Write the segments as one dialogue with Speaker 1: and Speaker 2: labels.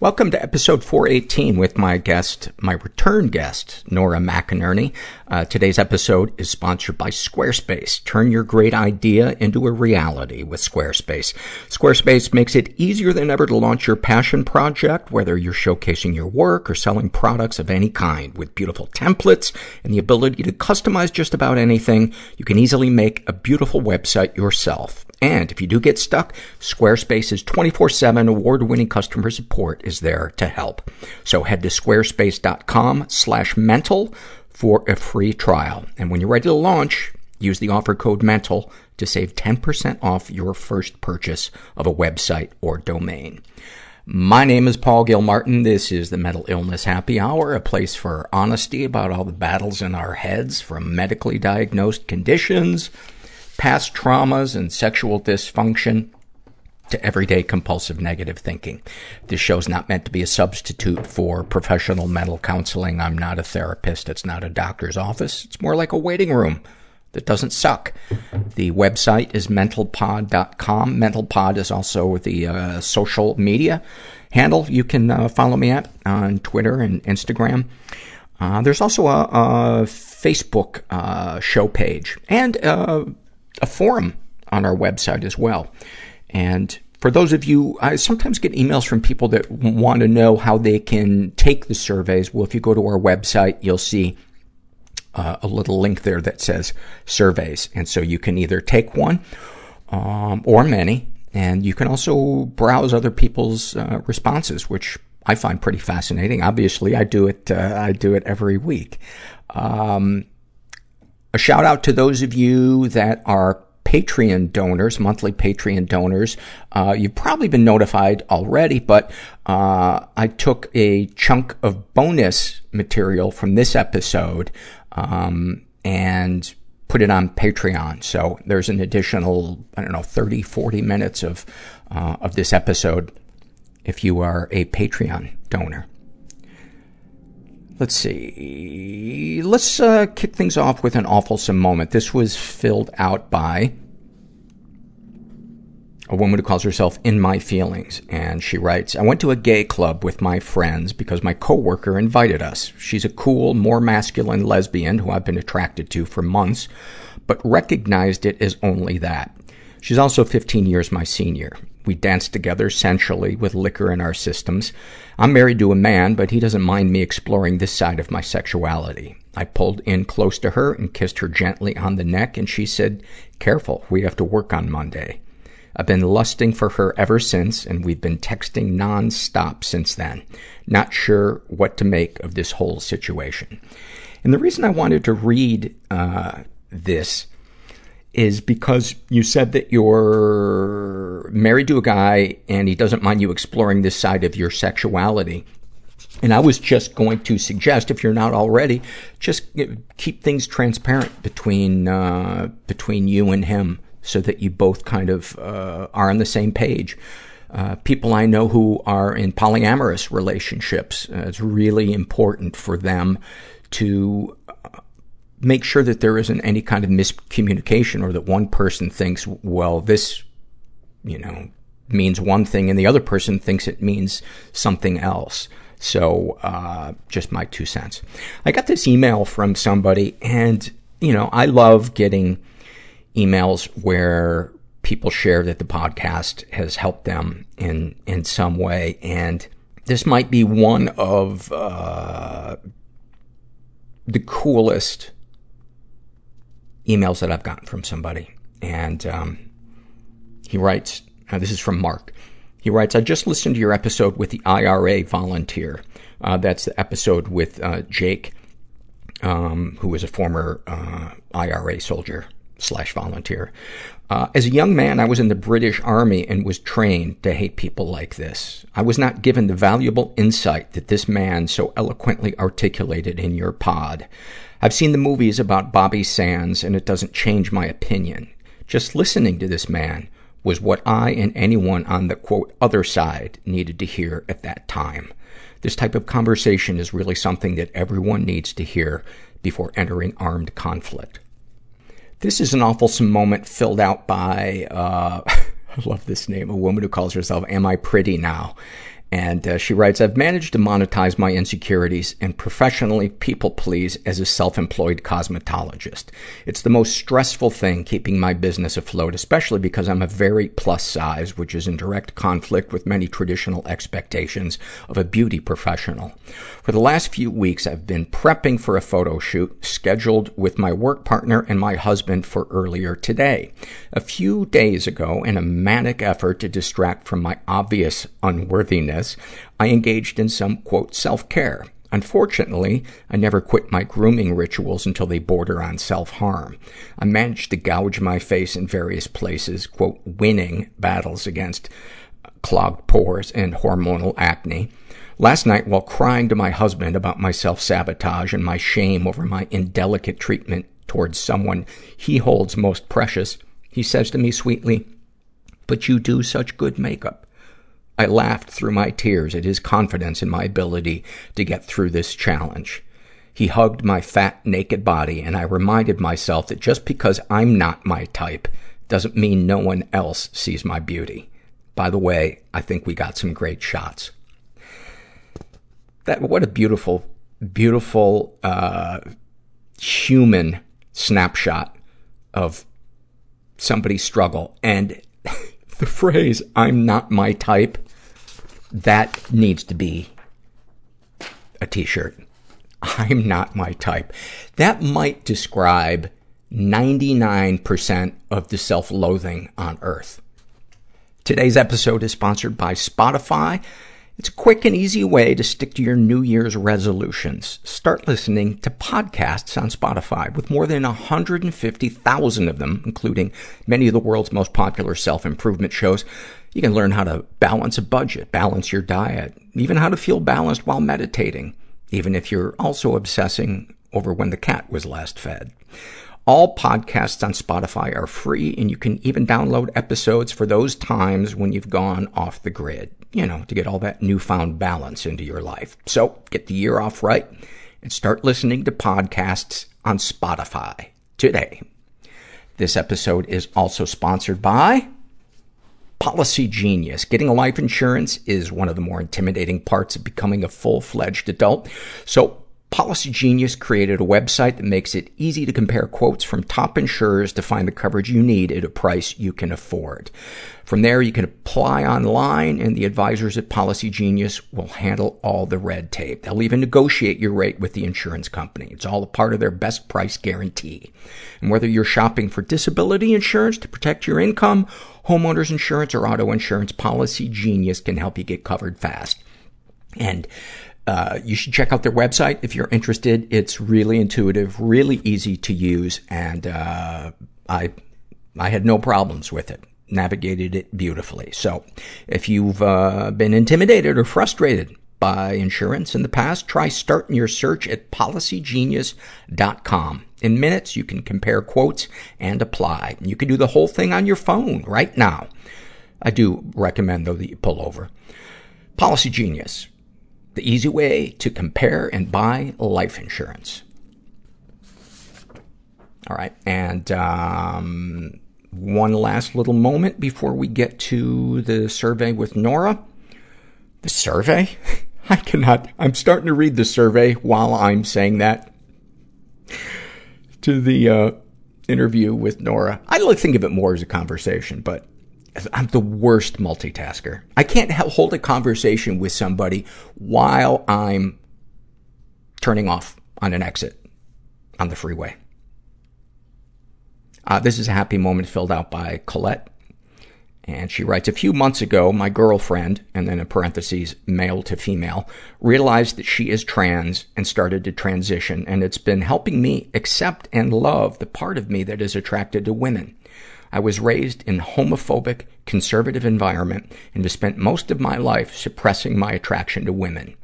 Speaker 1: Welcome to episode 418 with my guest, my return guest, Nora McInerney. Uh, today's episode is sponsored by Squarespace. Turn your great idea into a reality with Squarespace. Squarespace makes it easier than ever to launch your passion project, whether you're showcasing your work or selling products of any kind. With beautiful templates and the ability to customize just about anything, you can easily make a beautiful website yourself. And if you do get stuck, Squarespace's 24-7 award-winning customer support is there to help. So head to squarespace.com slash mental for a free trial. And when you're ready to launch, use the offer code mental to save 10% off your first purchase of a website or domain. My name is Paul Gilmartin. This is the Mental Illness Happy Hour, a place for honesty about all the battles in our heads from medically diagnosed conditions, past traumas and sexual dysfunction to everyday compulsive negative thinking. This show's not meant to be a substitute for professional mental counseling. I'm not a therapist. It's not a doctor's office. It's more like a waiting room that doesn't suck. The website is mentalpod.com. Mentalpod is also the uh, social media handle you can uh, follow me at on Twitter and Instagram. Uh, there's also a, a Facebook uh, show page and uh, a forum on our website as well. And for those of you, I sometimes get emails from people that want to know how they can take the surveys. Well, if you go to our website, you'll see uh, a little link there that says surveys. And so you can either take one, um, or many, and you can also browse other people's uh, responses, which I find pretty fascinating. Obviously, I do it. Uh, I do it every week. Um, shout out to those of you that are Patreon donors, monthly Patreon donors. Uh, you've probably been notified already, but uh, I took a chunk of bonus material from this episode um, and put it on Patreon. So there's an additional, I don't know, 30, 40 minutes of uh, of this episode if you are a Patreon donor. Let's see. Let's uh, kick things off with an awful moment. This was filled out by a woman who calls herself In My Feelings. And she writes, I went to a gay club with my friends because my coworker invited us. She's a cool, more masculine lesbian who I've been attracted to for months, but recognized it as only that. She's also 15 years my senior. We dance together sensually with liquor in our systems. I'm married to a man, but he doesn't mind me exploring this side of my sexuality. I pulled in close to her and kissed her gently on the neck, and she said, Careful, we have to work on Monday. I've been lusting for her ever since, and we've been texting nonstop since then. Not sure what to make of this whole situation. And the reason I wanted to read uh, this is because you said that you're married to a guy and he doesn't mind you exploring this side of your sexuality. And I was just going to suggest, if you're not already, just keep things transparent between, uh, between you and him so that you both kind of, uh, are on the same page. Uh, people I know who are in polyamorous relationships, uh, it's really important for them to make sure that there isn't any kind of miscommunication or that one person thinks, well, this, you know, means one thing and the other person thinks it means something else. So, uh, just my two cents. I got this email from somebody and, you know, I love getting emails where people share that the podcast has helped them in, in some way. And this might be one of, uh, the coolest emails that I've gotten from somebody. And, um, he writes, uh, this is from Mark. He writes, I just listened to your episode with the IRA volunteer. Uh, that's the episode with, uh, Jake, um, who was a former, uh, IRA soldier slash volunteer. Uh, as a young man, I was in the British Army and was trained to hate people like this. I was not given the valuable insight that this man so eloquently articulated in your pod. I've seen the movies about Bobby Sands, and it doesn't change my opinion. Just listening to this man was what I and anyone on the quote other side needed to hear at that time. This type of conversation is really something that everyone needs to hear before entering armed conflict. This is an awful moment filled out by, uh, I love this name, a woman who calls herself Am I Pretty Now? And uh, she writes, I've managed to monetize my insecurities and professionally people please as a self-employed cosmetologist. It's the most stressful thing keeping my business afloat, especially because I'm a very plus size, which is in direct conflict with many traditional expectations of a beauty professional. For the last few weeks, I've been prepping for a photo shoot scheduled with my work partner and my husband for earlier today. A few days ago, in a manic effort to distract from my obvious unworthiness, I engaged in some, quote, self-care. Unfortunately, I never quit my grooming rituals until they border on self-harm. I managed to gouge my face in various places, quote, winning battles against clogged pores and hormonal acne. Last night, while crying to my husband about my self-sabotage and my shame over my indelicate treatment towards someone he holds most precious, he says to me sweetly, but you do such good makeup. I laughed through my tears at his confidence in my ability to get through this challenge. He hugged my fat, naked body, and I reminded myself that just because I'm not my type doesn't mean no one else sees my beauty. By the way, I think we got some great shots. That, what a beautiful, beautiful, uh, human snapshot of somebody's struggle. And the phrase, I'm not my type, that needs to be a t-shirt. I'm not my type. That might describe 99% of the self-loathing on earth. Today's episode is sponsored by Spotify. It's a quick and easy way to stick to your New Year's resolutions. Start listening to podcasts on Spotify with more than 150,000 of them, including many of the world's most popular self-improvement shows. You can learn how to balance a budget, balance your diet, even how to feel balanced while meditating, even if you're also obsessing over when the cat was last fed. All podcasts on Spotify are free, and you can even download episodes for those times when you've gone off the grid, you know, to get all that newfound balance into your life. So, get the year off right and start listening to podcasts on Spotify today. This episode is also sponsored by Policy Genius. Getting a life insurance is one of the more intimidating parts of becoming a full-fledged adult. So Policy Genius created a website that makes it easy to compare quotes from top insurers to find the coverage you need at a price you can afford. From there, you can apply online, and the advisors at Policy Genius will handle all the red tape. They'll even negotiate your rate with the insurance company. It's all a part of their best price guarantee. And whether you're shopping for disability insurance to protect your income, homeowners insurance, or auto insurance, Policy Genius can help you get covered fast. And uh, you should check out their website if you're interested. It's really intuitive, really easy to use, and uh, I I had no problems with it. Navigated it beautifully. So, if you've uh, been intimidated or frustrated by insurance in the past, try starting your search at policygenius.com. In minutes, you can compare quotes and apply. You can do the whole thing on your phone right now. I do recommend, though, that you pull over. Policy Genius the easy way to compare and buy life insurance. All right. And, um, one last little moment before we get to the survey with Nora. The survey? I cannot, I'm starting to read the survey while I'm saying that to the, uh, interview with Nora. I like think of it more as a conversation, but I'm the worst multitasker. I can't hold a conversation with somebody while I'm turning off on an exit on the freeway. Uh, this is a happy moment filled out by Colette. And she writes, a few months ago, my girlfriend, and then in parentheses, male to female, realized that she is trans and started to transition. And it's been helping me accept and love the part of me that is attracted to women. I was raised in a homophobic, conservative environment and have spent most of my life suppressing my attraction to women.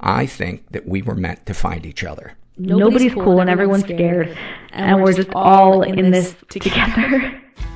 Speaker 1: I think that we were meant to find each other.
Speaker 2: Nobody's, Nobody's cool and everyone's scared, and, and we're just all in this together.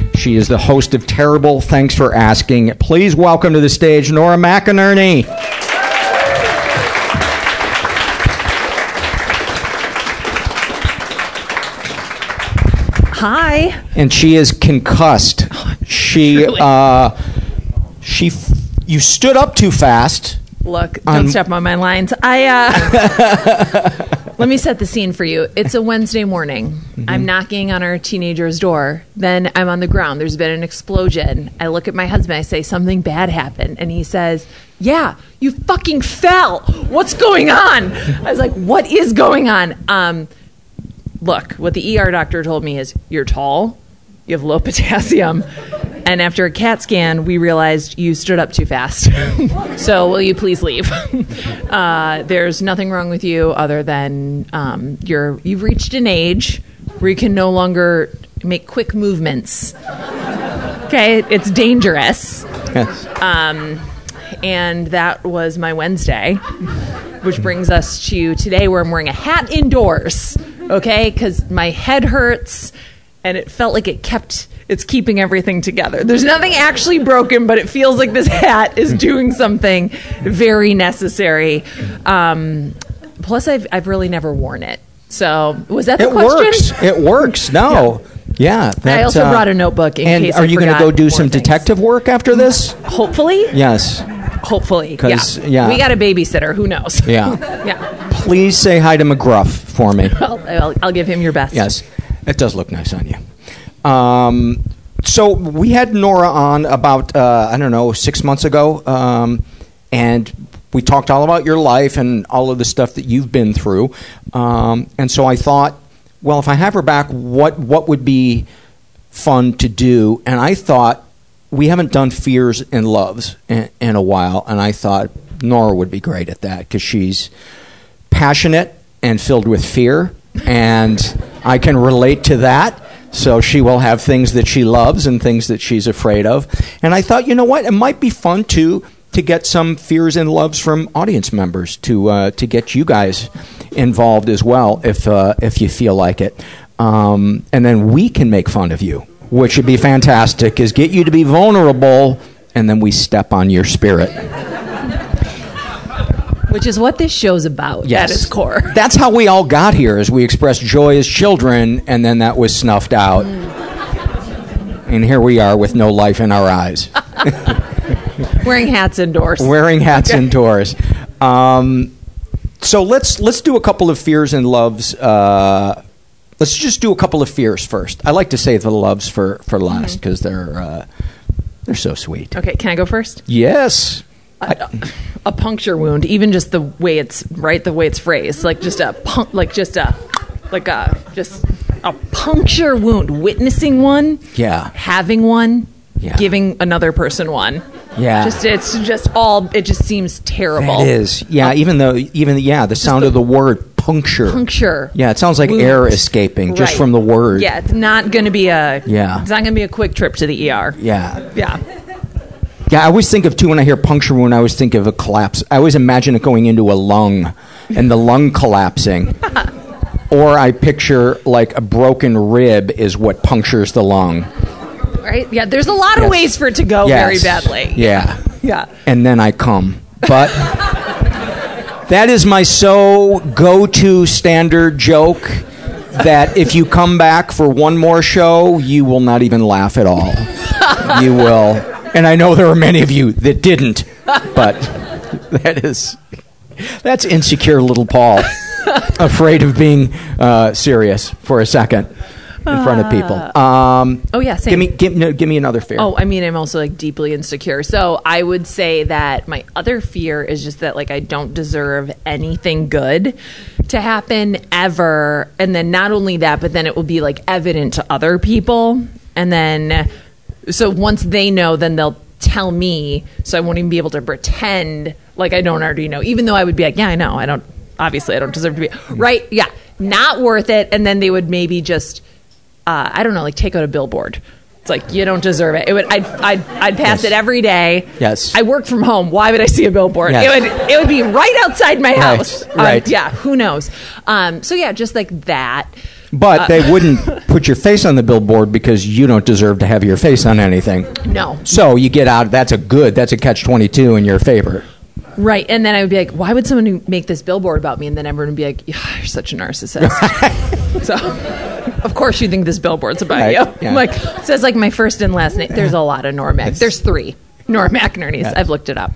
Speaker 1: She is the host of Terrible. Thanks for asking. Please welcome to the stage Nora McInerney.
Speaker 3: Hi.
Speaker 1: and she is concussed. She uh, she f- you stood up too fast.
Speaker 3: Look, don't
Speaker 1: Um,
Speaker 3: step on my lines. I uh Let me set the scene for you. It's a Wednesday morning. I'm knocking on our teenager's door. Then I'm on the ground. There's been an explosion. I look at my husband. I say something bad happened, and he says, "Yeah, you fucking fell. What's going on?" I was like, "What is going on?" Um look, what the ER doctor told me is you're tall, you have low potassium, and after a CAT scan, we realized you stood up too fast. so will you please leave? uh, there's nothing wrong with you other than um, you're you've reached an age where you can no longer make quick movements. Okay, it's dangerous.
Speaker 1: Yes.
Speaker 3: And that was my Wednesday, which brings us to today where I'm wearing a hat indoors, okay? Because my head hurts and it felt like it kept, it's keeping everything together. There's nothing actually broken, but it feels like this hat is doing something very necessary. Um, plus, I've, I've really never worn it. So, was that the
Speaker 1: It
Speaker 3: question?
Speaker 1: works. It works. No. Yeah.
Speaker 3: I
Speaker 1: that,
Speaker 3: also
Speaker 1: uh,
Speaker 3: brought a notebook in
Speaker 1: and
Speaker 3: case
Speaker 1: are
Speaker 3: I
Speaker 1: you gonna go do some
Speaker 3: things.
Speaker 1: detective work after this?
Speaker 3: Hopefully.
Speaker 1: Yes.
Speaker 3: Hopefully. yeah.
Speaker 1: yeah.
Speaker 3: We got a babysitter. Who knows?
Speaker 1: Yeah.
Speaker 3: yeah.
Speaker 1: Please say hi to McGruff for me.
Speaker 3: I'll, I'll, I'll give him your best.
Speaker 1: Yes, it does look nice on you. Um, so we had Nora on about uh, I don't know six months ago, um, and we talked all about your life and all of the stuff that you've been through. Um, and so I thought, well, if I have her back, what what would be fun to do? And I thought we haven't done fears and loves in, in a while, and I thought Nora would be great at that because she's passionate and filled with fear, and I can relate to that. So she will have things that she loves and things that she's afraid of. And I thought, you know what, it might be fun to to get some fears and loves from audience members to uh, to get you guys involved as well, if uh, if you feel like it. Um, and then we can make fun of you, which would be fantastic. Is get you to be vulnerable, and then we step on your spirit.
Speaker 3: Which is what this show's about
Speaker 1: Yes.
Speaker 3: at its core.
Speaker 1: That's how we all got here, as we expressed joy as children, and then that was snuffed out. And here we are with no life in our eyes,
Speaker 3: Wearing hats indoors.
Speaker 1: wearing hats indoors. Um, so let's let's do a couple of fears and loves. Uh, let's just do a couple of fears first. I like to save the loves for for last because they're uh, they're so sweet.
Speaker 3: okay, can I go first?
Speaker 1: Yes.
Speaker 3: A puncture wound, even just the way it's right, the way it's phrased, like just a punk, like just a, like a just a puncture wound. Witnessing one,
Speaker 1: Yeah.
Speaker 3: having one,
Speaker 1: Yeah.
Speaker 3: giving another person one.
Speaker 1: Yeah.
Speaker 3: just it's just all. It just seems terrible.
Speaker 1: It is. Yeah. Even though even yeah, the sound of the word puncture.
Speaker 3: puncture.
Speaker 1: Yeah, it sounds like
Speaker 3: wound.
Speaker 1: air escaping just from the word.
Speaker 3: Yeah, it's not going to be a.
Speaker 1: Yeah.
Speaker 3: it's not going to be a quick trip to the ER.
Speaker 1: Yeah.
Speaker 3: Yeah.
Speaker 1: Yeah, I always think of too when I hear puncture wound. I always think of a collapse. I always imagine it going into a lung, and the lung collapsing. or I picture like a broken rib is what punctures the lung.
Speaker 3: Right. Yeah. There's a lot of
Speaker 1: Yes.
Speaker 3: ways for it to go very
Speaker 1: Yes.
Speaker 3: badly.
Speaker 1: Yeah.
Speaker 3: Yeah.
Speaker 1: And then I come, but that is my so go-to standard joke. That if you come back for one more show, you will not even laugh at all. you will and I know there are many of you that didn't, but that is that's insecure little Paul, afraid of being uh, serious for a second in front of people. Um,
Speaker 3: Oh, yeah, same.
Speaker 1: Give me give, no, give me another fear.
Speaker 3: Oh, I mean, I'm also like deeply insecure. So I would say that my other fear is just that like I don't deserve anything good to happen ever. And then not only that, but then it will be like evident to other people. And then, so once they know, then they'll tell me. So I won't even be able to pretend like I don't already know, even though I would be like, yeah, I know. I don't, obviously, I don't deserve to be. Right. Yeah. Not worth it. And then they would maybe just, uh, I don't know, like take out a billboard. It's like you don't deserve it. It would. I'd. I'd. I'd pass
Speaker 1: Yes.
Speaker 3: it every day.
Speaker 1: Yes.
Speaker 3: I work from home. Why would I see a billboard?
Speaker 1: Yes.
Speaker 3: It would. It would be right outside my
Speaker 1: Right,
Speaker 3: house. Um,
Speaker 1: right.
Speaker 3: yeah. Who knows? Um, so yeah, just like that.
Speaker 1: But
Speaker 3: Uh,
Speaker 1: they wouldn't put your face on the billboard because you don't deserve to have your face on anything.
Speaker 3: No.
Speaker 1: So you get out. That's a good. That's a catch twenty two in your favor.
Speaker 3: Right. And then I would be like, why would someone make this billboard about me? And then everyone would be like, yeah, you're such a narcissist. so, of course, you think this billboard's about
Speaker 1: Right,
Speaker 3: you.
Speaker 1: yeah.
Speaker 3: I'm like, it says like my first and last name. There's a lot of Nora Mac. There's three Nora McInerney's.
Speaker 1: Yes.
Speaker 3: I've looked it up.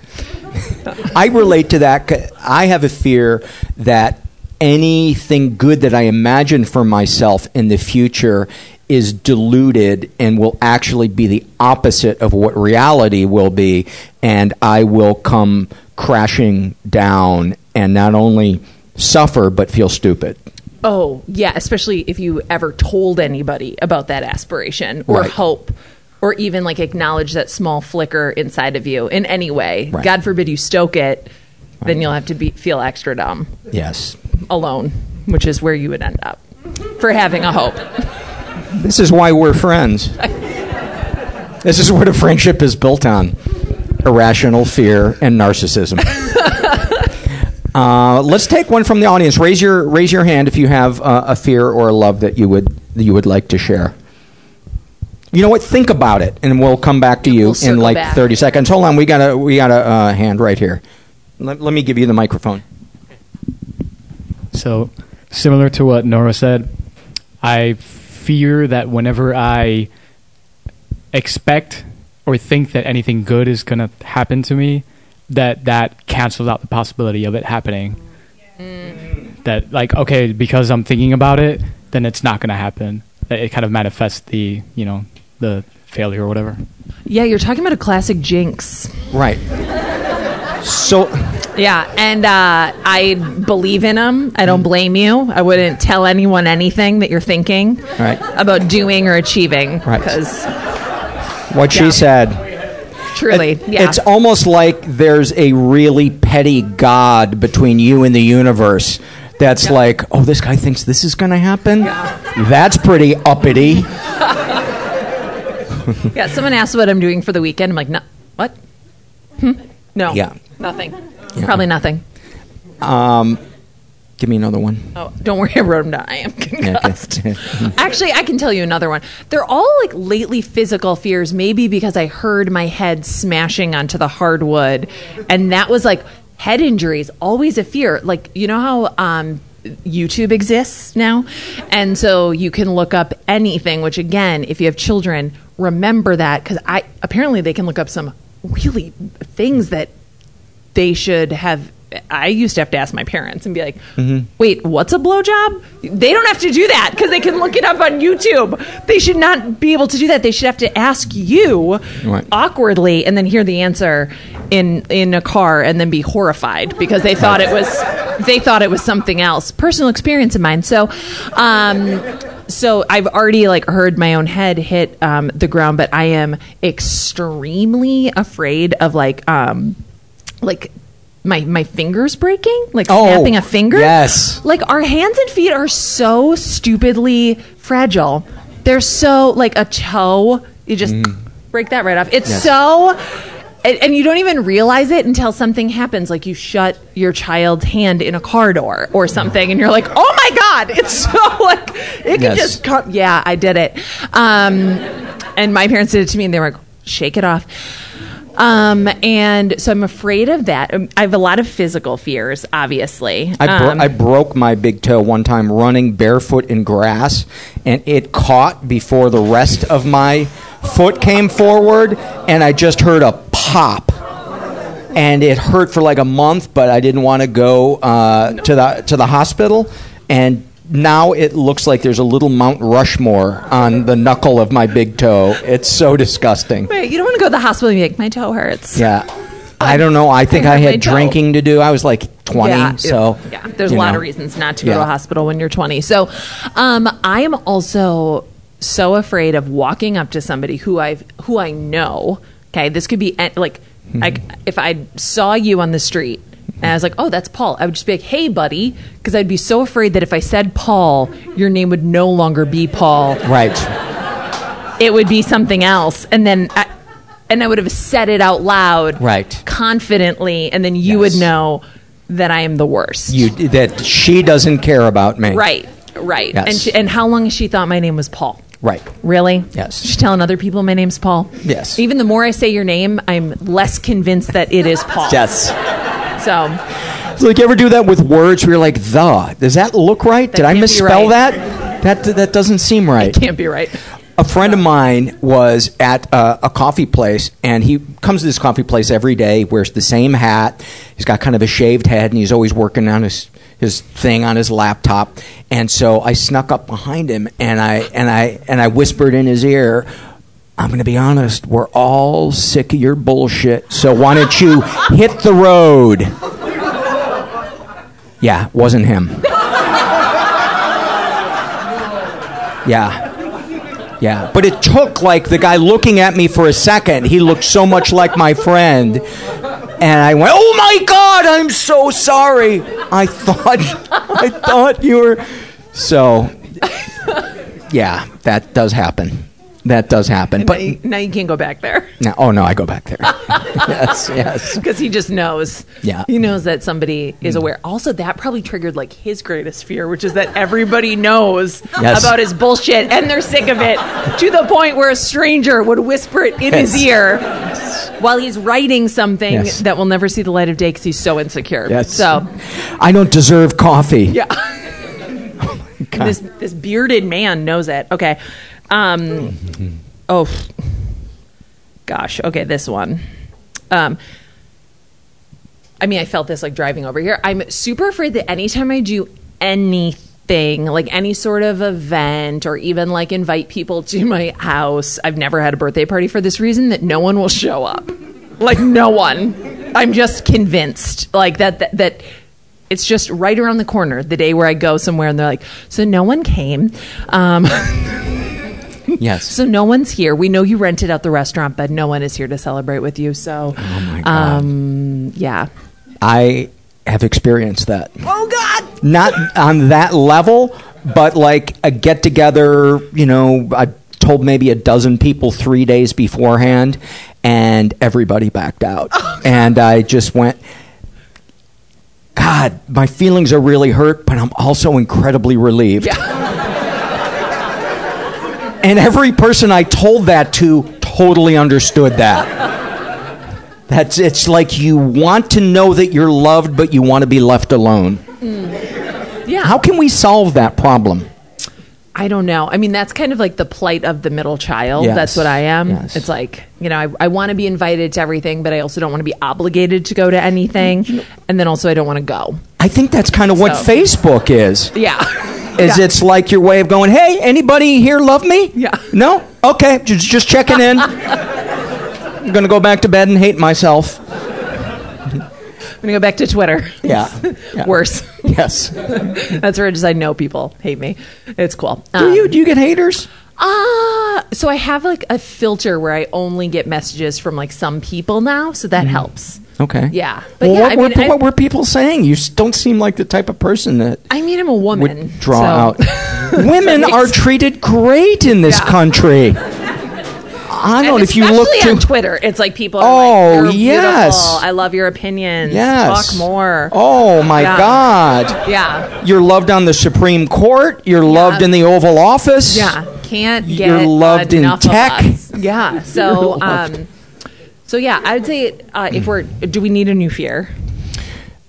Speaker 1: I relate to that. I have a fear that anything good that I imagine for myself in the future is diluted and will actually be the opposite of what reality will be, and I will come crashing down and not only suffer but feel stupid.
Speaker 3: Oh, yeah, especially if you ever told anybody about that aspiration or
Speaker 1: Right.
Speaker 3: hope or even like acknowledge that small flicker inside of you in any way.
Speaker 1: Right.
Speaker 3: God forbid you stoke it, then you'll have to be feel extra dumb
Speaker 1: Yes.
Speaker 3: Alone, which is where you would end up for having a hope.
Speaker 1: This is why we're friends. this is what a friendship is built on irrational fear and narcissism. uh, let's take one from the audience. Raise your raise your hand if you have uh, a fear or a love that you would that you would like to share. You know what? Think about it, and we'll come back to you
Speaker 3: We'll
Speaker 1: in like
Speaker 3: back.
Speaker 1: thirty seconds. Hold on, we got a we got a uh, hand right here. Let, let me give you the microphone.
Speaker 4: So, similar to what Nora said, I fear that whenever I expect or think that anything good is going to happen to me, that that cancels out the possibility of it happening. Mm. That like okay, because I'm thinking about it, then it's not going to happen. That it kind of manifests the you know the failure or whatever.
Speaker 3: Yeah, you're talking about a classic jinx.
Speaker 1: Right. So
Speaker 3: Yeah, and uh, I believe in them. I don't blame you. I wouldn't tell anyone anything that you're thinking
Speaker 1: Right.
Speaker 3: about doing or achieving.
Speaker 1: Right.
Speaker 3: Because
Speaker 1: what
Speaker 3: Yeah.
Speaker 1: she said.
Speaker 3: truly, yeah.
Speaker 1: It's almost like there's a really petty God between you and the universe that's like, oh, this guy thinks this is going to happen? Yeah. That's pretty uppity.
Speaker 3: yeah, someone asked what I'm doing for the weekend. I'm like, no, what? Hmm? No.
Speaker 1: Yeah.
Speaker 3: Nothing. Probably nothing.
Speaker 1: Um, give me another one.
Speaker 3: Oh, don't worry, I wrote them down. I am concussed. Actually, I can tell you another one. They're all like lately physical fears, maybe because I heard my head smashing onto the hardwood, and that was like head injuries. Always a fear. Like you know how um, YouTube exists now, and so you can look up anything. Which again, if you have children, remember that because I apparently they can look up some really things that they should have. I used to have to ask my parents and be like, "Wait, what's a blowjob?" They don't have to do that because they can look it up on YouTube. They should not be able to do that. They should have to ask you
Speaker 1: Right.
Speaker 3: awkwardly and then hear the answer in in a car and then be horrified because they thought it was they thought it was something else. Personal experience of mine. So, um, so I've already like heard my own head hit um, the ground, but I am extremely afraid of like um, like my my fingers breaking, like
Speaker 1: Oh,
Speaker 3: snapping a finger.
Speaker 1: yes.
Speaker 3: Like our hands and feet are so stupidly fragile. They're so like a toe. You just break that right off. It's
Speaker 1: Mm. Yes.
Speaker 3: so. And, and you don't even realize it until something happens, like you shut your child's hand in a car door or something, and you're like, "Oh my god!" It's so like it can
Speaker 1: Yes.
Speaker 3: just come. Yeah, I did it. Um, and my parents did it to me, and they were like, "Shake it off." Um, and so I'm afraid of that. Um, I have a lot of physical fears, obviously.
Speaker 1: I, bro-
Speaker 3: Um,
Speaker 1: I broke my big toe one time running barefoot in grass, and it caught before the rest of my foot came forward, and I just heard a pop. And it hurt for like a month, but I didn't want to go uh, to the to the hospital. And now it looks like there's a little Mount Rushmore on the knuckle of my big toe. It's so disgusting.
Speaker 3: Wait, you don't want to go to the hospital and be like, my toe hurts.
Speaker 1: Yeah. I don't know. I think
Speaker 3: I
Speaker 1: I had
Speaker 3: toe.
Speaker 1: drinking to do. I was like 20,
Speaker 3: Yeah,
Speaker 1: so
Speaker 3: yeah, there's a lot
Speaker 1: know.
Speaker 3: of reasons not to go
Speaker 1: Yeah.
Speaker 3: to a hospital when you're 20. So, um, I am also so afraid of walking up to somebody who I who I know. Okay, this could be like,
Speaker 1: Hmm.
Speaker 3: like if I saw you on the street. And I was like, "Oh, that's Paul." I would just be like, "Hey, buddy," because I'd be so afraid that if I said Paul, your name would no longer be Paul.
Speaker 1: Right.
Speaker 3: It would be something else, and then, I, and I would have said it out loud,
Speaker 1: Right.
Speaker 3: confidently, and then you
Speaker 1: Yes.
Speaker 3: would know that I am the worst.
Speaker 1: You that she doesn't care about me.
Speaker 3: Right, right.
Speaker 1: Yes.
Speaker 3: And she, and how long has she thought my name was Paul?
Speaker 1: Right.
Speaker 3: Really?
Speaker 1: Yes.
Speaker 3: She's telling other people my name's Paul.
Speaker 1: Yes.
Speaker 3: Even the more I say your name, I'm less convinced that it is Paul.
Speaker 1: Yes.
Speaker 3: So
Speaker 1: It's like you ever do that with words where you're like the. Does that look right?
Speaker 3: That
Speaker 1: Did I misspell
Speaker 3: right.
Speaker 1: that? That that doesn't seem right.
Speaker 3: It can't be right.
Speaker 1: a friend of mine was at uh, a coffee place and he comes to this coffee place every day wears the same hat he's got kind of a shaved head and he's always working on his his thing on his laptop and so i snuck up behind him and i and i and i whispered in his ear i'm going to be honest we're all sick of your bullshit so why don't you hit the road yeah wasn't him yeah yeah, but it took like the guy looking at me for a second. He looked so much like my friend. And I went, "Oh my god, I'm so sorry. I thought I thought you were so Yeah, that does happen. That does happen.
Speaker 3: but
Speaker 1: But
Speaker 3: now you, now you can't go back there
Speaker 1: now, oh no, I go back there. yes, yes.
Speaker 3: because he just knows.
Speaker 1: Yeah.
Speaker 3: He knows that somebody is mm. aware. Also, that probably triggered like his greatest fear, which is that everybody knows
Speaker 1: Yes.
Speaker 3: about his bullshit and they're sick of it to the point where a stranger would whisper it in his
Speaker 1: Yes.
Speaker 3: ear while he's writing something
Speaker 1: Yes.
Speaker 3: that will never see the light of day because he's so insecure.
Speaker 1: Yes.
Speaker 3: So,
Speaker 1: I don't deserve coffee.
Speaker 3: yeah. Oh and this this bearded man knows it. Okay. Um, oh, gosh. Okay, this one. Um, I mean, I felt this like driving over here. I'm super afraid that anytime I do anything, like any sort of event, or even like invite people to my house, I've never had a birthday party for this reason that no one will show up. Like no one. I'm just convinced, like that that. that it's just right around the corner the day where I go somewhere and they're like, so no one came. Um,
Speaker 1: Yes.
Speaker 3: so no one's here. We know you rented out the restaurant, but no one is here to celebrate with you. So,
Speaker 1: Oh my God.
Speaker 3: um, yeah.
Speaker 1: I have experienced that.
Speaker 3: Oh God.
Speaker 1: not on that level, but like a get together, you know, I told maybe a dozen people three days beforehand, and everybody backed out. and I just went, God, my feelings are really hurt, but I'm also incredibly relieved. and every person I told that to totally understood that. That's it's like you want to know that you're loved, but you want to be left alone. Mm.
Speaker 3: Yeah.
Speaker 1: How can we solve that problem?
Speaker 3: I don't know. I mean, that's kind of like the plight of the middle child.
Speaker 1: Yes.
Speaker 3: That's what I am.
Speaker 1: Yes.
Speaker 3: It's like, you know, I, I want to be invited to everything, but I also don't want to be obligated to go to anything. And then also, I don't want to go.
Speaker 1: I think that's kind of what Facebook is.
Speaker 3: Yeah.
Speaker 1: Is
Speaker 3: Yeah.
Speaker 1: it's like your way of going, "Hey, anybody here love me?"
Speaker 3: Yeah.
Speaker 1: No? Okay, just just checking in. I'm going to go back to bed and hate myself.
Speaker 3: I'm going to go back to Twitter.
Speaker 1: Yeah. Yeah.
Speaker 3: Worse.
Speaker 1: Yes.
Speaker 3: That's where I just I know people hate me. It's cool.
Speaker 1: Do you do you get haters?
Speaker 3: Ah, so I have like a filter where I only get messages from like some people now, so that helps.
Speaker 1: Okay.
Speaker 3: Yeah, but
Speaker 1: Well,
Speaker 3: yeah,
Speaker 1: what,
Speaker 3: I
Speaker 1: were,
Speaker 3: mean, I-
Speaker 1: what were people saying? You don't seem like the type of person that
Speaker 3: I mean, I'm a woman.
Speaker 1: would draw
Speaker 3: so-
Speaker 1: out. Women are treated great in this
Speaker 3: Yeah.
Speaker 1: country. I don't
Speaker 3: And
Speaker 1: if you look to
Speaker 3: Twitter, it's like people are
Speaker 1: Oh,
Speaker 3: like, "You're
Speaker 1: yes.
Speaker 3: beautiful. I love your opinions.
Speaker 1: Yes.
Speaker 3: Talk more."
Speaker 1: Oh my
Speaker 3: Yeah.
Speaker 1: God.
Speaker 3: Yeah,
Speaker 1: You're loved on the Supreme Court. You're loved in the Oval Office.
Speaker 3: yeah. Can't get
Speaker 1: You're loved in tech.
Speaker 3: Yeah. So, um, so yeah, I would say uh, if we're, do we need a new fear?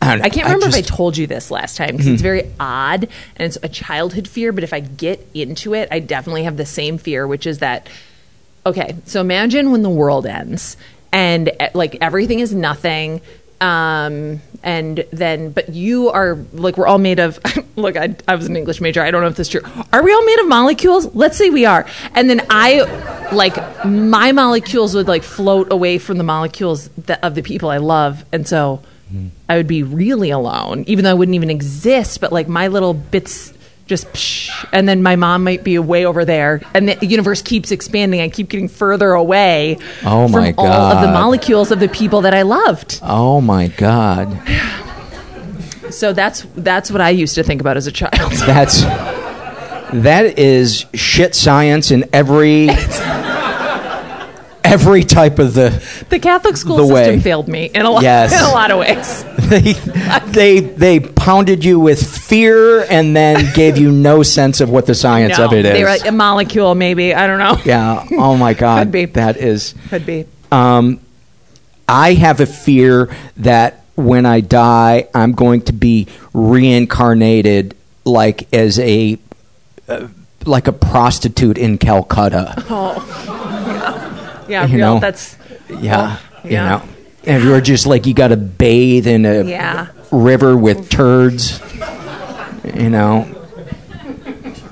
Speaker 1: I,
Speaker 3: I can't remember if I told you this last time because it's very odd and it's a childhood fear. But if I get into it, I definitely have the same fear, which is that okay, so imagine when the world ends and eh, like everything is nothing. Um, and then, but you are like, we're all made of, look, I, I was an English major. I don't know if this is true. Are we all made of molecules? Let's say we are. And then I, like, my molecules would like float away from the molecules that, of the people I love. And so I would be really alone, even though I wouldn't even exist. But like my little bits just, psh, and then my mom might be way over there, and the universe keeps expanding. I keep getting further away
Speaker 1: Oh, my
Speaker 3: from all of the molecules of the people that I loved.
Speaker 1: Oh my God.
Speaker 3: So that's that's what I used to think about as a child.
Speaker 1: That's that is shit science in every every type of the
Speaker 3: the Catholic school
Speaker 1: The
Speaker 3: system
Speaker 1: way.
Speaker 3: failed me in a lot
Speaker 1: Yes.
Speaker 3: in a lot of ways.
Speaker 1: they, they they pounded you with fear and then gave you no sense of what the science
Speaker 3: No,
Speaker 1: of it is.
Speaker 3: They were like a molecule, maybe. I don't know.
Speaker 1: yeah. Oh my God.
Speaker 3: Could be.
Speaker 1: That is.
Speaker 3: Could be.
Speaker 1: Um, I have a fear that when I die, I'm going to be reincarnated like as a uh, like a prostitute in Calcutta.
Speaker 3: Oh, yeah, yeah.
Speaker 1: You
Speaker 3: real.
Speaker 1: know?
Speaker 3: That's
Speaker 1: Yeah,
Speaker 3: Oh,
Speaker 1: You know, and you're just like you got to bathe in a
Speaker 3: Yeah.
Speaker 1: river with turds. You know,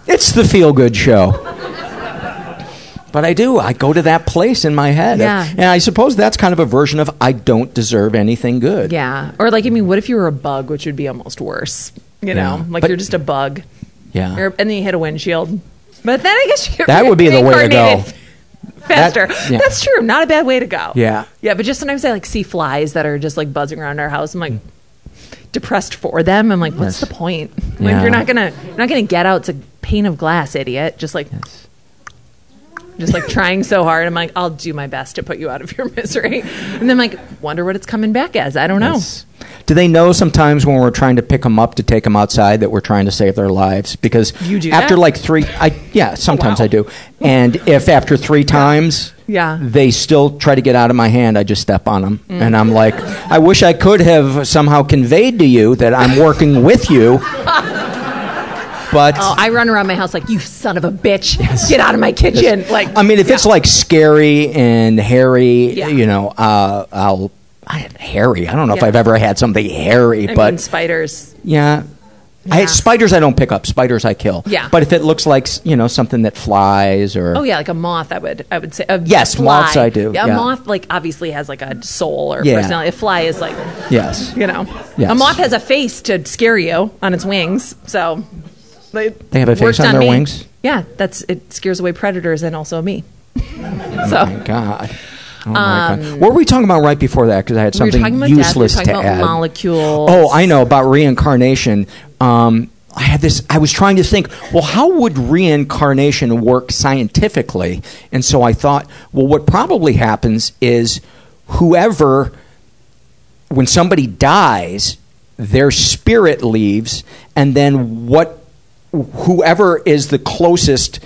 Speaker 1: it's the feel good show. But I do. I go to that place in my head,
Speaker 3: Yeah.
Speaker 1: and I suppose that's kind of a version of I don't deserve anything good.
Speaker 3: yeah. Or like, I mean, what if you were a bug, which would be almost worse? You know,
Speaker 1: Yeah.
Speaker 3: like
Speaker 1: But-
Speaker 3: you're just a bug,
Speaker 1: Yeah.
Speaker 3: Or- and then you hit a windshield. But then I guess you're
Speaker 1: That would be the way to go.
Speaker 3: Faster.
Speaker 1: That- yeah.
Speaker 3: That's true. Not a bad way to go.
Speaker 1: Yeah.
Speaker 3: Yeah, but just sometimes I like see flies that are just like buzzing around our house. I'm like depressed for them. I'm like, what's
Speaker 1: Yes.
Speaker 3: the point? Like
Speaker 1: Yeah.
Speaker 3: you're not gonna you're not gonna get out. It's a pane of glass, idiot. Just like just like trying so hard. I'm like, I'll do my best to put you out of your misery. And then I'm like, wonder what it's coming back as. I don't know.
Speaker 1: Yes. Do they know sometimes when we're trying to pick them up to take them outside that we're trying to save their lives? Because
Speaker 3: You do
Speaker 1: after
Speaker 3: that?
Speaker 1: like three, I yeah, sometimes
Speaker 3: Wow.
Speaker 1: I do. And if after three times,
Speaker 3: Yeah.
Speaker 1: they still try to get out of my hand, I just step on them,
Speaker 3: Mm.
Speaker 1: and I'm like, I wish I could have somehow conveyed to you that I'm working with you, but.
Speaker 3: Oh, I run around my house like, you son of a bitch. Get out of my kitchen. Like
Speaker 1: I mean, if it's like scary and hairy,
Speaker 3: Yeah.
Speaker 1: you know, uh, I'll. I, hairy. I don't know if I've ever had something hairy,
Speaker 3: I
Speaker 1: but
Speaker 3: mean spiders.
Speaker 1: yeah. I, spiders I don't pick up. Spiders I kill.
Speaker 3: Yeah.
Speaker 1: But if it looks like you know something that flies or
Speaker 3: Oh yeah, like a moth. I would, I would say. A
Speaker 1: Yes,
Speaker 3: fly.
Speaker 1: moths I do,
Speaker 3: Yeah,
Speaker 1: yeah.
Speaker 3: a moth like obviously has like a soul or
Speaker 1: Yeah.
Speaker 3: personality. A fly is like,
Speaker 1: yes,
Speaker 3: you know,
Speaker 1: Yes.
Speaker 3: a moth has a face to scare you on its wings. So they,
Speaker 1: They have a face
Speaker 3: worked
Speaker 1: on their
Speaker 3: me.
Speaker 1: wings?
Speaker 3: Yeah, that's it scares away predators and also me.
Speaker 1: Oh my god. Oh my god. What were we talking about right before that? Because I had
Speaker 3: Um, we
Speaker 1: something
Speaker 3: talking about death. We
Speaker 1: useless to add.
Speaker 3: molecules.
Speaker 1: Oh, I know about reincarnation. Um, I had this. I was trying to think. Well, how would reincarnation work scientifically? And so I thought, well, what probably happens is whoever, when somebody dies, their spirit leaves, and then what, whoever is the closest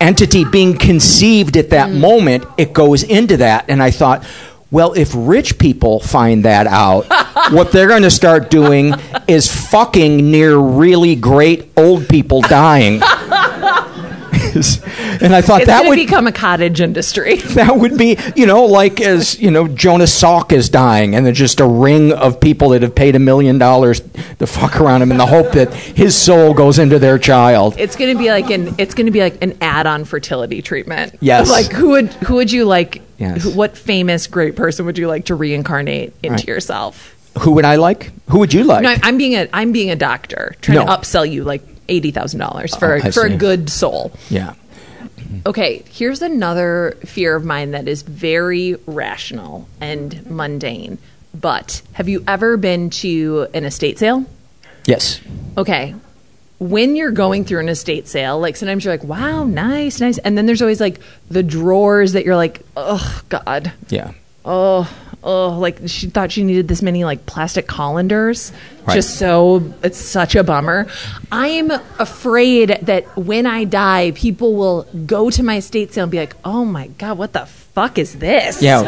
Speaker 1: entity being conceived at that mm. moment, it goes into that. And I thought, well, if rich people find that out, what they're going to start doing is fucking near really great old people dying. And I thought
Speaker 3: it's
Speaker 1: that would
Speaker 3: become a cottage industry.
Speaker 1: that would be, you know, like as you know, Jonas Salk is dying, and there's just a ring of people that have paid a million dollars to fuck around him in the hope that his soul goes into their child.
Speaker 3: It's going to be like an it's going to be like an add-on fertility treatment.
Speaker 1: Yes.
Speaker 3: Like who would who would you like
Speaker 1: Yes.
Speaker 3: who, what famous great person would you like to reincarnate into
Speaker 1: Right.
Speaker 3: yourself?
Speaker 1: Who would I like? Who would you like?
Speaker 3: No, I'm being a I'm being a doctor trying to upsell you like $80,000 for
Speaker 1: Oh,
Speaker 3: for a good soul.
Speaker 1: yeah.
Speaker 3: Okay, here's another fear of mine that is very rational and mundane. But have you ever been to an estate sale?
Speaker 1: Yes.
Speaker 3: okay when you're going through an estate sale like sometimes you're like wow nice nice and then there's always like the drawers that you're like oh god
Speaker 1: Yeah.
Speaker 3: oh oh like she thought she needed this many like plastic colanders
Speaker 1: Right.
Speaker 3: just so it's such a bummer i'm afraid that when i die people will go to my estate sale and be like oh my god what the fuck is this
Speaker 1: Yeah.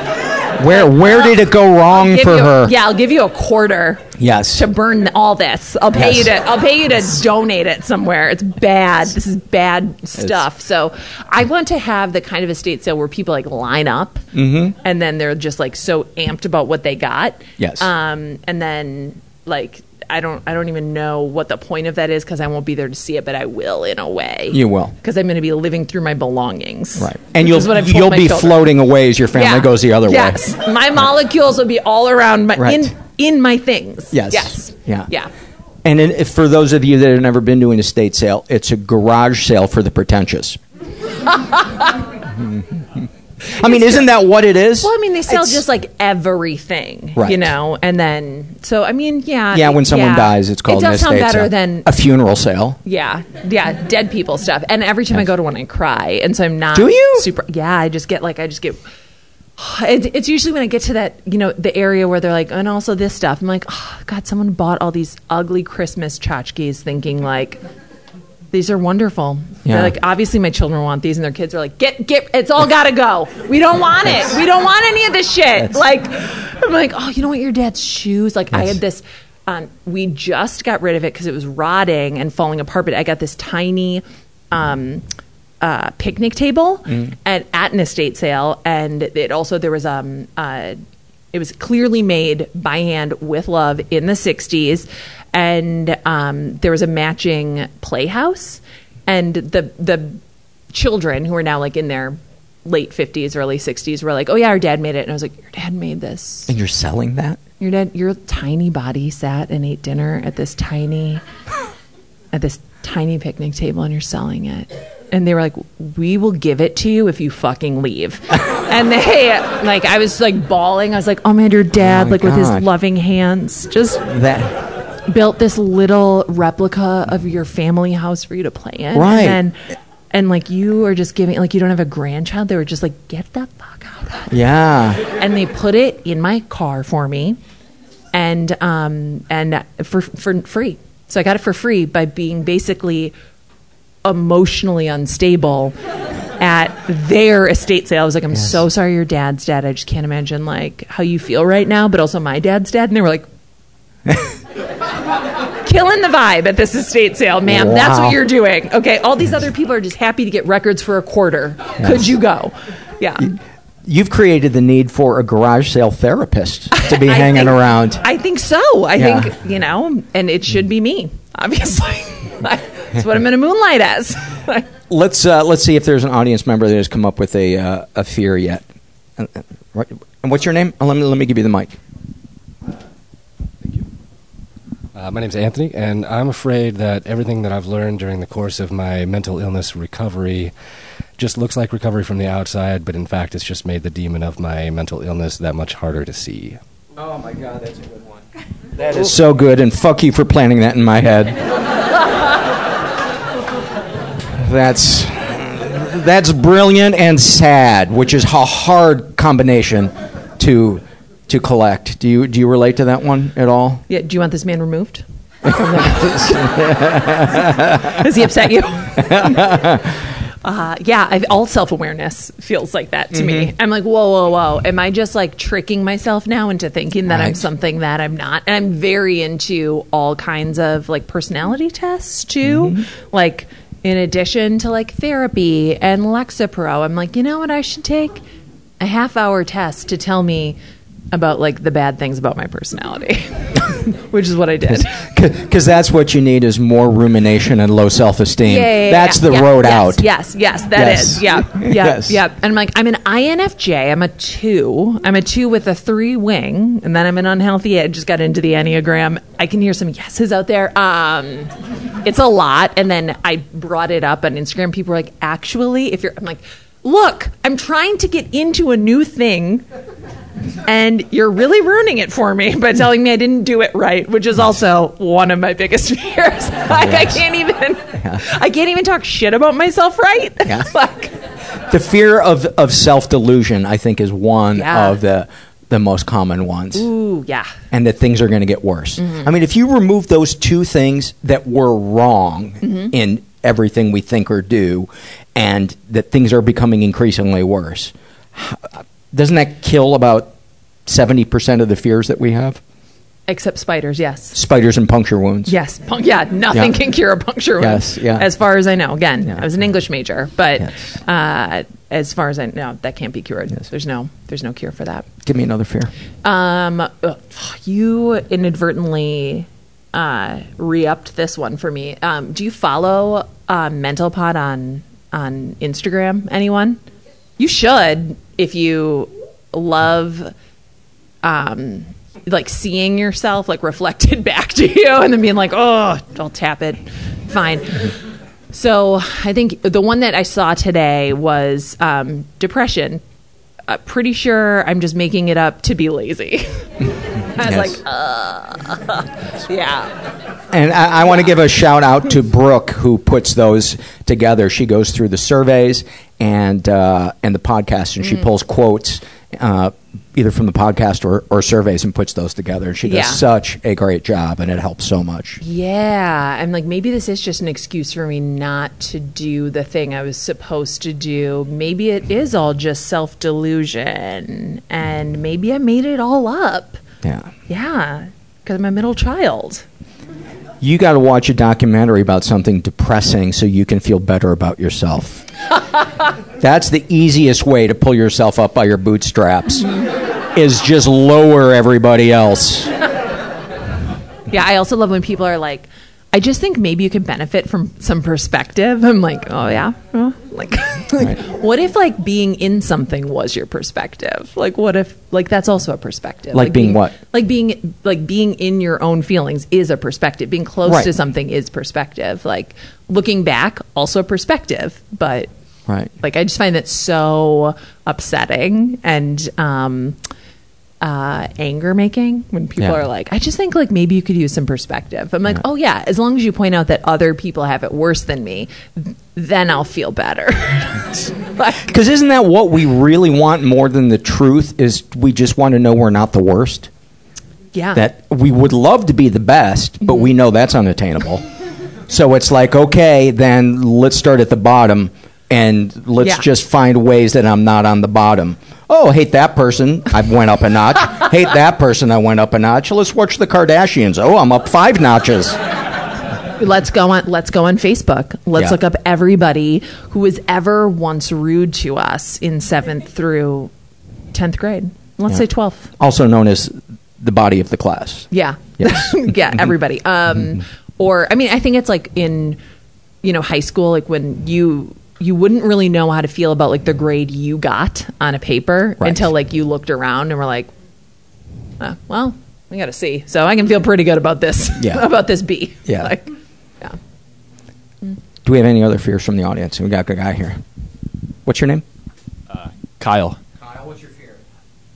Speaker 1: Where where did it go wrong for
Speaker 3: you-
Speaker 1: her?
Speaker 3: Yeah, I'll give you a quarter
Speaker 1: Yes.
Speaker 3: to burn all this. I'll pay
Speaker 1: Yes.
Speaker 3: you to I'll pay you to donate it somewhere. It's bad. This is bad stuff. So I want to have the kind of estate sale where people like line up
Speaker 1: Mhm.
Speaker 3: and then they're just like so amped about what they got.
Speaker 1: Yes.
Speaker 3: Um, and then like I don't I don't even know what the point of that is because I won't be there to see it, but I will in a way.
Speaker 1: You will.
Speaker 3: because I'm going to be living through my belongings.
Speaker 1: Right. And you'll you'll be
Speaker 3: children.
Speaker 1: floating away as your family
Speaker 3: Yeah.
Speaker 1: goes the other
Speaker 3: yes.
Speaker 1: way.
Speaker 3: Yes, my molecules will be all around my
Speaker 1: Right.
Speaker 3: in in my things.
Speaker 1: Yes.
Speaker 3: Yes.
Speaker 1: Yeah.
Speaker 3: Yeah.
Speaker 1: And in, for those of you that have never been to an estate sale, it's a garage sale for the pretentious. I mean, isn't that what it is?
Speaker 3: Well, I mean, they sell
Speaker 1: It's-
Speaker 3: just like everything,
Speaker 1: Right.
Speaker 3: you know, and then so I mean, yeah,
Speaker 1: yeah, when someone
Speaker 3: yeah.
Speaker 1: dies, it's called
Speaker 3: It
Speaker 1: an
Speaker 3: does
Speaker 1: estate
Speaker 3: sound better than
Speaker 1: a funeral sale.
Speaker 3: yeah, yeah, dead people stuff. And every time I go to one, I cry, and so I'm not.
Speaker 1: Do you?
Speaker 3: super? Yeah, I just get like I just get. It, it's usually when I get to that, you know, the area where they're like, and also this stuff. I'm like, oh, God, someone bought all these ugly Christmas tchotchkes, thinking like, these are wonderful.
Speaker 1: Yeah.
Speaker 3: They're like, obviously, my children want these, and their kids are like, get, get, it's all got to go. We don't want it. We don't want any of this shit. Like, I'm like, oh, you know what, your dad's shoes. Like, I had this. Um, we just got rid of it because it was rotting and falling apart. But I got this tiny. Um, uh, picnic table
Speaker 1: Mm.
Speaker 3: at, at an estate sale, and it also there was um uh, it was clearly made by hand with love in the '60s, and um, there was a matching playhouse, and the the children who are now like in their late 50s early 60s were like oh yeah our dad made it. And i was like your dad made this.
Speaker 1: And you're selling that?
Speaker 3: your dad your tiny body sat and ate dinner at this tiny at this tiny picnic table and you're selling it. And they were like we will give it to you if you fucking leave and they like i was like bawling. I was like oh man your dad
Speaker 1: my
Speaker 3: like with his loving hands just
Speaker 1: That
Speaker 3: built this little replica of your family house for you to play in.
Speaker 1: Right.
Speaker 3: and then and like you are just giving like you don't have a grandchild. They were just like get the fuck out of that
Speaker 1: yeah.
Speaker 3: and they put it in my car for me. And um and for for free. So i got it for free by being basically emotionally unstable at their estate sale. I was like i'm so sorry your dad's dead. I just can't imagine like how you feel right now but also my dad's dead. And they were like killing the vibe at this estate sale ma'am. That's what you're doing. Okay all these other people are just happy to get records for a quarter. Could you go? Yeah.
Speaker 1: You've created the need for a garage sale therapist to be hanging
Speaker 3: think-
Speaker 1: around.
Speaker 3: I think so. I
Speaker 1: Yeah.
Speaker 3: think, you know, and it should be me, obviously. That's what I'm going to moonlight as.
Speaker 1: Let's uh, let's see if there's an audience member that has come up with a uh, a fear yet. And, uh, right- and what's your name? Oh, let me let me give you the mic. Thank you.
Speaker 5: Uh, my name's Anthony, and I'm afraid that everything that I've learned during the course of my mental illness recovery just looks like recovery from the outside, but in fact, it's just made the demon of my mental illness that much harder to see.
Speaker 1: Oh my God, that's a good one. That is so good, and fuck you for planting that in my head. That's that's brilliant and sad, which is a hard combination to to collect. Do you do you relate to that one at all?
Speaker 3: Yeah, do you want this man removed? Does he upset you? Uh, yeah, I've, all self awareness feels like that to me.
Speaker 1: Mhm.
Speaker 3: I'm like, whoa, whoa, whoa. Am I just like tricking myself now into thinking that I'm something that I'm not? And I'm very into all kinds of like personality tests too.
Speaker 1: Mm-hmm.
Speaker 3: Like, in addition to like therapy and Lexapro, I'm like, you know what? I should take a half hour test to tell me about like the bad things about my personality, which is what I did.
Speaker 1: Because that's what you need is more rumination and low self esteem.
Speaker 3: Yeah, yeah, yeah,
Speaker 1: that's the road
Speaker 3: yes,
Speaker 1: out.
Speaker 3: Yes, yes, that
Speaker 1: Yes.
Speaker 3: is. Yeah, yeah,
Speaker 1: Yes.
Speaker 3: yeah. And I'm like, I'm an INFJ. I'm a two. I'm a two with a three wing, and then I'm an unhealthy. I just got into the enneagram. I can hear some yeses out there. Um, it's a lot. And then I brought it up on Instagram. People were like, actually, if you're, I'm like, look, I'm trying to get into a new thing. And you're really ruining it for me by telling me I didn't do it right, which is also one of my biggest fears. like I can't even, I can't even talk shit about myself right.
Speaker 1: Yeah.
Speaker 3: like,
Speaker 1: The fear of, of self delusion, I think, is one
Speaker 3: Yeah.
Speaker 1: of the the most common ones.
Speaker 3: ooh, yeah,
Speaker 1: and that things are going to get worse.
Speaker 3: Mhm.
Speaker 1: I mean, if you remove those two things that were wrong
Speaker 3: Mhm.
Speaker 1: in everything we think or do, and that things are becoming increasingly worse, doesn't that kill about 70% of the fears that we have?
Speaker 3: Except spiders, yes.
Speaker 1: Spiders and puncture wounds.
Speaker 3: Yes. Pun- yeah, nothing
Speaker 1: Yeah.
Speaker 3: can cure a puncture wound.
Speaker 1: Yes, yeah.
Speaker 3: As far as I know. Again,
Speaker 1: Yeah.
Speaker 3: I was an English major, but
Speaker 1: Yes.
Speaker 3: uh, as far as I know, that can't be cured. Yes. There's no there's no cure for that.
Speaker 1: Give me another fear.
Speaker 3: Um, ugh, you inadvertently uh, re-upped this one for me. Um, do you follow uh, MentalPod on on Instagram? Anyone? You should if you love um, like seeing yourself like reflected back to you, and then being like, oh, I'll tap it. Fine. So I think the one that I saw today was um, depression. Uh, pretty sure I'm just making it up to be lazy. I was
Speaker 1: Yes.
Speaker 3: like, uh, yeah.
Speaker 1: And I, I want to give a shout out to Brooke who puts those together. She goes through the surveys and uh, and the podcast, and she
Speaker 3: Mm.
Speaker 1: pulls quotes uh, either from the podcast or, or surveys and puts those together. And she does
Speaker 3: Yeah.
Speaker 1: such a great job, and it helps so much.
Speaker 3: Yeah, I'm like maybe this is just an excuse for me not to do the thing I was supposed to do. Maybe it is all just self delusion, and maybe I made it all up.
Speaker 1: Yeah.
Speaker 3: Yeah, because I'm a middle child.
Speaker 1: You got to watch a documentary about something depressing so you can feel better about yourself. That's the easiest way to pull yourself up by your bootstraps. Is just lower everybody else.
Speaker 3: Yeah, I also love when people are like, I just think maybe you could benefit from some perspective. I'm like, oh yeah, Well, like, like, what if like being in something was your perspective? Like, what if like that's also a perspective?
Speaker 1: Like being what?
Speaker 3: Like being like being in your own feelings is a perspective. Being close
Speaker 1: Right.
Speaker 3: to something is perspective. Like looking back, also perspective. But
Speaker 1: Right.
Speaker 3: like I just find that so upsetting and um, uh, anger making when people
Speaker 1: Yeah.
Speaker 3: are like, I just think like maybe you could use some perspective. I'm like, oh yeah, as long as you point out that other people have it worse than me, then I'll feel better. like,
Speaker 1: Because isn't that what we really want more than the truth? Is we just want to know we're not the worst.
Speaker 3: yeah,
Speaker 1: That we would love to be the best, but
Speaker 3: Mm-hmm.
Speaker 1: we know that's unattainable. so it's like, okay, then let's start at the bottom and let's
Speaker 3: Yeah.
Speaker 1: just find ways that I'm not on the bottom. Oh, hate that person. I went up a notch. hate that person. I went up a notch. Let's watch the Kardashians. Oh, I'm up five notches.
Speaker 3: let's go on. Let's go on Facebook. Let's
Speaker 1: Yeah.
Speaker 3: look up everybody who was ever once rude to us in seventh through tenth grade. Let's
Speaker 1: Yeah.
Speaker 3: say twelfth.
Speaker 1: Also known as the body of the class.
Speaker 3: Yeah.
Speaker 1: Yes.
Speaker 3: yeah, everybody. Um or I mean I think it's like in you know high school like when you you wouldn't really know how to feel about like the grade you got on a paper
Speaker 1: Right.
Speaker 3: until like you looked around and were like uh, well, we got to see. So I can feel pretty good about this
Speaker 1: Yeah.
Speaker 3: about this B.
Speaker 1: Yeah.
Speaker 3: Like yeah.
Speaker 1: Do we have any other fears from the audience? We got a guy here. What's your name?
Speaker 6: Kyle.
Speaker 1: Kyle, what's your fear?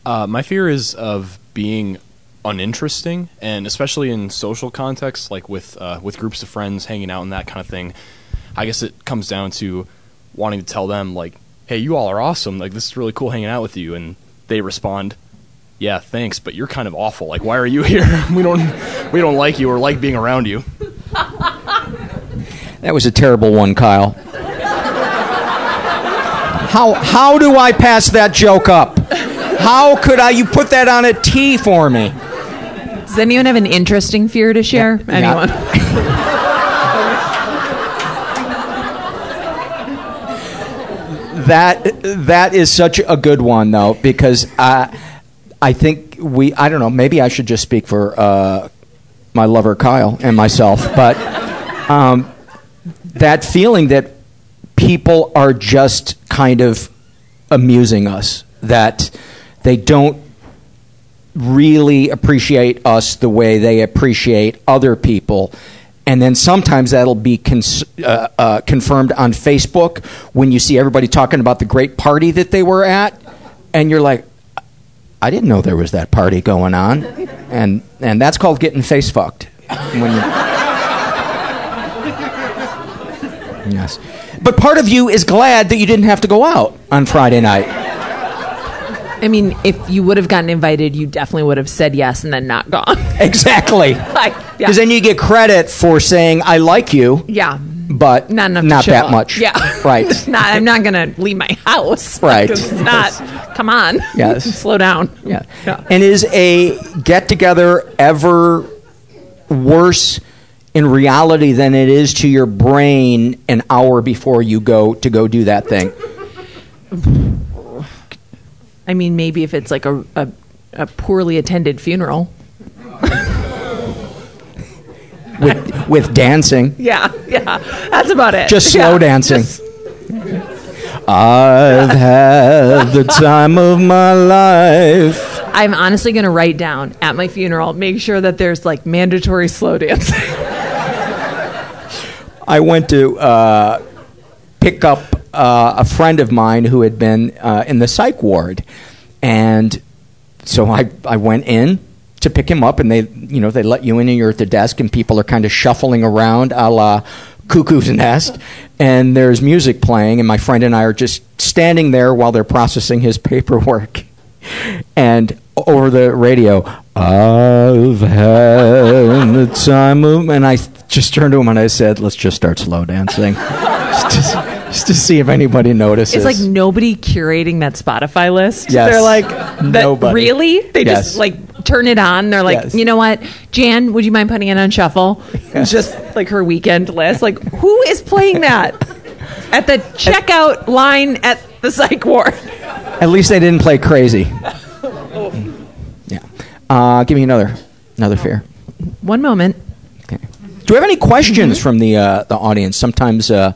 Speaker 6: Uh, my fear is of being uninteresting, and especially in social contexts, like with uh, with groups of friends hanging out and that kind of thing. I guess it comes down to wanting to tell them like, "Hey, you all are awesome. Like this is really cool hanging out with you," and they respond, "Yeah, thanks, but you're kind of awful. Like, why are you here? we don't we don't like you or like being around you."
Speaker 1: That was a terrible one, Kyle. How how do I pass that joke up? How could I? You put that on a T for me.
Speaker 3: Does anyone have an interesting fear to share? Anyone?
Speaker 1: That that is such a good one though because I I think we I don't know maybe I should just speak for uh, my lover Kyle and myself, but um, that feeling that people are just kind of amusing us that they don't really appreciate us the way they appreciate other people. And then sometimes that'll be cons- uh, uh, confirmed on Facebook when you see everybody talking about the great party that they were at, and you're like, "I didn't know there was that party going on," and and that's called getting face fucked. Yes, but part of you is glad that you didn't have to go out on Friday night.
Speaker 3: I mean, if you would have gotten invited, you definitely would have said yes and then not gone.
Speaker 1: Exactly.
Speaker 3: like, yeah.
Speaker 1: Because then you get credit for saying "I like you."
Speaker 3: yeah.
Speaker 1: but
Speaker 3: not enough.
Speaker 1: not that
Speaker 3: up.
Speaker 1: much.
Speaker 3: Yeah,
Speaker 1: Right.
Speaker 3: Not. I'm not going to leave my house.
Speaker 1: Right.
Speaker 3: It's not. Come on.
Speaker 1: Yes.
Speaker 3: Slow down.
Speaker 1: Yeah. And is a get together ever worse in reality than it is to your brain an hour before you go to go do that thing?
Speaker 3: I mean, maybe if it's like a a, a poorly attended funeral.
Speaker 1: With with dancing.
Speaker 3: Yeah, yeah. That's about it.
Speaker 1: Just slow
Speaker 3: Yeah,
Speaker 1: dancing.
Speaker 3: just-
Speaker 1: I've had the time of my life.
Speaker 3: I'm honestly going to write down at my funeral. Make sure that there's like mandatory slow dancing.
Speaker 1: I went to uh, pick up uh, a friend of mine who had been uh, in the psych ward, and so I I went in to pick him up, and they you know they let you in, and you're at the desk, and people are kind of shuffling around, a la Cuckoo's Nest, and there's music playing, and my friend and I are just standing there while they're processing his paperwork, and over the radio, I've had the time. Of, and I just turned to him and I said, "Let's just start slow dancing, just, to, see if anybody notices."
Speaker 3: It's like nobody curating that Spotify list.
Speaker 1: Yes.
Speaker 3: They're like, that,
Speaker 1: Nobody.
Speaker 3: really? They
Speaker 1: Yes.
Speaker 3: just like turn it on. They're like,
Speaker 1: Yes.
Speaker 3: you know what, Jan, would you mind putting it on shuffle? It's Just like her weekend list. Like, who is playing that at the checkout line at the psych ward?
Speaker 1: At least they didn't play crazy. Yeah. Uh, give me another another fear.
Speaker 3: One moment. Okay.
Speaker 1: Do we have any questions from the uh, the audience? Sometimes uh,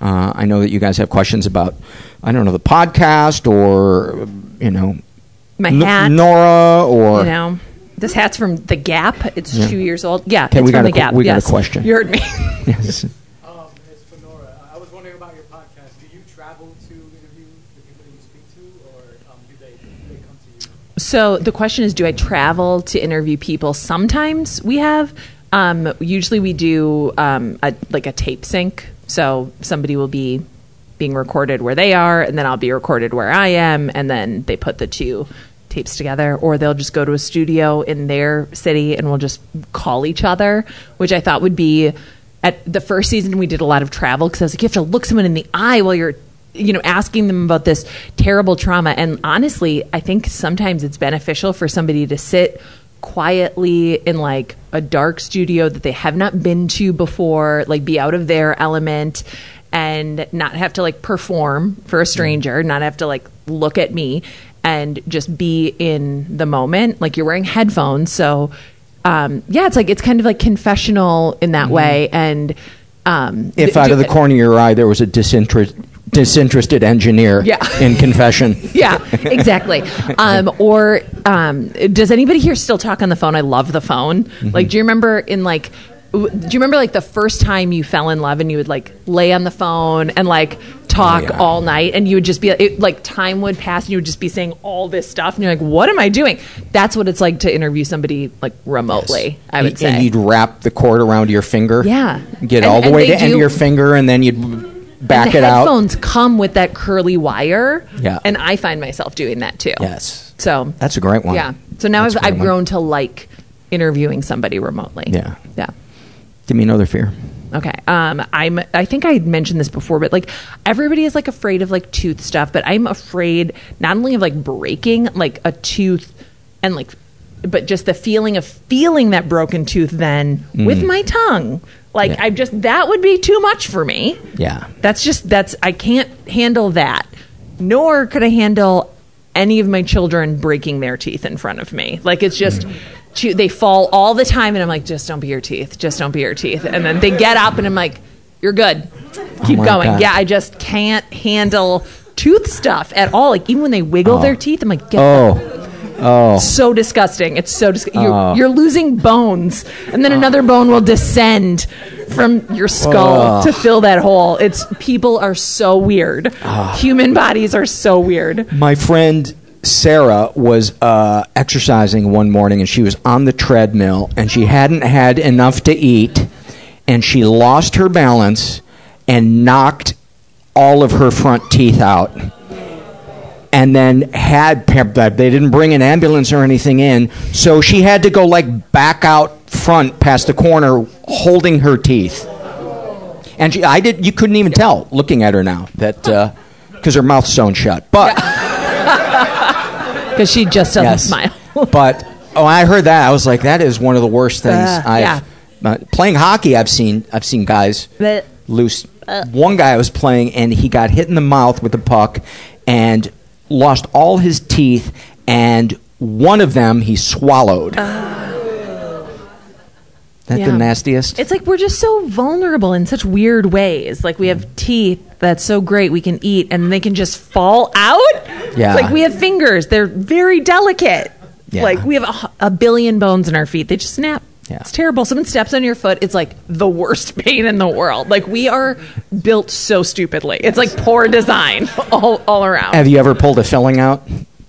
Speaker 1: uh, I know that you guys have questions about I don't know the podcast or you know
Speaker 3: My
Speaker 1: N-
Speaker 3: hat.
Speaker 1: Nora or
Speaker 3: you know, this hat's from The Gap. It's
Speaker 1: Yeah.
Speaker 3: two years old. Yeah,
Speaker 1: Okay,
Speaker 3: it's
Speaker 1: we
Speaker 3: from The
Speaker 1: a qu-
Speaker 3: Gap.
Speaker 1: we got a question.
Speaker 3: You heard me.
Speaker 1: yes. It's Fenora.
Speaker 4: I was wondering about your podcast. Do you travel to interview the people that you speak to, or um, do they, do they come to you?
Speaker 3: So the question is, do I travel to interview people? Sometimes we have. Um, usually we do um, a, like a tape sync. So somebody will be being recorded where they are, and then I'll be recorded where I am, and then they put the two tapes together, or they'll just go to a studio in their city and we'll just call each other, which I thought would be. At the first season, we did a lot of travel because I was like, you have to look someone in the eye while you're you know asking them about this terrible trauma and honestly i think sometimes it's beneficial for somebody to sit quietly in like a dark studio that they have not been to before like be out of their element and not have to like perform for a stranger not have to like look at me and just be in the moment. Like you're wearing headphones so um yeah it's like it's kind of like confessional in that way and um
Speaker 1: If out of the corner of your eye there was a disinterest, disinterested engineer
Speaker 3: Yeah.
Speaker 1: in confession.
Speaker 3: yeah, exactly. Um, or um, does anybody here still talk on the phone? I love the phone.
Speaker 1: Mm-hmm.
Speaker 3: Like, do you remember in like, do you remember like the first time you fell in love and you would like lay on the phone and like talk
Speaker 1: Oh, yeah.
Speaker 3: all night and you would just be it, like time would pass and you would just be saying all this stuff and you're like, what am I doing? That's what it's like to interview somebody like remotely. I would
Speaker 1: and,
Speaker 3: say.
Speaker 1: and you'd wrap the cord around your finger.
Speaker 3: Yeah.
Speaker 1: Get
Speaker 3: And-
Speaker 1: all the way to end
Speaker 3: do-
Speaker 1: your finger, and then you'd back
Speaker 3: the
Speaker 1: it out.
Speaker 3: headphones come with that curly wire.
Speaker 1: Yeah.
Speaker 3: And I find myself doing that too.
Speaker 1: Yes.
Speaker 3: So
Speaker 1: That's a great one.
Speaker 3: Yeah. So now
Speaker 1: That's
Speaker 3: I've, I've
Speaker 1: one.
Speaker 3: grown to like interviewing somebody remotely.
Speaker 1: Yeah.
Speaker 3: Yeah.
Speaker 1: Give me another fear.
Speaker 3: Okay. Um, I'm. I think I mentioned this before, but like everybody is like afraid of like tooth stuff, but I'm afraid not only of like breaking like a tooth and like, but just the feeling of feeling that broken tooth then with
Speaker 1: Mm.
Speaker 3: my tongue. Like
Speaker 1: Yeah.
Speaker 3: I just that would be too much for me.
Speaker 1: Yeah.
Speaker 3: That's just that's I can't handle that. Nor could I handle any of my children breaking their teeth in front of me. Like it's just che- they fall all the time and I'm like just don't be your teeth. Just don't be your teeth. And then they get up and I'm like you're good. Oh Keep
Speaker 1: my
Speaker 3: going.
Speaker 1: God.
Speaker 3: Yeah, I just can't handle tooth stuff at all. Like even when they wiggle
Speaker 1: Oh.
Speaker 3: their teeth, I'm like get
Speaker 1: Oh. Oh.
Speaker 3: so disgusting. It's so disgusting. You're,
Speaker 1: Oh.
Speaker 3: you're losing bones, and then another bone will descend from your skull
Speaker 1: Oh.
Speaker 3: to fill that hole. It's people are so weird.
Speaker 1: Ah.
Speaker 3: Human bodies are so weird.
Speaker 1: My friend Sarah was uh, exercising one morning and she was on the treadmill and she hadn't had enough to eat and she lost her balance and knocked all of her front teeth out. And then had they didn't bring an ambulance or anything in, so she had to go like back out front past the corner holding her teeth. And she, I did. You couldn't even tell looking at her now that because her mouth's sewn shut. But
Speaker 3: Because she just doesn't
Speaker 1: Yes.
Speaker 3: smile.
Speaker 1: but oh, I heard that. I was like, that is one of the worst things.
Speaker 3: Uh,
Speaker 1: I've,
Speaker 3: yeah.
Speaker 1: uh, playing hockey, I've seen. I've seen guys
Speaker 3: But-
Speaker 1: loose. One guy I was playing, and he got hit in the mouth with a puck, and lost all his teeth, and one of them he swallowed. Uh. That the nastiest.
Speaker 3: It's like we're just so vulnerable in such weird ways. Like we have teeth that's so great we can eat and they can just fall out.
Speaker 1: Yeah.
Speaker 3: It's like we have fingers. They're very delicate.
Speaker 1: Yeah.
Speaker 3: Like we have a, a billion bones in our feet. They just snap.
Speaker 1: Yeah.
Speaker 3: It's terrible. Someone steps on your foot. It's like the worst pain in the world. Like we are built so stupidly. It's like poor design all, all around.
Speaker 1: Have you ever pulled a filling out?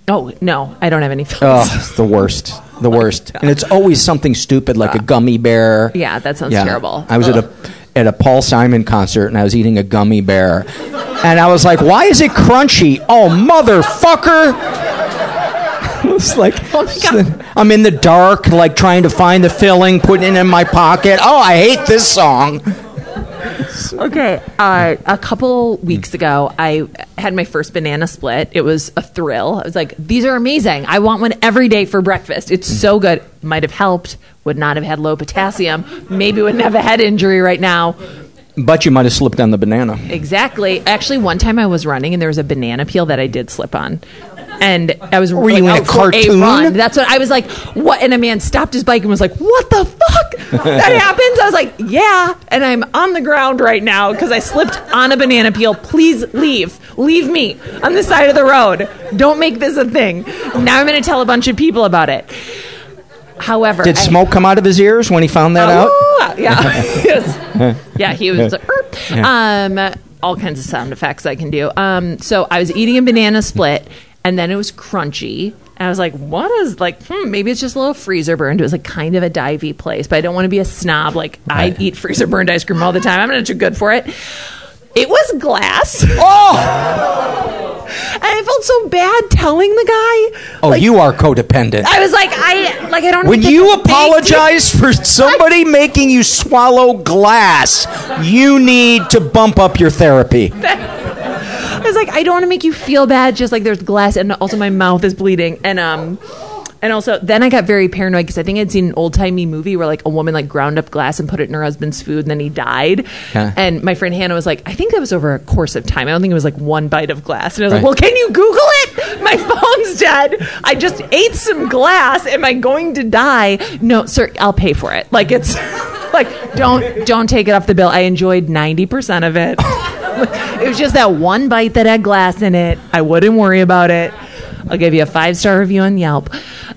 Speaker 3: oh, no. I don't have any feelings.
Speaker 1: Oh, it's the worst. The oh worst. And it's always something stupid like a gummy bear.
Speaker 3: Yeah, that sounds
Speaker 1: Yeah.
Speaker 3: terrible.
Speaker 1: I was at a at a Paul Simon concert and I was eating a gummy bear. And I was like, "Why is it crunchy?" Oh, motherfucker. It's like
Speaker 3: Oh.
Speaker 1: I'm in the dark, like trying to find the filling, putting it in my pocket. Oh, I hate this song.
Speaker 3: Okay. Uh, a couple weeks ago, I had my first banana split. It was a thrill. I was like, these are amazing. I want one every day for breakfast. It's so good. Might have helped. Would not have had low potassium. Maybe wouldn't have a head injury right now.
Speaker 1: But you might have slipped on the banana.
Speaker 3: Exactly. Actually, one time I was running and there was a banana peel that I did slip on. And I was
Speaker 1: Were you
Speaker 3: like,
Speaker 1: in a
Speaker 3: for
Speaker 1: cartoon?
Speaker 3: run. That's what I was like. What? And a man stopped his bike and was like, "What the fuck? that happens?" I was like, "Yeah." And I'm on the ground right now because I slipped on a banana peel. Please leave. Leave me on the side of the road. Don't make this a thing. Now I'm going to tell a bunch of people about it. However,
Speaker 1: Did
Speaker 3: I-
Speaker 1: smoke come out of his ears when he found that out?
Speaker 3: Ah, Yeah. Yes. Yeah, he was um all kinds of sound effects I can do. Um so I was eating a banana split and then it was crunchy. And I was like, what is like, hmm, maybe it's just a little freezer burned. It was like kind of a divey place, but I don't want to be a snob. Like I eat freezer burned ice cream all the time. I'm not too good for it. It was glass.
Speaker 1: Oh,
Speaker 3: And I felt so bad telling the guy.
Speaker 1: oh, you are codependent.
Speaker 3: I was like, I like I don't.
Speaker 1: When
Speaker 3: know what
Speaker 1: you apologize for somebody making you swallow glass, you need to bump up your therapy.
Speaker 3: I was like, I don't want to make you feel bad. Just like there's glass, and also my mouth is bleeding, and um, and also then I got very paranoid because I think I'd seen an old timey movie where like a woman like ground up glass and put it in her husband's food, and then he died.
Speaker 1: Yeah.
Speaker 3: And my friend Hannah was like, I think that was over a course of time. I don't think it was like one bite of glass. And I was
Speaker 1: Right.
Speaker 3: like, Well, can you Google it? My phone's dead. I just ate some glass. Am I going to die? No, sir. I'll pay for it. Like it's like don't don't take it off the bill. I enjoyed ninety percent of it. it was just that one bite that had glass in it. I wouldn't worry about it. I'll give you a five star review on Yelp.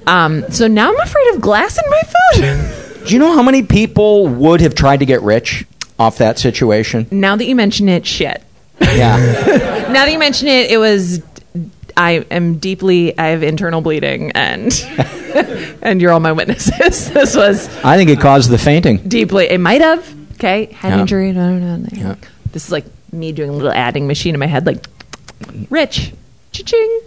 Speaker 3: Um, so now I'm afraid of glass in my food.
Speaker 1: Do you know how many people would have tried to get rich off that situation?
Speaker 3: now that you mention it, shit.
Speaker 1: Yeah.
Speaker 3: Now that you mention it, it was. I am deeply. I have internal bleeding, and and you're all my witnesses. This was
Speaker 1: I think it caused the fainting.
Speaker 3: deeply. It might have. Okay, head
Speaker 1: Yeah.
Speaker 3: injury. No, no, no.
Speaker 1: Yeah.
Speaker 3: This is like me doing a little adding machine in my head, like rich, cha-ching,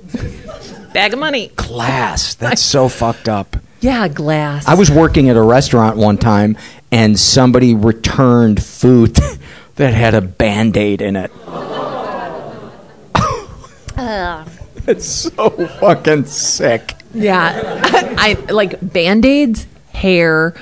Speaker 3: bag of money.
Speaker 1: Glass. That's so fucked up.
Speaker 3: Yeah, glass.
Speaker 1: I was working at a restaurant one time and somebody returned food that had a band aid in it. It's so fucking sick.
Speaker 3: Yeah, I like band aids, hair,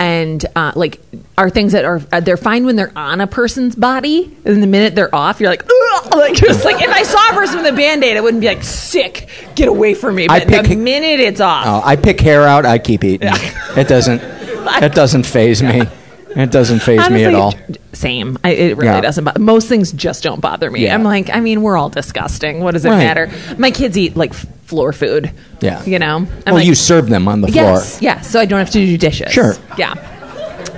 Speaker 3: and uh, like are things that are uh, they're fine when they're on a person's body, and the minute they're off, you're like, Ugh! like just like if I saw a person with a band aid, I wouldn't be like sick, get away from me.
Speaker 1: I
Speaker 3: But
Speaker 1: pick-
Speaker 3: the minute it's off,
Speaker 1: Oh, I pick hair out, I keep eating. It doesn't it doesn't faze me. It doesn't faze me at all.
Speaker 3: Same. I, it really
Speaker 1: Yeah.
Speaker 3: doesn't. Bo- most things just don't bother me.
Speaker 1: Yeah.
Speaker 3: I'm like, I mean, we're all disgusting. What does it
Speaker 1: Right.
Speaker 3: matter? My kids eat like f- floor food.
Speaker 1: Yeah.
Speaker 3: You know. I'm
Speaker 1: well,
Speaker 3: like,
Speaker 1: you serve them on the floor.
Speaker 3: Yes. Yeah. So I don't have to do dishes.
Speaker 1: Sure.
Speaker 3: Yeah.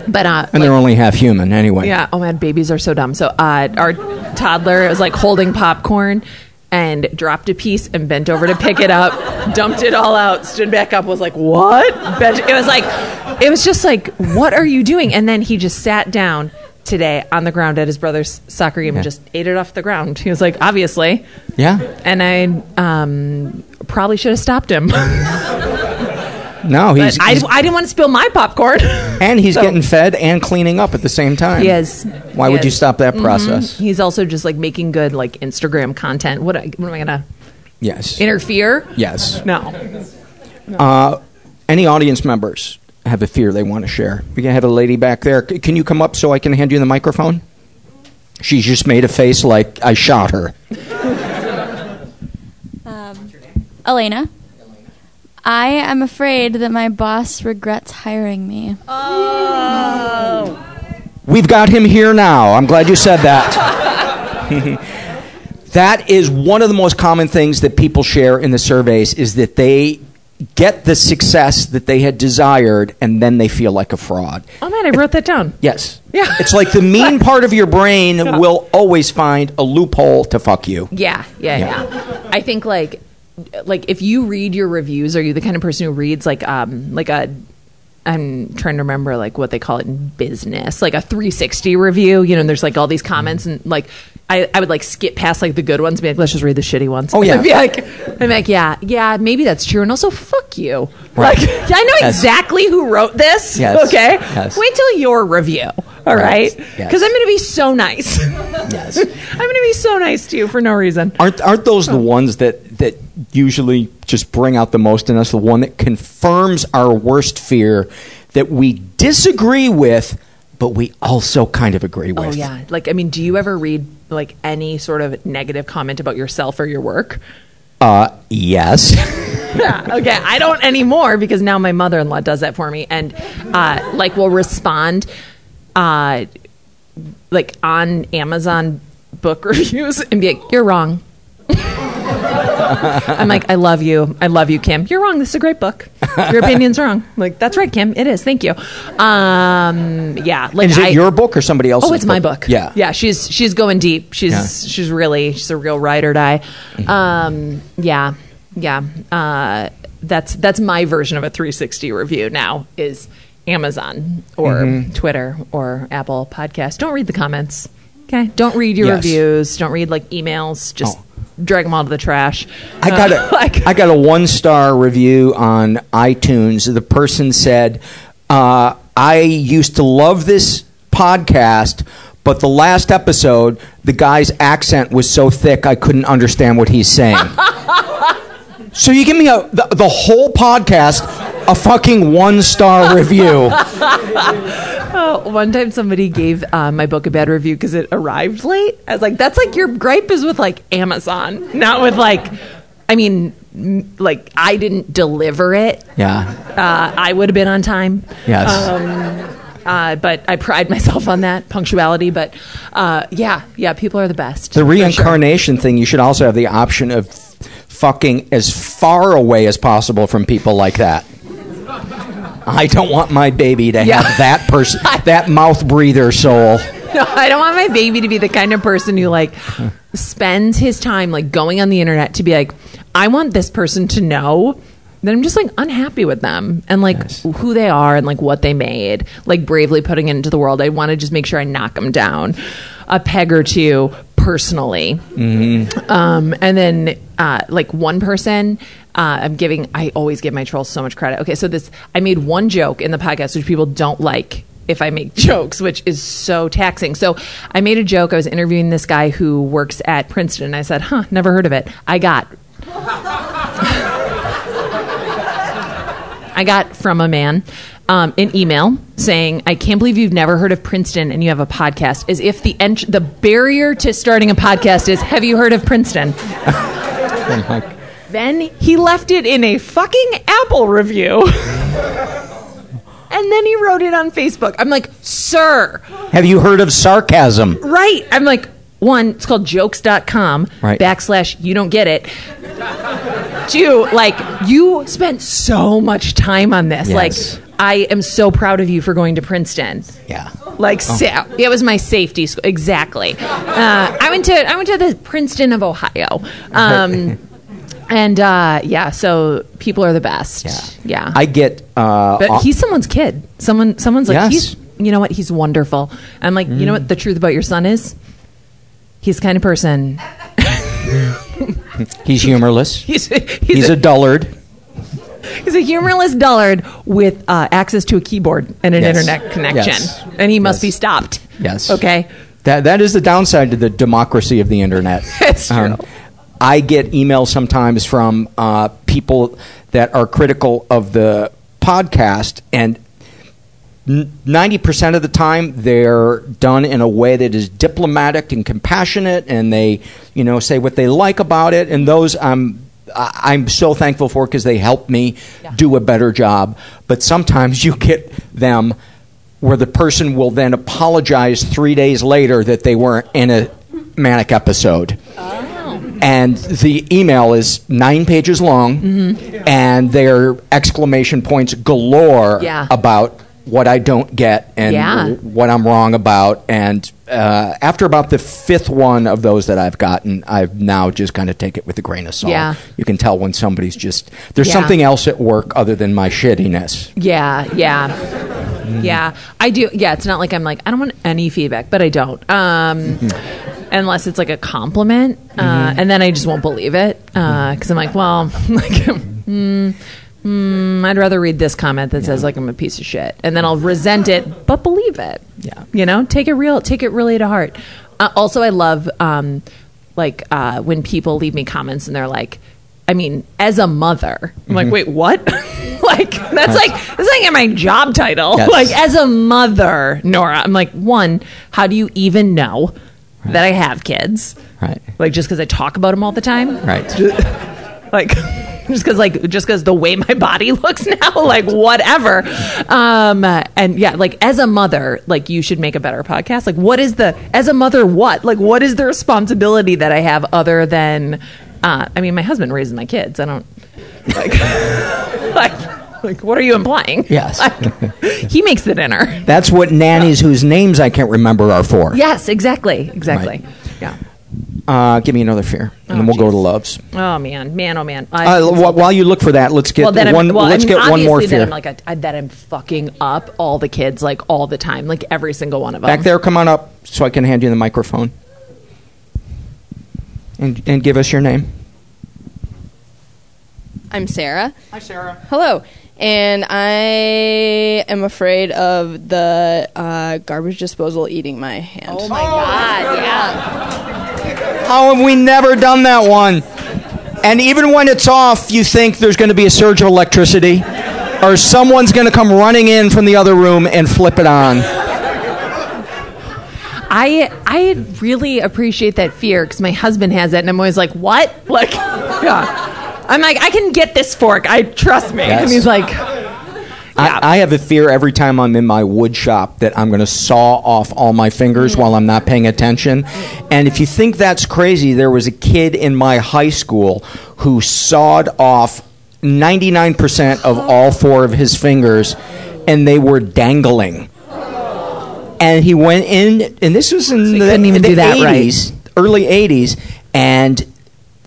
Speaker 3: But uh,
Speaker 1: And they're only half human anyway.
Speaker 3: yeah. Oh man, babies are so dumb. So uh, our toddler is like holding popcorn and dropped a piece and bent over to pick it up, dumped it all out, stood back up, was like, "What?" It was like, it was just like, "What are you doing?" And then he just sat down today on the ground at his brother's soccer game and just ate it off the ground. He was like, "Obviously,"
Speaker 1: Yeah.
Speaker 3: and I um, probably should have stopped him.
Speaker 1: No, he's,
Speaker 3: But I,
Speaker 1: he's-
Speaker 3: I didn't want to spill my popcorn.
Speaker 1: and he's
Speaker 3: So-
Speaker 1: getting fed and cleaning up at the same time.
Speaker 3: Yes.
Speaker 1: Why
Speaker 3: He
Speaker 1: would you
Speaker 3: is.
Speaker 1: stop that
Speaker 3: Mhm.
Speaker 1: process?
Speaker 3: He's also just like making good like Instagram content. What, what am I gonna
Speaker 1: Yes.
Speaker 3: interfere?
Speaker 1: Yes.
Speaker 3: No.
Speaker 1: Uh, any audience members have a fear they want to share? We can have a lady back there. C- Can you come up so I can hand you the microphone? She's just made a face like I shot her.
Speaker 7: Elena. I am afraid that my boss regrets hiring me. Oh.
Speaker 1: We've got him here now. I'm glad you said that. that is one of the most common things that people share in the surveys is that they get the success that they had desired and then they feel like a fraud.
Speaker 3: Oh man, I wrote that down.
Speaker 1: Yes.
Speaker 3: Yeah.
Speaker 1: It's like the mean part of your brain will always find a loophole to fuck you.
Speaker 3: Yeah, yeah,
Speaker 1: Yeah.
Speaker 3: yeah, I think like like if you read your reviews, are you the kind of person who reads like um like a I'm trying to remember like what they call it in business, like a 360 review, you know, and there's like all these comments and like I, I would like skip past like the good ones and be like, let's just read the shitty ones.
Speaker 1: Oh, yeah.
Speaker 3: I'd be like I'm like, yeah, yeah, maybe that's true. And also fuck you.
Speaker 1: Right.
Speaker 3: Like I know
Speaker 1: Yes.
Speaker 3: exactly who wrote this.
Speaker 1: Yes.
Speaker 3: Okay.
Speaker 1: Yes.
Speaker 3: Wait till your review. All
Speaker 1: Right.
Speaker 3: right.
Speaker 1: Yes.
Speaker 3: Because I'm gonna be so nice.
Speaker 1: Yes.
Speaker 3: I'm gonna be so nice to you for no reason.
Speaker 1: Aren't aren't those the ones that that usually just bring out the most in us? The one that confirms our worst fear that we disagree with, but we also kind of agree with.
Speaker 3: Oh yeah. Like I mean, do you ever read like any sort of negative comment about yourself or your work?
Speaker 1: Uh, yes.
Speaker 3: yeah. Okay. I don't anymore because now my mother-in-law does that for me, and uh, like will respond, uh, like on Amazon book reviews and be like, "You're wrong." I'm like, I love you. I love you, Kim. You're wrong. This is a great book. Your opinion's wrong. Like, that's right, Kim. It is. Thank you. Um, yeah. Like,
Speaker 1: And is it
Speaker 3: I-
Speaker 1: your book or somebody else's?
Speaker 3: Oh, it's my book.
Speaker 1: Yeah.
Speaker 3: yeah. She's she's going deep. She's
Speaker 1: Yeah.
Speaker 3: she's really she's a real ride or die. Um, yeah, yeah. Uh, that's that's my version of a 360 review. Now is Amazon or
Speaker 1: Mhm.
Speaker 3: Twitter or Apple Podcast. Don't read the comments. Okay. Don't read your
Speaker 1: Yes.
Speaker 3: reviews. Don't read like emails. Just drag them all to the trash.
Speaker 1: I got a I got a one star review on iTunes. The person said, uh, "I used to love this podcast." But the last episode, the guy's accent was so thick I couldn't understand what he's saying. so you give me a the, the whole podcast a fucking one star review.
Speaker 3: Oh, one time somebody gave uh, my book a bad review because it arrived late. I was like, that's like your gripe is with like Amazon, not with like, I mean, m- like I didn't deliver it.
Speaker 1: Yeah.
Speaker 3: Uh, I would have been on time.
Speaker 1: Yes.
Speaker 3: Um, uh, but I pride myself on that punctuality. But uh, yeah, yeah, people are the best.
Speaker 1: The
Speaker 3: for sure.
Speaker 1: reincarnation thing, you should also have the option of fucking as far away as possible from people like that. I don't want my baby to
Speaker 3: Yeah.
Speaker 1: have that person, that mouth breather soul.
Speaker 3: No, I don't want my baby to be the kind of person who like spends his time like going on the internet to be like, I want this person to know that I'm just like unhappy with them and like who they are and like what they made, like bravely putting it into the world. I want to just make sure I knock them down a peg or two personally.
Speaker 1: Mm-hmm.
Speaker 3: Um, and then uh, like one person, uh, I'm giving. I always give my trolls so much credit. Okay, so this I made one joke in the podcast which people don't like if I make jokes, which is so taxing. So I made a joke. I was interviewing this guy who works at Princeton. And I said, "Huh, never heard of it." I got. I got from a man um, an email saying, "I can't believe you've never heard of Princeton and you have a podcast." As if the ent- the barrier to starting a podcast is, "Have you heard of Princeton?" Then he left it in a fucking Apple review. and then he wrote it on Facebook. I'm like, "Sir,
Speaker 1: Have you heard of sarcasm?
Speaker 3: right." I'm like, "One, it's called jokes.com
Speaker 1: Right.
Speaker 3: backslash you don't get it." Two, like you spent so much time on this.
Speaker 1: Yes.
Speaker 3: Like I am so proud of you for going to Princeton.
Speaker 1: Yeah.
Speaker 3: Like
Speaker 1: Oh.
Speaker 3: sa- it was my safety school exactly. Uh, I went to I went to the Princeton of Ohio. Um, and uh, yeah, so people are the best. Yeah.
Speaker 1: I get. Uh,
Speaker 3: But he's someone's kid. Someone someone's like
Speaker 1: Yes.
Speaker 3: he's you know what? He's wonderful. I'm like, you know what the truth about your son is? He's the kind of person
Speaker 1: he's humorless.
Speaker 3: he's
Speaker 1: He's,
Speaker 3: he's,
Speaker 1: a, dullard.
Speaker 3: He's a humorless dullard with uh, access to a keyboard and an
Speaker 1: Yes.
Speaker 3: internet connection,
Speaker 1: Yes.
Speaker 3: and he must be stopped.
Speaker 1: Yes.
Speaker 3: Okay.
Speaker 1: That that is the downside to the democracy of the internet.
Speaker 3: It's true.
Speaker 1: I get emails sometimes from uh, people that are critical of the podcast, and ninety percent of the time they're done in a way that is diplomatic and compassionate, and they you know say what they like about it, and those I'm. I'm so thankful for because they help me do a better job. But sometimes you get them where the person will then apologize three days later that they weren't in a manic episode. And the email is nine pages long, and their exclamation points galore
Speaker 3: Yeah.
Speaker 1: about what I don't get and
Speaker 3: Yeah.
Speaker 1: what I'm wrong about. And uh, after about the fifth one of those that I've gotten, I've now just kind of take it with a grain of salt.
Speaker 3: Yeah.
Speaker 1: You can tell when somebody's just there's
Speaker 3: Yeah.
Speaker 1: something else at work other than my shittiness.
Speaker 3: Yeah, yeah. Yeah, I do. Yeah, it's not like I'm like I don't want any feedback, but I don't. Um, unless it's like a compliment, uh, and then I just won't believe it because I'm like, well, like, mm, mm, I'd rather read this comment that says like I'm a piece of shit, and then I'll resent it, but believe it.
Speaker 1: Yeah,
Speaker 3: you know, take it real, take it really to heart. Uh, also, I love um, like uh, when people leave me comments and they're like. I mean, as a mother, I'm like,
Speaker 1: Mhm.
Speaker 3: wait, what? like, that's like that's like in my job title.
Speaker 1: Yes.
Speaker 3: Like, as a mother, Nora, I'm like, one, how do you even know that I have kids?
Speaker 1: Right.
Speaker 3: Like, just because I talk about them all the time?
Speaker 1: Right.
Speaker 3: like, just because, like, just because the way my body looks now, like, whatever. Um, and yeah, like, as a mother, like, you should make a better podcast. Like, what is the, as a mother, what? Like, what is the responsibility that I have other than, uh, I mean, my husband raises my kids. I don't, like, like, like, what are you implying?
Speaker 1: Yes.
Speaker 3: he makes the dinner.
Speaker 1: That's what nannies whose names I can't remember are for.
Speaker 3: Yes, exactly, exactly. Yeah.
Speaker 1: Uh, give me another fear, and then we'll go to loves.
Speaker 3: Oh man, man, oh man. I-
Speaker 1: Uh, wh- while you look for that, let's get
Speaker 3: well,
Speaker 1: one.
Speaker 3: I'm, well,
Speaker 1: let's
Speaker 3: I mean,
Speaker 1: get one more fear.
Speaker 3: Then I'm like a, I, that I'm fucking up all the kids like all the time, like every single one of them.
Speaker 1: Back there, come on up so I can hand you the microphone, and and give us your name.
Speaker 8: I'm Sarah.
Speaker 1: Hi, Sarah.
Speaker 8: Hello. And I am afraid of the uh, garbage disposal eating my hand. Oh
Speaker 3: my god! Yeah.
Speaker 1: How have we never done that one? And even when it's off, you think there's going to be a surge of electricity, or someone's going to come running in from the other room and flip it on.
Speaker 3: I I really appreciate that fear because my husband has it, and I'm always like, "What?" Like, yeah. I'm like, I can get this fork. I trust me.
Speaker 1: Yes.
Speaker 3: And he's like,
Speaker 1: I, I have a fear every time I'm in my wood shop that I'm going to saw off all my fingers while I'm not paying attention. And if you think that's crazy, there was a kid in my high school who sawed off 99% of all four of his fingers, and they were dangling. And he went in, and this was in
Speaker 3: he
Speaker 1: the,
Speaker 3: couldn't even
Speaker 1: the
Speaker 3: do that
Speaker 1: 80s, early 80s, and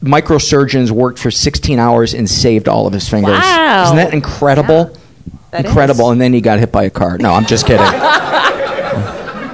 Speaker 1: microsurgeons worked for 16 hours and saved all of his fingers.
Speaker 3: Wow.
Speaker 1: Isn't that incredible?
Speaker 3: That
Speaker 1: incredible. And then he got hit by a car. No, I'm just kidding.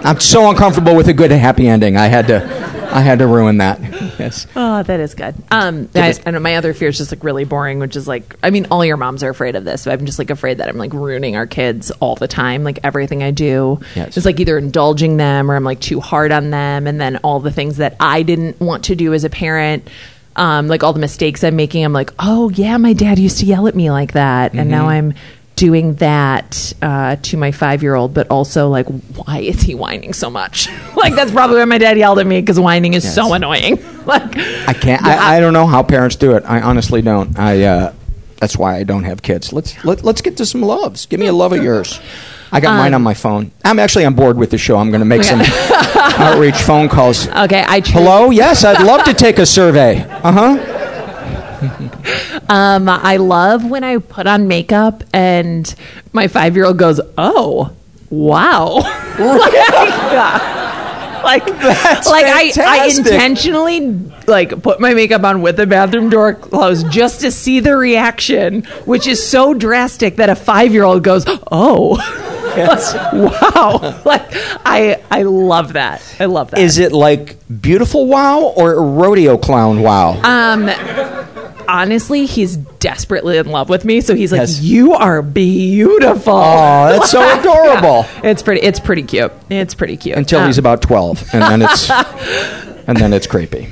Speaker 1: I'm so uncomfortable with a good happy ending. I had to, I had to ruin that. Yes.
Speaker 3: Oh, that is good. Um, I, I know my other fear is just like really boring, which is like, I mean, all your moms are afraid of this, but I'm just like afraid that I'm like ruining our kids all the time. Like everything I do
Speaker 1: Yes.
Speaker 3: is like either indulging them or I'm like too hard on them, and then all the things that I didn't want to do as a parent. Um, like all the mistakes I'm making, I'm like, oh yeah, my dad used to yell at me like that, and now
Speaker 1: Mhm.
Speaker 3: I'm doing that uh, to my five year old, but also like, why is he whining so much? like that's probably why my dad yelled at me because whining is so annoying. like
Speaker 1: I can't. I, I don't know how parents do it. I honestly don't. I. Uh, that's why I don't have kids. Let's let, let's get to some loves. Give me a love of yours. I got mine
Speaker 3: Um,
Speaker 1: on my phone. I'm actually on board with the show. I'm going to make some outreach phone calls.
Speaker 3: Okay, I tr-
Speaker 1: Hello. Yes, I'd love to take a survey. Uh huh.
Speaker 3: Um, I love when I put on makeup and my five year old goes, "Oh, wow!" like, yeah. like,
Speaker 1: That's
Speaker 3: like I, I intentionally like put my makeup on with the bathroom door closed just to see the reaction, which is so drastic that a five year old goes, "Oh." Wow! Like I, I love that. I love that.
Speaker 1: Is it like beautiful wow or rodeo clown wow?
Speaker 3: Um, honestly, he's desperately in love with me. So he's like,
Speaker 1: Yes.
Speaker 3: "You are beautiful."
Speaker 1: Oh, that's so
Speaker 3: Yeah.
Speaker 1: adorable.
Speaker 3: It's pretty. It's pretty cute. It's pretty cute.
Speaker 1: Until he's
Speaker 3: Um,
Speaker 1: about 12, and then it's and then it's creepy.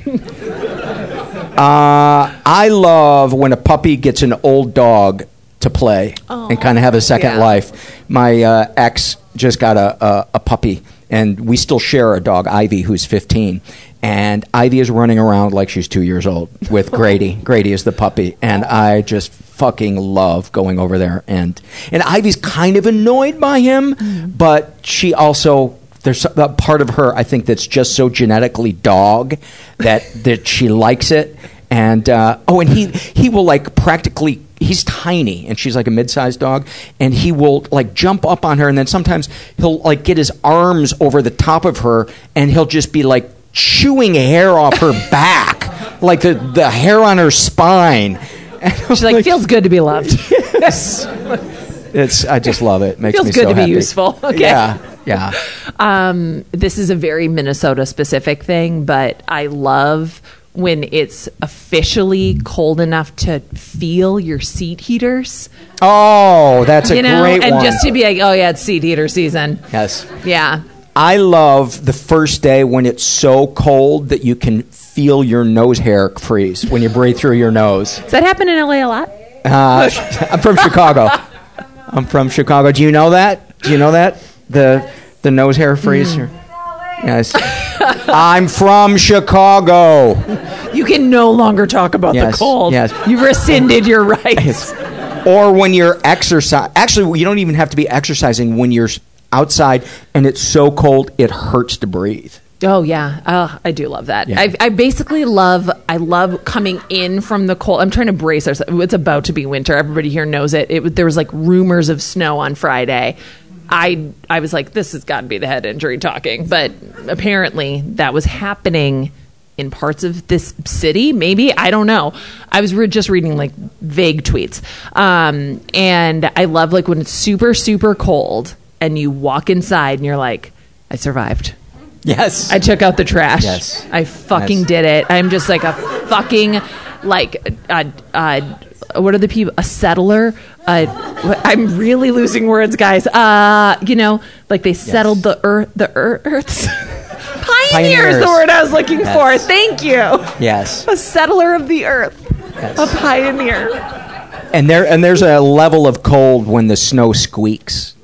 Speaker 1: Uh, I love when a puppy gets an old dog to play and kind of have a second
Speaker 3: yeah.
Speaker 1: life. My uh, ex just got a, a, a puppy, and we still share a dog, Ivy, who's 15. And Ivy is running around like she's two years old with Grady. Grady is the puppy, and I just fucking love going over there. And and Ivy's kind of annoyed by him, but she also there's a part of her I think that's just so genetically dog that that she likes it. And uh, oh, and he he will like practically he's tiny and she's like a mid-sized dog and he will like jump up on her and then sometimes he'll like get his arms over the top of her and he'll just be like chewing hair off her back like the the hair on her spine and
Speaker 3: She's like, feels good to be loved.
Speaker 1: yes it's I just love it makes
Speaker 3: Feels
Speaker 1: me
Speaker 3: good
Speaker 1: so
Speaker 3: to be useful. Okay.
Speaker 1: yeah yeah
Speaker 3: Um, this is a very Minnesota specific thing, but I love when it's officially cold enough to feel your seat heaters.
Speaker 1: oh that's a
Speaker 3: you know,
Speaker 1: great
Speaker 3: and
Speaker 1: one
Speaker 3: just to be like, oh yeah, it's seat heater season.
Speaker 1: yes
Speaker 3: Yeah.
Speaker 1: I love the first day when it's so cold that you can feel your nose hair freeze when you breathe through your nose.
Speaker 3: Does that happen in LA a lot?
Speaker 1: Uh, I'm from Chicago. I'm from Chicago. Do you know that? Do you know that the the nose hair freeze?
Speaker 3: Mm.
Speaker 1: Yes. I'm from Chicago.
Speaker 3: You can no longer talk about
Speaker 1: Yes,
Speaker 3: the cold.
Speaker 1: yes.
Speaker 3: You've rescinded your rights.
Speaker 1: Or when you're exercising. Actually, you don't even have to be exercising when you're outside and it's so cold it hurts to breathe.
Speaker 3: Oh yeah, oh, I do love that.
Speaker 1: Yeah.
Speaker 3: I, I basically love. I love coming in from the cold. I'm trying to brace ourselves. It's about to be winter. Everybody here knows it. It was- there was like rumors of snow on Friday. I I was like, this has got to be the head injury talking, but apparently that was happening in parts of this city. Maybe I don't know. I was re- just reading like vague tweets, um, and I love like when it's super super cold and you walk inside and you're like, I survived.
Speaker 1: Yes.
Speaker 3: I took out the trash.
Speaker 1: Yes.
Speaker 3: I fucking
Speaker 1: Yes.
Speaker 3: did it. I'm just like a fucking like uh, uh, what are the people? A settler. Uh, I'm really losing words, guys. Uh, you know, like they settled the earth. The earth. Earths. Pioneer is the word I was looking
Speaker 1: Yes.
Speaker 3: for. Thank you.
Speaker 1: Yes.
Speaker 3: A settler of the earth. A pioneer.
Speaker 1: And there and there's a level of cold when the snow squeaks.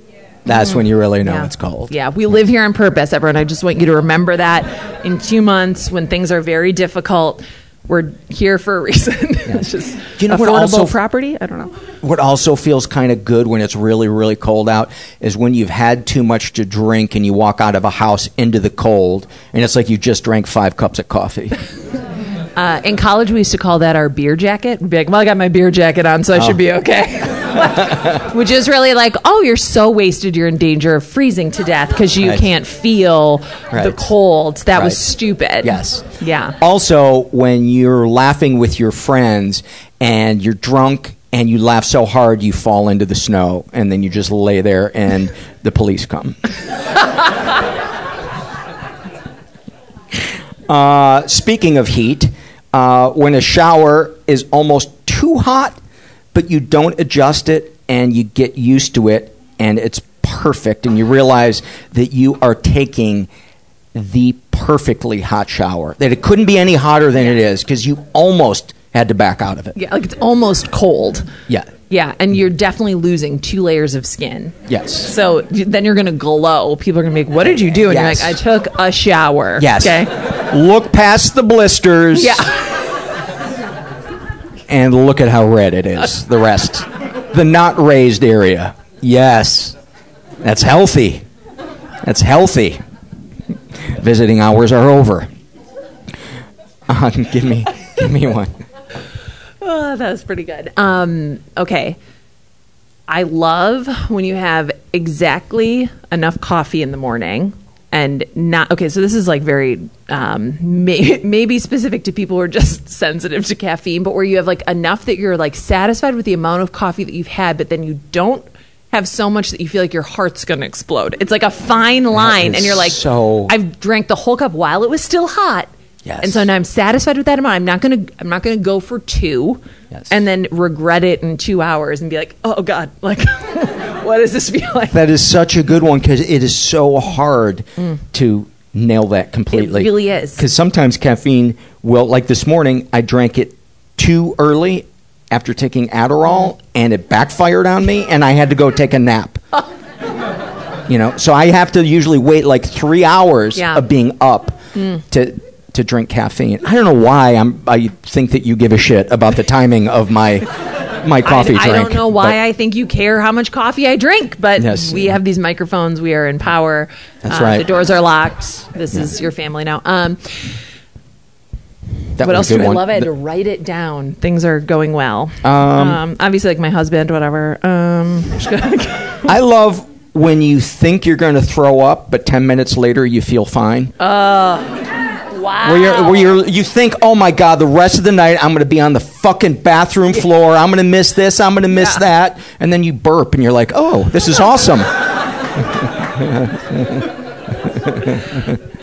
Speaker 1: That's when you really know it's cold.
Speaker 3: Yeah, we live here on purpose, everyone. I just want you to remember that in two months when things are very difficult, we're here for a reason. it's just
Speaker 1: Do you know what
Speaker 3: affordable
Speaker 1: also-
Speaker 3: property. I don't know.
Speaker 1: What also feels kind of good when it's really, really cold out is when you've had too much to drink and you walk out of a house into the cold, and it's like you just drank five cups of coffee.
Speaker 3: Uh, in college, we used to call that our beer jacket. We'd be like, "Well, I got my beer jacket on, so I
Speaker 1: Oh.
Speaker 3: should be okay." Which is really like, "Oh, you're so wasted. You're in danger of freezing to death because you
Speaker 1: Right.
Speaker 3: can't feel the cold." That was stupid.
Speaker 1: Yes.
Speaker 3: Yeah.
Speaker 1: Also, when you're laughing with your friends and you're drunk and you laugh so hard you fall into the snow and then you just lay there and the police come. uh, speaking of heat, uh, when a shower is almost too hot, but you don't adjust it and you get used to it and it's perfect and you realize that you are taking the perfectly hot shower. That it couldn't be any hotter than it is because you almost had to back out of it.
Speaker 3: Yeah, like it's almost cold.
Speaker 1: Yeah.
Speaker 3: Yeah, and you're definitely losing two layers of skin.
Speaker 1: Yes.
Speaker 3: So then you're going to glow. People are going to be like, "What did you do?" And
Speaker 1: Yes.
Speaker 3: you're like, "I took a shower."
Speaker 1: Yes.
Speaker 3: Okay.
Speaker 1: Look past the blisters.
Speaker 3: Yeah.
Speaker 1: And look at how red it is. The rest. The not raised area. Yes. That's healthy. That's healthy. Visiting hours are over. Uh, give me give me one.
Speaker 3: Oh, that was pretty good. Um, okay. I love when you have exactly enough coffee in the morning and not okay. So this is like very um, may, maybe specific to people who are just sensitive to caffeine, but where you have like enough that you're like satisfied with the amount of coffee that you've had, but then you don't have so much that you feel like your heart's going to explode. It's like a fine line, and you're like,
Speaker 1: so-
Speaker 3: I've drank the whole cup while it was still hot.
Speaker 1: Yes.
Speaker 3: And so now I'm satisfied with that amount. I'm not gonna I'm not gonna go for two
Speaker 1: Yes.
Speaker 3: and then regret it in two hours and be like, oh God, like what does this feel like?
Speaker 1: That is such a good one because it is so hard to nail that completely.
Speaker 3: Mm. It really is.
Speaker 1: Because sometimes caffeine will, like this morning, I drank it too early after taking Adderall, and it backfired on me, and I had to go take a nap. you know, so I have to usually wait like three hours
Speaker 3: Yeah.
Speaker 1: of being up
Speaker 3: Mm.
Speaker 1: to to drink caffeine. I don't know why I'm. I think that you give a shit about the timing of my my coffee
Speaker 3: I,
Speaker 1: drink.
Speaker 3: I don't know why
Speaker 1: but-
Speaker 3: I think you care how much coffee I drink, but
Speaker 1: Yes.
Speaker 3: we have these microphones. We are in power.
Speaker 1: That's
Speaker 3: Uh,
Speaker 1: right.
Speaker 3: The doors are locked. This is your family now. Um,
Speaker 1: That
Speaker 3: what else do I
Speaker 1: one.
Speaker 3: love? I had
Speaker 1: The-
Speaker 3: to write it down. Things are going well.
Speaker 1: Um,
Speaker 3: obviously, like my husband, whatever. Um,
Speaker 1: I love when you think you're going to throw up, but ten minutes later you feel fine.
Speaker 3: uh, wow.
Speaker 1: Where you're, where you're, you think, oh my god, the rest of the night I'm going to be on the fucking bathroom floor. I'm going to miss this. I'm going to miss that, and then you burp, and you're like, oh, this is awesome.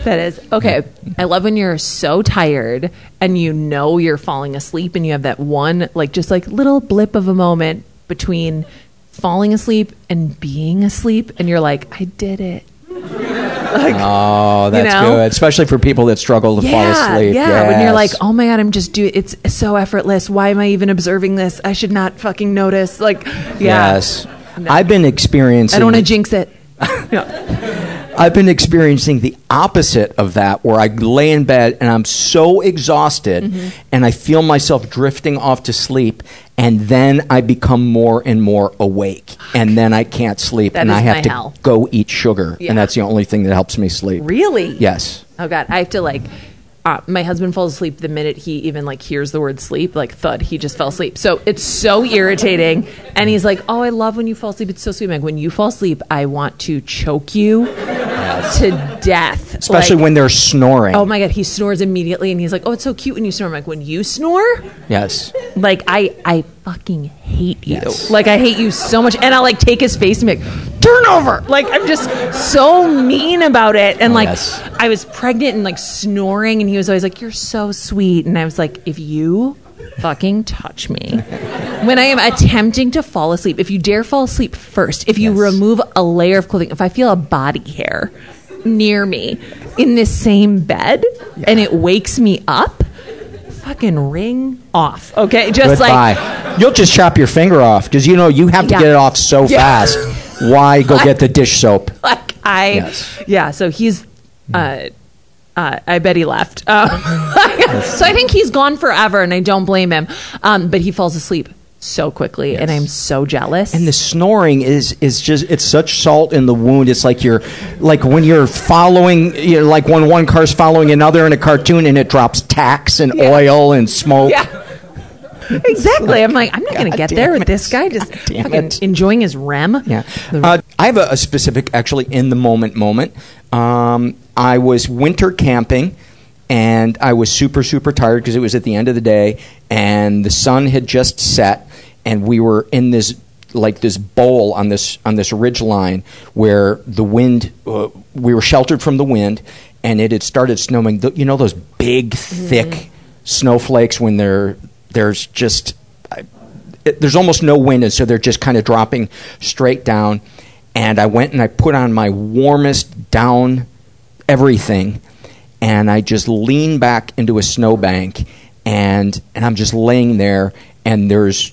Speaker 3: That is okay. I love when you're so tired and you know you're falling asleep and you have that one like just like little blip of a moment between falling asleep and being asleep and you're like, I did it. Like,
Speaker 1: oh, that's
Speaker 3: know?
Speaker 1: good, especially for people that struggle to fall asleep.
Speaker 3: Yeah, when you're like, oh my god, I'm just doing. It's so effortless. Why am I even observing this? I should not fucking notice. Like, yeah.
Speaker 1: yes, I've been experiencing.
Speaker 3: I don't want to jinx it.
Speaker 1: I've been experiencing the opposite of that, where I lay in bed and I'm so exhausted,
Speaker 3: Mm-hmm.
Speaker 1: and I feel myself drifting off to sleep, and then I become more and more awake, and then I can't sleep,
Speaker 3: That
Speaker 1: and I have to
Speaker 3: hell.
Speaker 1: go eat sugar,
Speaker 3: Yeah.
Speaker 1: and that's the only thing that helps me sleep.
Speaker 3: Really?
Speaker 1: Yes.
Speaker 3: Oh god, I have to like. Uh, my husband falls asleep the minute he even like hears the word sleep, like thud. He just fell asleep. So it's so irritating. And he's like, "Oh, I love when you fall asleep. It's so sweet." Like when you fall asleep, I want to choke you to death.
Speaker 1: Especially
Speaker 3: Like,
Speaker 1: when they're snoring.
Speaker 3: Oh my god, he snores immediately, and he's like, "Oh, it's so cute when you snore." I'm like, "When you snore,
Speaker 1: Yes.
Speaker 3: like I, I fucking hate you.
Speaker 1: Yes.
Speaker 3: Like I hate you so much." And I'll like take his face and be like, "Turn over!" Like I'm just so mean about it. And like
Speaker 1: Yes.
Speaker 3: I was pregnant and like snoring, and he was always like, "You're so sweet," and I was like, "If you." Fucking touch me. When I am attempting to fall asleep, if you dare fall asleep first, if you remove a layer of clothing, if I feel a body hair near me in this same bed and it wakes me up, fucking ring off. Okay, just
Speaker 1: Goodbye.
Speaker 3: like
Speaker 1: You'll just chop your finger off because you know you have to
Speaker 3: Yeah.
Speaker 1: get it off so
Speaker 3: Yeah.
Speaker 1: fast. Why go get the dish soap?
Speaker 3: like I
Speaker 1: Yes.
Speaker 3: yeah. So he's uh, uh, I bet he left. Um, so I think he's gone forever, and I don't blame him. Um, but he falls asleep so quickly, and I'm so jealous.
Speaker 1: And the snoring is is just it's such salt in the wound. It's like you're like when you're following you know, like when one car's following another in a cartoon and it drops tacks and oil and smoke.
Speaker 3: yeah. Exactly. I'm like, I'm not going to get there
Speaker 1: it.
Speaker 3: with this guy just fucking
Speaker 1: it.
Speaker 3: enjoying his REM.
Speaker 1: Yeah. Uh, I have a, a specific, actually, in the moment moment. Um, I was winter camping and I was super, super tired because it was at the end of the day and the sun had just set and we were in this like this bowl on this on this ridge line where the wind uh, we were sheltered from the wind and it had started snowing Th- you know those big thick snowflakes when they're there's just it, there's almost no wind, and so they're just kind of dropping straight down. And I went and I put on my warmest down everything, and I just lean back into a snowbank, and and I'm just laying there, and there's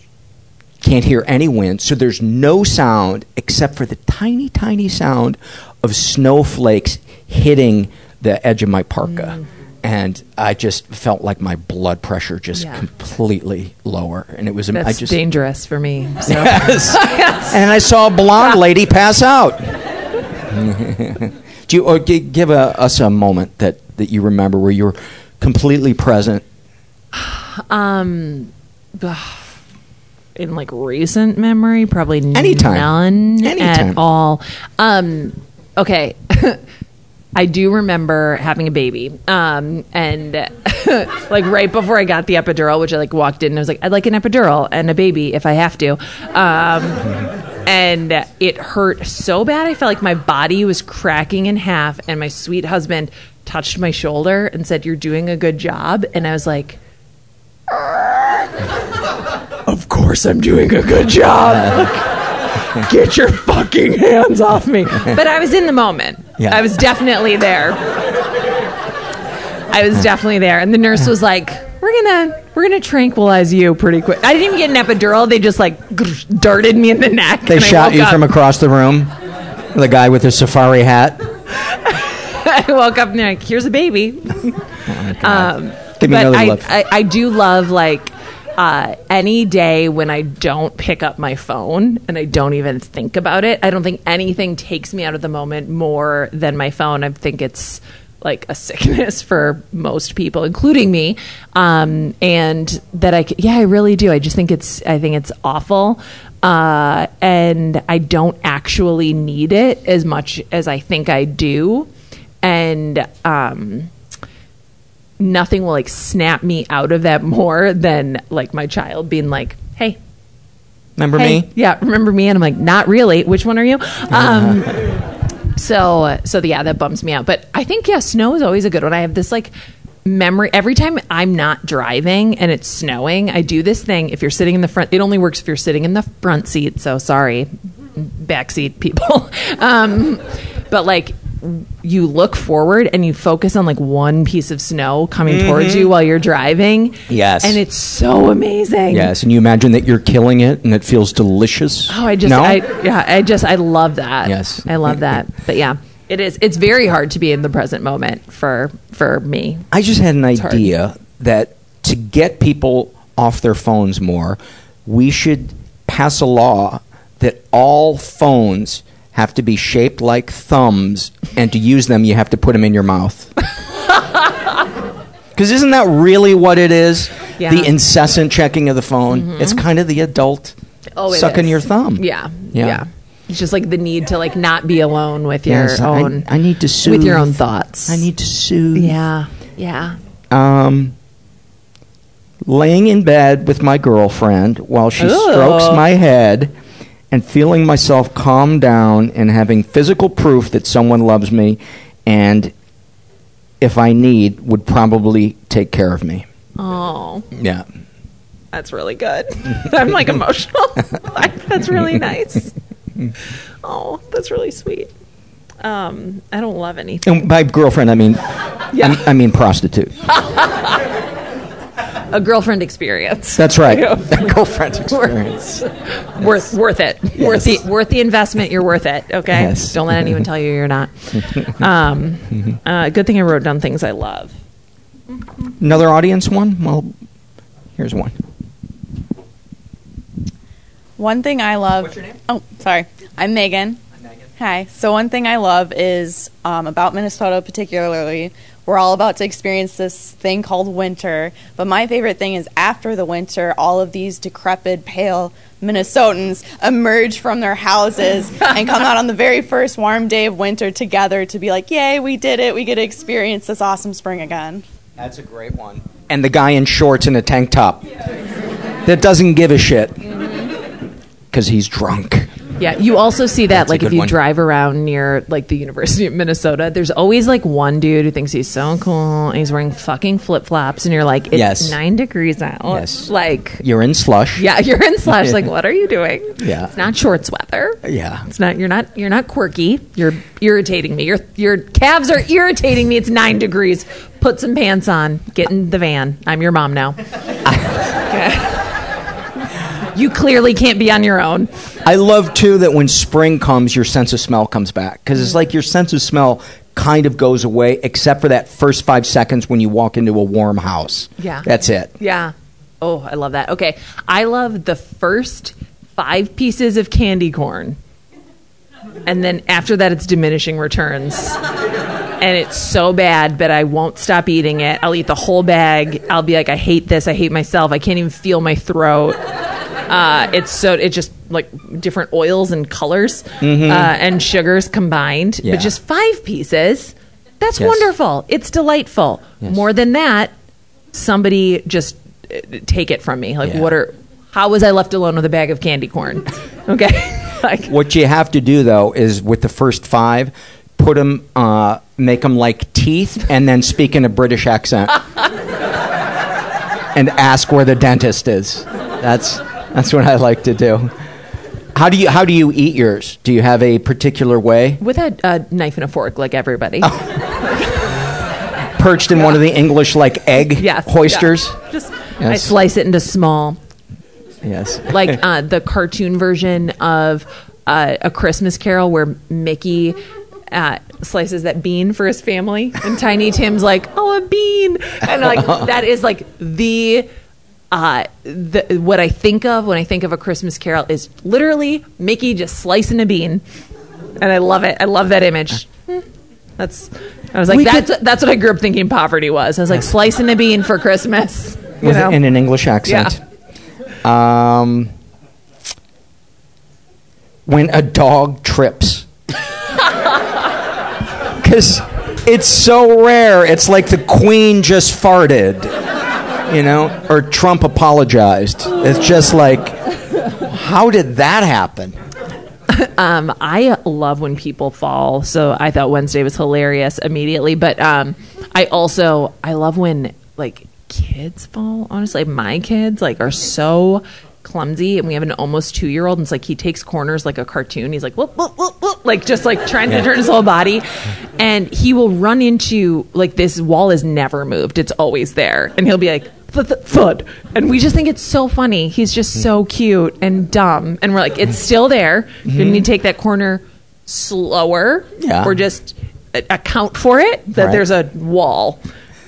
Speaker 1: can't hear any wind, so there's no sound except for the tiny, tiny sound of snowflakes hitting the edge of my parka. And I just felt like my blood pressure just
Speaker 3: Yeah.
Speaker 1: completely lower, and it was. I just
Speaker 3: dangerous for me. So.
Speaker 1: Yes. and I saw a blonde lady pass out. Do you or gi- give a, us a moment that, that you remember where you were completely present?
Speaker 3: Um, ugh, in like recent memory, probably
Speaker 1: Anytime.
Speaker 3: none
Speaker 1: Anytime.
Speaker 3: at all. Um, okay. I do remember having a baby, um, and like right before I got the epidural, which I like walked in and I was like, I'd like an epidural and a baby if I have to. Um, and it hurt so bad. I felt like my body was cracking in half, and my sweet husband touched my shoulder and said, "You're doing a good job," and I was like. Of course, I'm doing a good job. Get your fucking hands off me. But I was in the moment.
Speaker 1: Yeah.
Speaker 3: I was definitely there. I was definitely there. And the nurse was like, We're gonna we're gonna tranquilize you pretty quick. I didn't even get an epidural, they just like darted me in the neck.
Speaker 1: They shot you
Speaker 3: up.
Speaker 1: from across the room. The guy with the safari hat.
Speaker 3: I woke up and they're like, here's a baby. um,
Speaker 1: Give me
Speaker 3: but
Speaker 1: another
Speaker 3: I. I, I do love like uh, any day when I don't pick up my phone and I don't even think about it. I don't think anything takes me out of the moment more than my phone. I think it's like a sickness for most people, including me. Um, and that I, yeah, I really do. I just think it's, I think it's awful. Uh, and I don't actually need it as much as I think I do. And, um, nothing will like snap me out of that more than like my child being like, "Hey,
Speaker 1: Remember
Speaker 3: hey,
Speaker 1: me?
Speaker 3: Yeah, remember me?" And I'm like, "Not really. Which one are you?" Um, so, so yeah, that bums me out. But I think yeah, snow is always a good one. I have this like memory every time I'm not driving and it's snowing. I do this thing. If you're sitting in the front, it only works if you're sitting in the front seat. So sorry, backseat people. um, but like you look forward and you focus on like one piece of snow coming towards
Speaker 1: Mhm.
Speaker 3: you while you're driving.
Speaker 1: Yes.
Speaker 3: And it's so amazing.
Speaker 1: Yes, and you imagine that you're killing it and it feels delicious.
Speaker 3: Oh, I just,
Speaker 1: no?
Speaker 3: I, yeah, I just, I love that.
Speaker 1: Yes.
Speaker 3: I love that. But yeah, it is. It's very hard to be in the present moment for for me.
Speaker 1: I just had an
Speaker 3: hard.
Speaker 1: idea that to get people off their phones more, we should pass a law that all phones have to be shaped like thumbs, and to use them, you have to put them in your mouth. Because isn't that really what it is?
Speaker 3: Yeah.
Speaker 1: The incessant checking of the phone.
Speaker 3: Mhm.
Speaker 1: It's kind of the adult
Speaker 3: Oh,
Speaker 1: sucking
Speaker 3: is.
Speaker 1: your thumb.
Speaker 3: Yeah,
Speaker 1: Yeah.
Speaker 3: yeah. It's just like the need to like not be alone with your
Speaker 1: Yes, I-
Speaker 3: own.
Speaker 1: I need to soothe
Speaker 3: with your own thoughts.
Speaker 1: I need to soothe.
Speaker 3: Yeah, yeah.
Speaker 1: Um, laying in bed with my girlfriend while she
Speaker 3: Ugh.
Speaker 1: strokes my head and feeling myself calm down and having physical proof that someone loves me and if I need would probably take care of me.
Speaker 3: Oh,
Speaker 1: Yeah.
Speaker 3: that's really good. I'm like emotional. that's really nice. Oh, that's really sweet. Um, I don't love anything.
Speaker 1: And by girlfriend I mean
Speaker 3: Yeah.
Speaker 1: I, I mean prostitute.
Speaker 3: A girlfriend experience.
Speaker 1: That's right.
Speaker 3: Yeah.
Speaker 1: A girlfriend experience.
Speaker 3: worth worth it. Worth the worth the investment. You're worth it. Okay.
Speaker 1: Yes.
Speaker 3: Don't let anyone tell you you're not. Um, uh, good thing I wrote down things I love.
Speaker 1: Another audience one? Well, here's one.
Speaker 9: One thing I love. What's your name? Oh, sorry. I'm Megan. Hi. So one thing I love is um, about Minnesota, particularly. We're all about to experience this thing called winter, but my favorite thing is after the winter, all of these decrepit, pale Minnesotans emerge from their houses and come out on the very first warm day of winter together to be like, "Yay, we did it! We get to experience this awesome spring again."
Speaker 1: That's a great one. And the guy in shorts and a tank top that doesn't give a shit mm-hmm. because he's drunk.
Speaker 3: Yeah, you also see that
Speaker 1: That's
Speaker 3: like if you
Speaker 1: one.
Speaker 3: drive around near like the University of Minnesota, there's always like one dude who thinks he's so cool and he's wearing fucking flip flops, and you're like, it's
Speaker 1: Yes.
Speaker 3: nine degrees out.
Speaker 1: Yes.
Speaker 3: Like,
Speaker 1: You're in slush.
Speaker 3: yeah, you're in slush. Like, what are you doing?
Speaker 1: Yeah.
Speaker 3: It's not shorts weather.
Speaker 1: Yeah.
Speaker 3: It's not. You're not. You're not quirky. You're irritating me. Your your calves are irritating me. It's nine degrees. Put some pants on. Get in the van. I'm your mom now. Okay. You clearly can't be on your own.
Speaker 1: I love too that when spring comes, your sense of smell comes back because it's mm. like your sense of smell kind of goes away, except for that first five seconds when you walk into a warm house.
Speaker 3: Yeah.
Speaker 1: That's it.
Speaker 3: Yeah. Oh, I love that. Okay. I love the first five pieces of candy corn. And then after that, it's diminishing returns. And it's so bad, but I won't stop eating it. I'll eat the whole bag. I'll be like, I hate this. I hate myself. I can't even feel my throat. Uh, it's so, it's just like different oils and colors
Speaker 1: Mhm.
Speaker 3: uh, and sugars combined.
Speaker 1: Yeah.
Speaker 3: But just five pieces. That's
Speaker 1: Yes.
Speaker 3: wonderful. It's delightful.
Speaker 1: Yes.
Speaker 3: More than that, somebody just uh, take it from me. Like,
Speaker 1: Yeah.
Speaker 3: what are? How was I left alone with a bag of candy corn? Okay, like
Speaker 1: What you have to do though is with the first five, put them, uh, make them like teeth, and then speak in a British accent, and ask where the dentist is. That's that's what I like to do. How do you how do you eat yours? Do you have a particular way?
Speaker 3: With a, a knife and a fork, like everybody.
Speaker 1: Perched in one of the English like egg
Speaker 3: Yes,
Speaker 1: hoisters.
Speaker 3: yeah. Just I slice it into small,
Speaker 1: Yes.
Speaker 3: like uh, the cartoon version of uh, a Christmas Carol where Mickey. Uh, slices that bean for his family, and Tiny Tim's like, "Oh, a bean," and like that is like the uh, the what I think of when I think of a Christmas Carol is literally Mickey just slicing a bean, and I love it. I love that image. That's I was like,
Speaker 1: We
Speaker 3: that's that's what I grew up thinking poverty was. I was like slicing a bean for Christmas. You
Speaker 1: With,
Speaker 3: know?
Speaker 1: in an English accent. Um, when a dog trips. Because it's so rare. It's like the queen just farted, you know, or Trump apologized. It's just like, how did that happen?
Speaker 3: um, I love when people fall, so I thought Wednesday was hilarious immediately. But um, I also I love when like kids fall. Honestly, my kids like are so clumsy, and we have an almost two year old, and it's like he takes corners like a cartoon. He's like whoop whoop whoop whoop, like just like trying
Speaker 10: Yeah.
Speaker 3: to turn his whole body, and he will run into like this wall is never moved; it's always there, and he'll be like. "Th- th- Thud, and we just think it's so funny. He's just so cute and dumb, and we're like, it's still there. You
Speaker 1: Mhm.
Speaker 3: need to take that corner slower,
Speaker 1: Yeah.
Speaker 3: or just uh, account for it that
Speaker 1: Right.
Speaker 3: there's a wall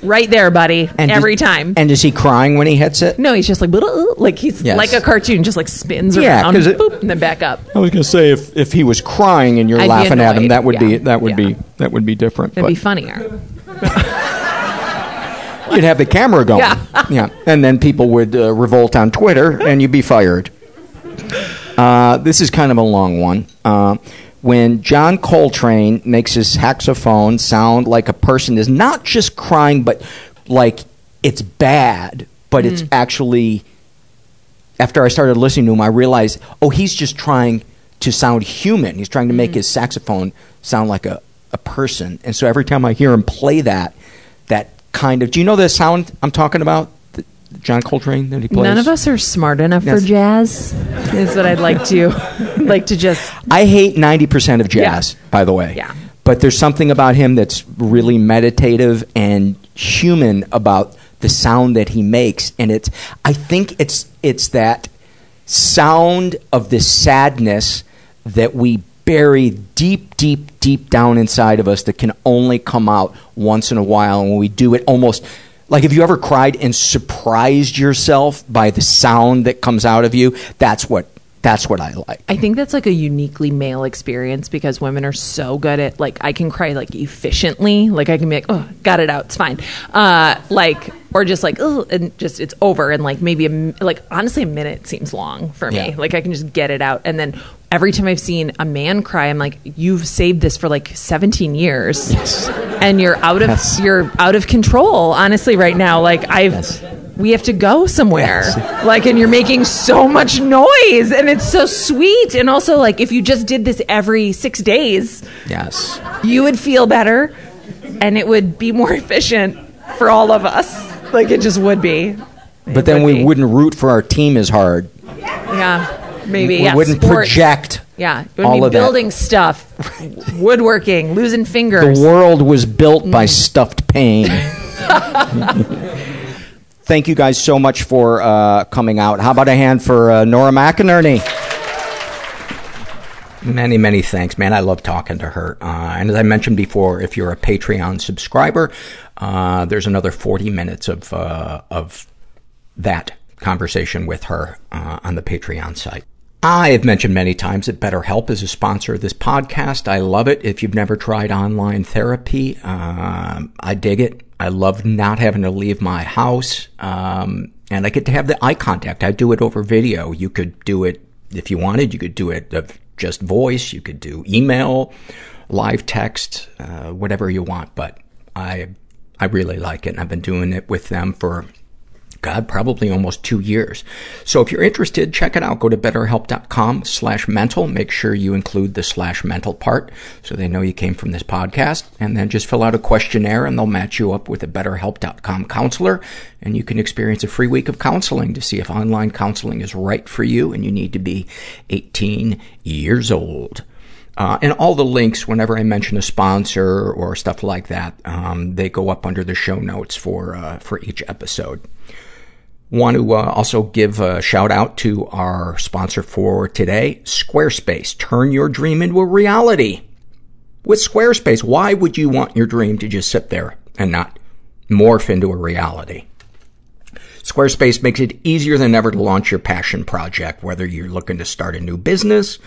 Speaker 3: right there, buddy,
Speaker 1: And
Speaker 3: every
Speaker 1: does-
Speaker 3: time.
Speaker 1: And is he crying when he hits it?
Speaker 3: No, he's just like "Blah," like he's
Speaker 1: Yes.
Speaker 3: like a cartoon, just like spins
Speaker 1: Yeah,
Speaker 3: around,
Speaker 1: 'cause it-
Speaker 3: boop, and then back up.
Speaker 1: I was going to say if, if he was crying and you're
Speaker 3: I'd be
Speaker 1: laughing at him,
Speaker 3: annoyed.
Speaker 1: that would be that would be that would be different.
Speaker 3: It'd
Speaker 1: but
Speaker 3: be funnier.
Speaker 1: you'd have the camera going.
Speaker 3: Yeah.
Speaker 1: yeah. And then people would uh, revolt on Twitter and you'd be fired. Uh, this is kind of a long one. Uh, when John Coltrane makes his saxophone sound like a person is not just crying, but like it's bad, but it's
Speaker 3: Mm.
Speaker 1: actually. After I started listening to him, I realized, oh, he's just trying to sound human. He's trying to make his saxophone sound like a, a person. And so every time I hear him play that kind of. Do you know the sound I'm talking about? The, John Coltrane that he plays?
Speaker 3: None of us are smart enough
Speaker 1: Yes.
Speaker 3: for jazz. Is what I'd like to like to just.
Speaker 1: I hate 90% of jazz, by the way.
Speaker 3: Yeah.
Speaker 1: But there's something about him that's really meditative and human about the sound that he makes and it's I think it's it's that sound of the sadness that we bury deep deep deep down inside of us that can only come out once in a while. And when we do it almost like if you ever cried and surprised yourself by the sound that comes out of you? That's what that's what I like.
Speaker 3: I think that's like a uniquely male experience because women are so good at like I can cry like efficiently, like I can be like, oh, got it out, it's fine, uh, like or just like oh, and just it's over. And like maybe a like honestly a minute seems long for me.
Speaker 10: Yeah.
Speaker 3: Like I can just get it out. And then every time I've seen a man cry, I'm like, you've saved this for like 17 years, and you're out of
Speaker 10: Yes.
Speaker 3: you're out of control. Honestly, right now, like I've. We have to go somewhere. Like, and you're making so much noise, and it's so sweet. And also, like, if you just did this every six days,
Speaker 1: yes
Speaker 3: you would feel better, and it would be more efficient for all of us. Like, it just would be.
Speaker 1: but then we wouldn't root for our team as hard
Speaker 3: Yeah, maybe.
Speaker 1: we
Speaker 3: yeah,
Speaker 1: wouldn't
Speaker 3: sports.
Speaker 1: project
Speaker 3: Yeah, it would
Speaker 1: all
Speaker 3: be
Speaker 1: of that.
Speaker 3: building stuff, woodworking, losing fingers.
Speaker 1: The world was built
Speaker 3: Mm.
Speaker 1: by stuffed pain. Thank you guys so much for uh, coming out. How about a hand for uh, Nora McInerney? Many, many thanks, man. I love talking to her. Uh, and as I mentioned before, if you're a Patreon subscriber, uh, there's another 40 minutes of uh, of that conversation with her uh, on the Patreon site. I have mentioned many times that BetterHelp is a sponsor of this podcast. I love it. If you've never tried online therapy, um, I dig it. I love not having to leave my house, um, and I get to have the eye contact. I do it over video. You could do it if you wanted. You could do it of just voice. You could do email, live text, uh, whatever you want. But I I really like it, and I've been doing it with them for God, probably almost two years. So if you're interested, check it out. Go to betterhelp.com slash mental. Make sure you include the slash mental part so they know you came from this podcast. And then just fill out a questionnaire and they'll match you up with a betterhelp.com counselor. And you can experience a free week of counseling to see if online counseling is right for you and you need to be 18 years old. Uh, and all the links, whenever I mention a sponsor or stuff like that, um, they go up under the show notes for uh, for each episode. Want to uh, also give a shout out to our sponsor for today, Squarespace. Turn your dream into a reality with Squarespace. Why would you want your dream to just sit there and not morph into a reality? Squarespace makes it easier than ever to launch your passion project, whether you're looking to start a new business,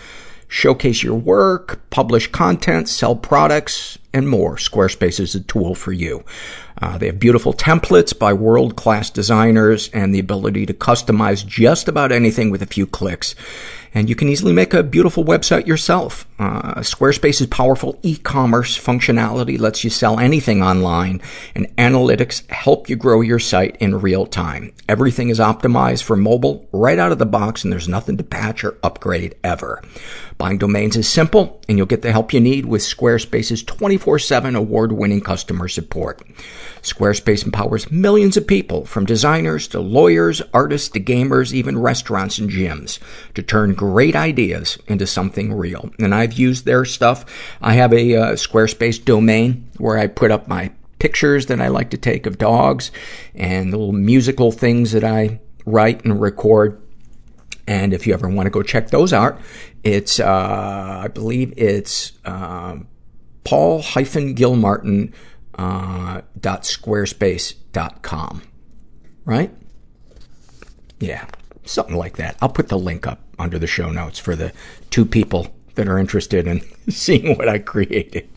Speaker 1: showcase your work, publish content, sell products, and more. Squarespace is a tool for you. Uh, they have beautiful templates by world-class designers and the ability to customize just about anything with a few clicks. And you can easily make a beautiful website yourself. Uh, Squarespace's powerful e-commerce functionality lets you sell anything online, and analytics help you grow your site in real time. Everything is optimized for mobile right out of the box, and there's nothing to patch or upgrade ever. Buying domains is simple, and you'll get the help you need with Squarespace's 24-7 award-winning customer support. Squarespace empowers millions of people, from designers to lawyers, artists to gamers, even restaurants and gyms, to turn great ideas into something real. And I've used their stuff. I have a uh, Squarespace domain where I put up my pictures that I like to take of dogs and the little musical things that I write and record. And if you ever want to go check those out, it's, uh, I believe it's, uh, Paul hyphen Gilmartin, uh, dot squarespace com. Right? Yeah. Something like that. I'll put the link up under the show notes for the two people that are interested in seeing what I created.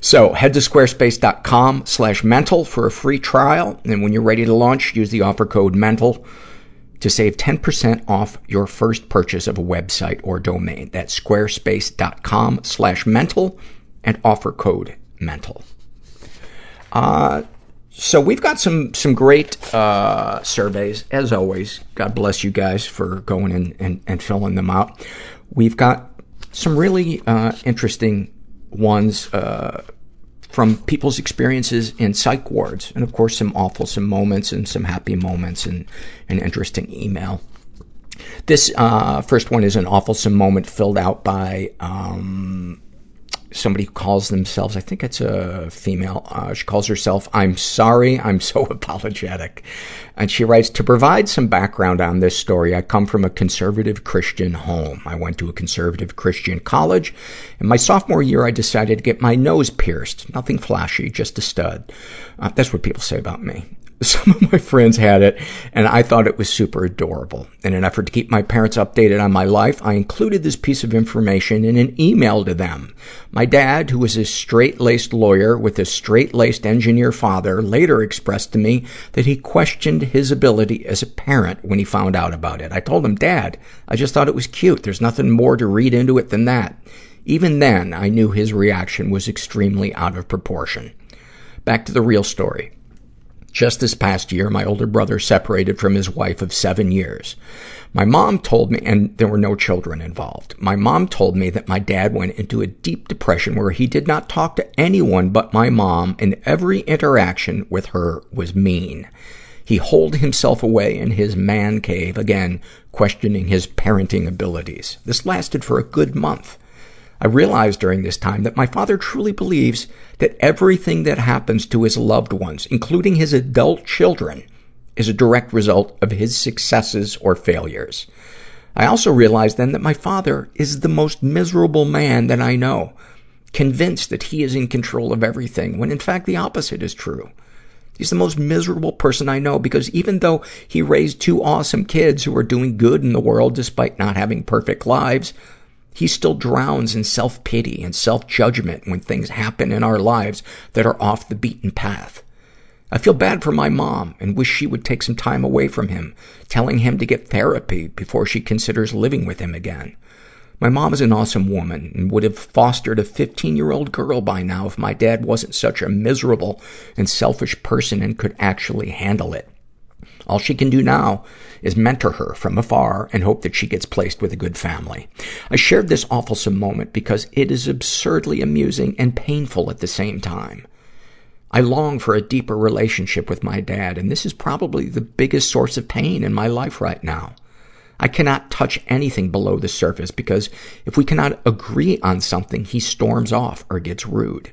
Speaker 1: So head to squarespace.com slash mental for a free trial. And when you're ready to launch, use the offer code mental to save 10% off your first purchase of a website or domain. That's squarespace.com slash mental and offer code mental. Uh, so we've got some, some great, uh, surveys, as always. God bless you guys for going in and, and filling them out. We've got some really, uh, interesting ones, uh, from people's experiences in psych wards, and of course some awful some moments and some happy moments and an interesting email. This uh, first one is an awful moment filled out by um, somebody calls themselves, I think it's a female, uh, she calls herself, I'm sorry, I'm so apologetic. And she writes, to provide some background on this story, I come from a conservative Christian home. I went to a conservative Christian college. In my sophomore year, I decided to get my nose pierced. Nothing flashy, just a stud. Uh, that's what people say about me. Some of my friends had it, and I thought it was super adorable. In an effort to keep my parents updated on my life, I included this piece of information in an email to them. My dad, who was a straight-laced lawyer with a straight-laced engineer father, later expressed to me that he questioned his ability as a parent when he found out about it. I told him, Dad, I just thought it was cute. There's nothing more to read into it than that. Even then, I knew his reaction was extremely out of proportion. Back to the real story. Just this past year, my older brother separated from his wife of seven years. My mom told me, and there were no children involved. My mom told me that my dad went into a deep depression where he did not talk to anyone but my mom, and every interaction with her was mean. He holed himself away in his man cave, again, questioning his parenting abilities. This lasted for a good month. I realized during this time that my father truly believes that everything that happens to his loved ones, including his adult children, is a direct result of his successes or failures. I also realized then that my father is the most miserable man that I know, convinced that he is in control of everything, when in fact the opposite is true. He's the most miserable person I know because even though he raised two awesome kids who are doing good in the world despite not having perfect lives, he still drowns in self-pity and self-judgment when things happen in our lives that are off the beaten path. I feel bad for my mom and wish she would take some time away from him, telling him to get therapy before she considers living with him again. My mom is an awesome woman and would have fostered a 15-year-old girl by now if my dad wasn't such a miserable and selfish person and could actually handle it. All she can do now is mentor her from afar and hope that she gets placed with a good family. I shared this awfulsome moment because it is absurdly amusing and painful at the same time. I long for a deeper relationship with my dad, and this is probably the biggest source of pain in my life right now. I cannot touch anything below the surface because if we cannot agree on something, he storms off or gets rude.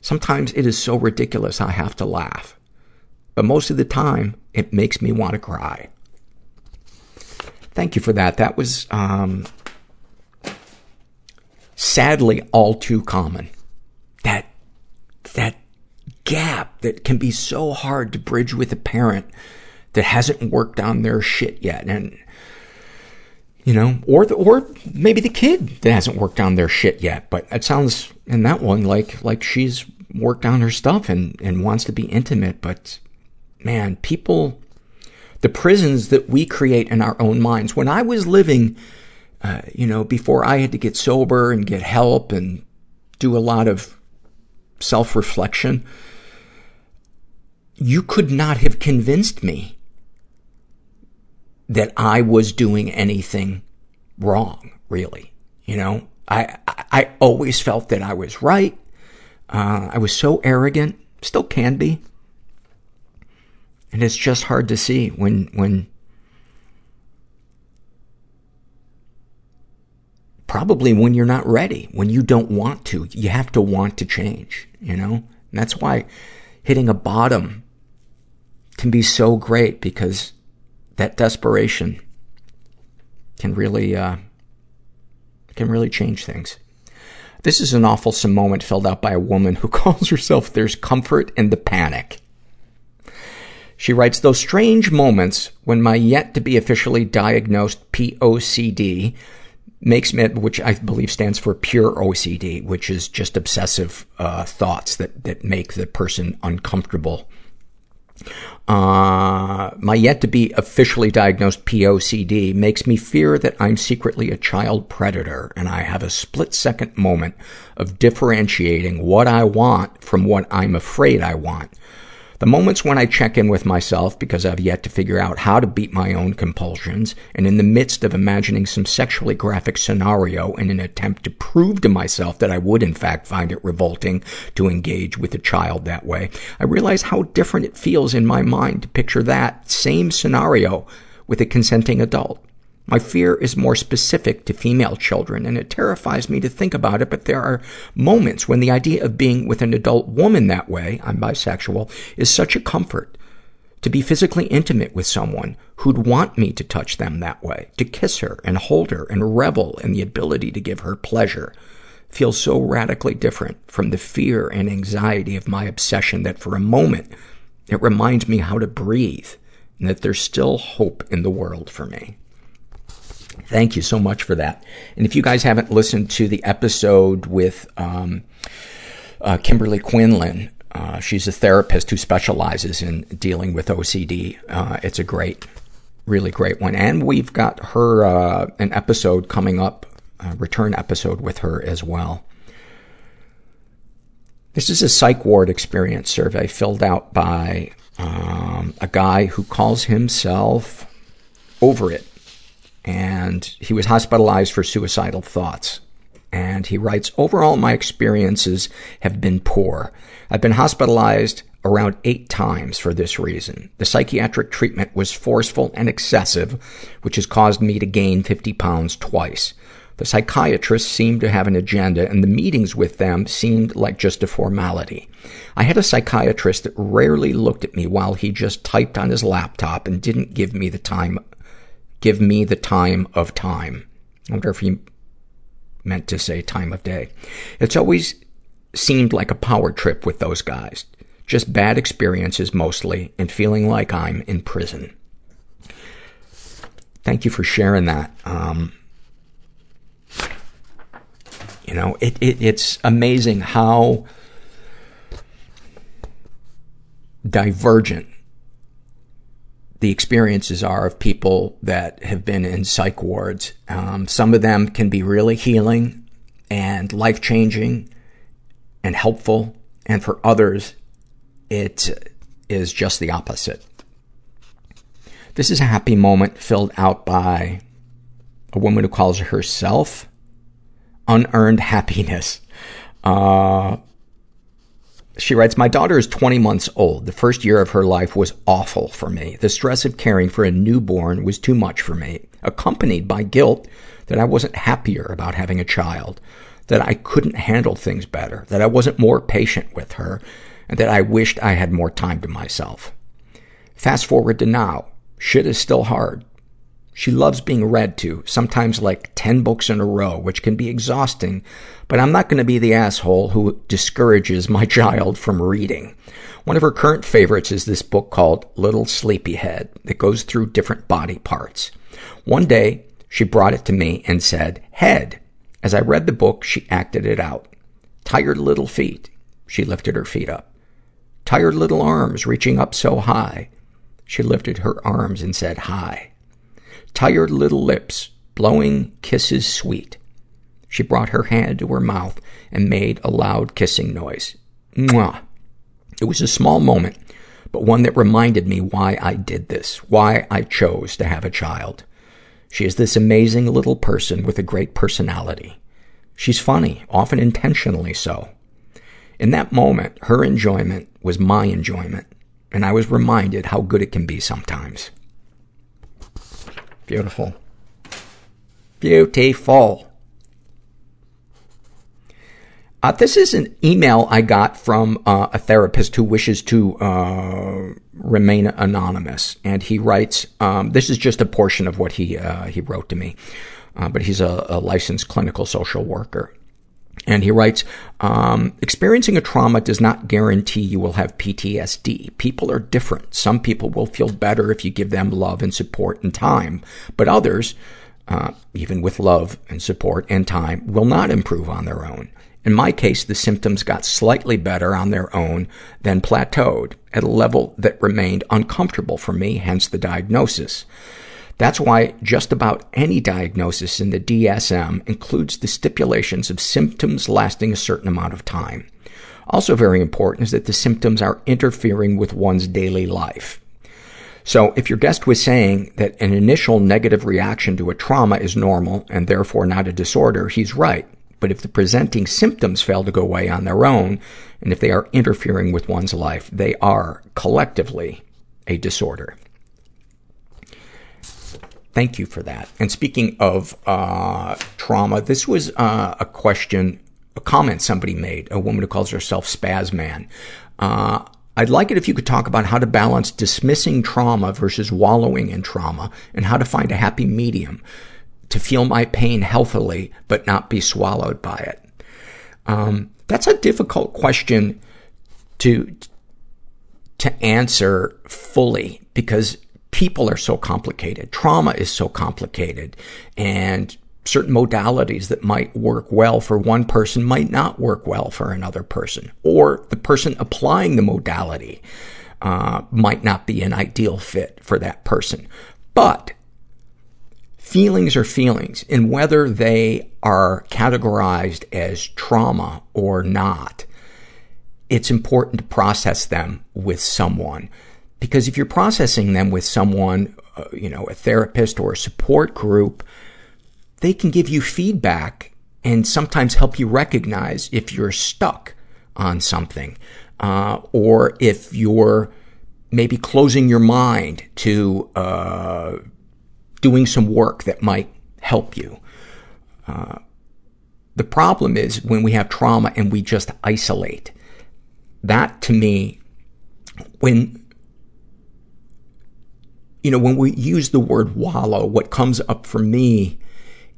Speaker 1: Sometimes it is so ridiculous I have to laugh. But most of the time, it makes me want to cry. Thank you for that. That was, um, sadly all too common. That, that gap that can be so hard to bridge with a parent that hasn't worked on their shit yet. And, you know, or the, or maybe the kid that hasn't worked on their shit yet. But it sounds in that one like, like she's worked on her stuff and, and wants to be intimate. But man, people, the prisons that we create in our own minds. When I was living, uh, you know, before I had to get sober and get help and do a lot of self-reflection, you could not have convinced me that I was doing anything wrong, really. You know, I, I always felt that I was right. Uh, I was so arrogant, still can be. And it's just hard to see when, when, probably when you're not ready, when you don't want to. You have to want to change, you know? And that's why hitting a bottom can be so great because that desperation can really, uh, can really change things. This is an awful moment filled out by a woman who calls herself There's Comfort in the Panic. She writes, those strange moments when my yet to be officially diagnosed POCD makes me, which I believe stands for pure OCD, which is just obsessive, uh, thoughts that, that make the person uncomfortable. Uh, my yet to be officially diagnosed POCD makes me fear that I'm secretly a child predator and I have a split second moment of differentiating what I want from what I'm afraid I want. The moments when I check in with myself because I've yet to figure out how to beat my own compulsions, and in the midst of imagining some sexually graphic scenario in an attempt to prove to myself that I would in fact find it revolting to engage with a child that way, I realize how different it feels in my mind to picture that same scenario with a consenting adult. My fear is more specific to female children, and it terrifies me to think about it, but there are moments when the idea of being with an adult woman that way, I'm bisexual, is such a comfort. To be physically intimate with someone who'd want me to touch them that way, to kiss her and hold her and revel in the ability to give her pleasure, feels so radically different from the fear and anxiety of my obsession that for a moment, it reminds me how to breathe and that there's still hope in the world for me. Thank you so much for that. And if you guys haven't listened to the episode with um, uh, Kimberly Quinlan, uh, she's a therapist who specializes in dealing with OCD. Uh, it's a great, really great one. And we've got her uh, an episode coming up, a return episode with her as well. This is a psych ward experience survey filled out by um, a guy who calls himself Over It and he was hospitalized for suicidal thoughts. And he writes, overall, my experiences have been poor. I've been hospitalized around eight times for this reason. The psychiatric treatment was forceful and excessive, which has caused me to gain 50 pounds twice. The psychiatrists seemed to have an agenda, and the meetings with them seemed like just a formality. I had a psychiatrist that rarely looked at me while he just typed on his laptop and didn't give me the time give me the time of time. I wonder if he meant to say time of day. It's always seemed like a power trip with those guys. Just bad experiences mostly, and feeling like I'm in prison. Thank you for sharing that. Um, you know, it, it, it's amazing how divergent the experiences are of people that have been in psych wards. Um, some of them can be really healing and life changing and helpful, and for others, it is just the opposite. This is a happy moment filled out by a woman who calls herself unearned happiness. Uh, she writes, My daughter is 20 months old. The first year of her life was awful for me. The stress of caring for a newborn was too much for me, accompanied by guilt that I wasn't happier about having a child, that I couldn't handle things better, that I wasn't more patient with her, and that I wished I had more time to myself. Fast forward to now. Shit is still hard. She loves being read to, sometimes like 10 books in a row, which can be exhausting, but I'm not going to be the asshole who discourages my child from reading. One of her current favorites is this book called Little Sleepyhead that goes through different body parts. One day, she brought it to me and said, Head. As I read the book, she acted it out. Tired little feet. She lifted her feet up. Tired little arms reaching up so high. She lifted her arms and said, Hi. Tired little lips, blowing kisses sweet. She brought her hand to her mouth and made a loud kissing noise. Mwah. It was a small moment, but one that reminded me why I did this, why I chose to have a child. She is this amazing little person with a great personality. She's funny, often intentionally so. In that moment, her enjoyment was my enjoyment, and I was reminded how good it can be sometimes. Beautiful. Beautiful. Uh, this is an email I got from uh, a therapist who wishes to uh, remain anonymous, and he writes. Um, this is just a portion of what he uh, he wrote to me, uh, but he's a, a licensed clinical social worker. And he writes, um, experiencing a trauma does not guarantee you will have PTSD. People are different. Some people will feel better if you give them love and support and time. But others, uh, even with love and support and time, will not improve on their own. In my case, the symptoms got slightly better on their own, then plateaued at a level that remained uncomfortable for me, hence the diagnosis. That's why just about any diagnosis in the DSM includes the stipulations of symptoms lasting a certain amount of time. Also very important is that the symptoms are interfering with one's daily life. So if your guest was saying that an initial negative reaction to a trauma is normal and therefore not a disorder, he's right. But if the presenting symptoms fail to go away on their own, and if they are interfering with one's life, they are collectively a disorder. Thank you for that. And speaking of uh, trauma, this was uh, a question, a comment somebody made, a woman who calls herself Spazman. Uh, I'd like it if you could talk about how to balance dismissing trauma versus wallowing in trauma, and how to find a happy medium to feel my pain healthily, but not be swallowed by it. Um, that's a difficult question to to answer fully because people are so complicated. Trauma is so complicated. And certain modalities that might work well for one person might not work well for another person. Or the person applying the modality uh, might not be an ideal fit for that person. But feelings are feelings, and whether they are categorized as trauma or not, it's important to process them with someone. Because if you're processing them with someone, uh, you know, a therapist or a support group, they can give you feedback and sometimes help you recognize if you're stuck on something, uh, or if you're maybe closing your mind to uh, doing some work that might help you. Uh, the problem is when we have trauma and we just isolate. That to me, when you know, when we use the word wallow, what comes up for me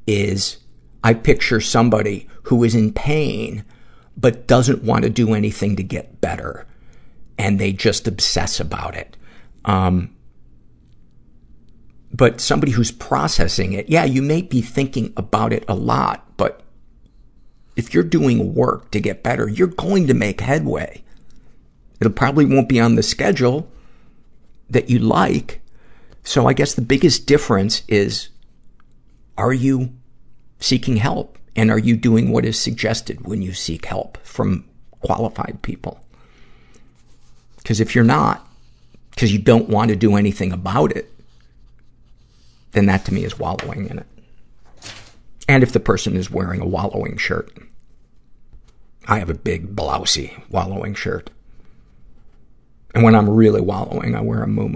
Speaker 1: is I picture somebody who is in pain, but doesn't want to do anything to get better. And they just obsess about it. Um, but somebody who's processing it, yeah, you may be thinking about it a lot, but if you're doing work to get better, you're going to make headway. It probably won't be on the schedule that you like, so I guess the biggest difference is, are you seeking help? And are you doing what is suggested when you seek help from qualified people? Because if you're not, because you don't want to do anything about it, then that to me is wallowing in it. And if the person is wearing a wallowing shirt. I have a big blousey wallowing shirt. And when I'm really wallowing, I wear a moo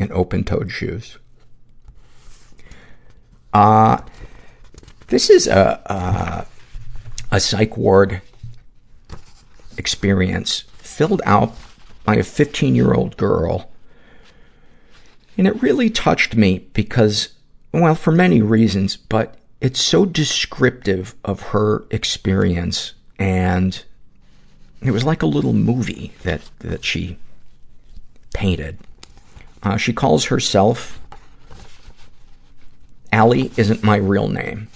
Speaker 1: and open-toed shoes. Uh, this is a, a, a psych ward experience filled out by a 15 year old girl. And it really touched me because, well, for many reasons, but it's so descriptive of her experience and it was like a little movie that, that she painted. Uh, she calls herself Allie isn't my real name.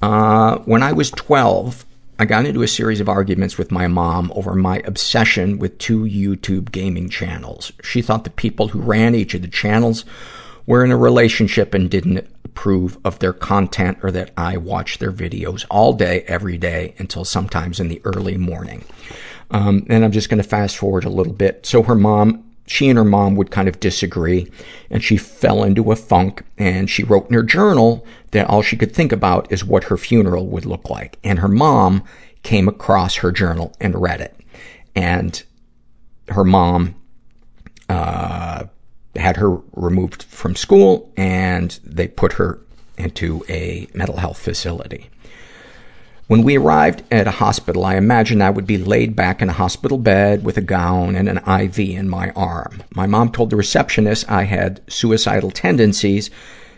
Speaker 1: Uh, when I was 12, I got into a series of arguments with my mom over my obsession with two YouTube gaming channels. She thought the people who ran each of the channels were in a relationship and didn't approve of their content or that I watched their videos all day, every day until sometimes in the early morning. Um, and I'm just going to fast forward a little bit. So her mom she and her mom would kind of disagree and she fell into a funk and she wrote in her journal that all she could think about is what her funeral would look like. And her mom came across her journal and read it. And her mom, uh, had her removed from school and they put her into a mental health facility. When we arrived at a hospital, I imagined I would be laid back in a hospital bed with a gown and an IV in my arm. My mom told the receptionist I had suicidal tendencies,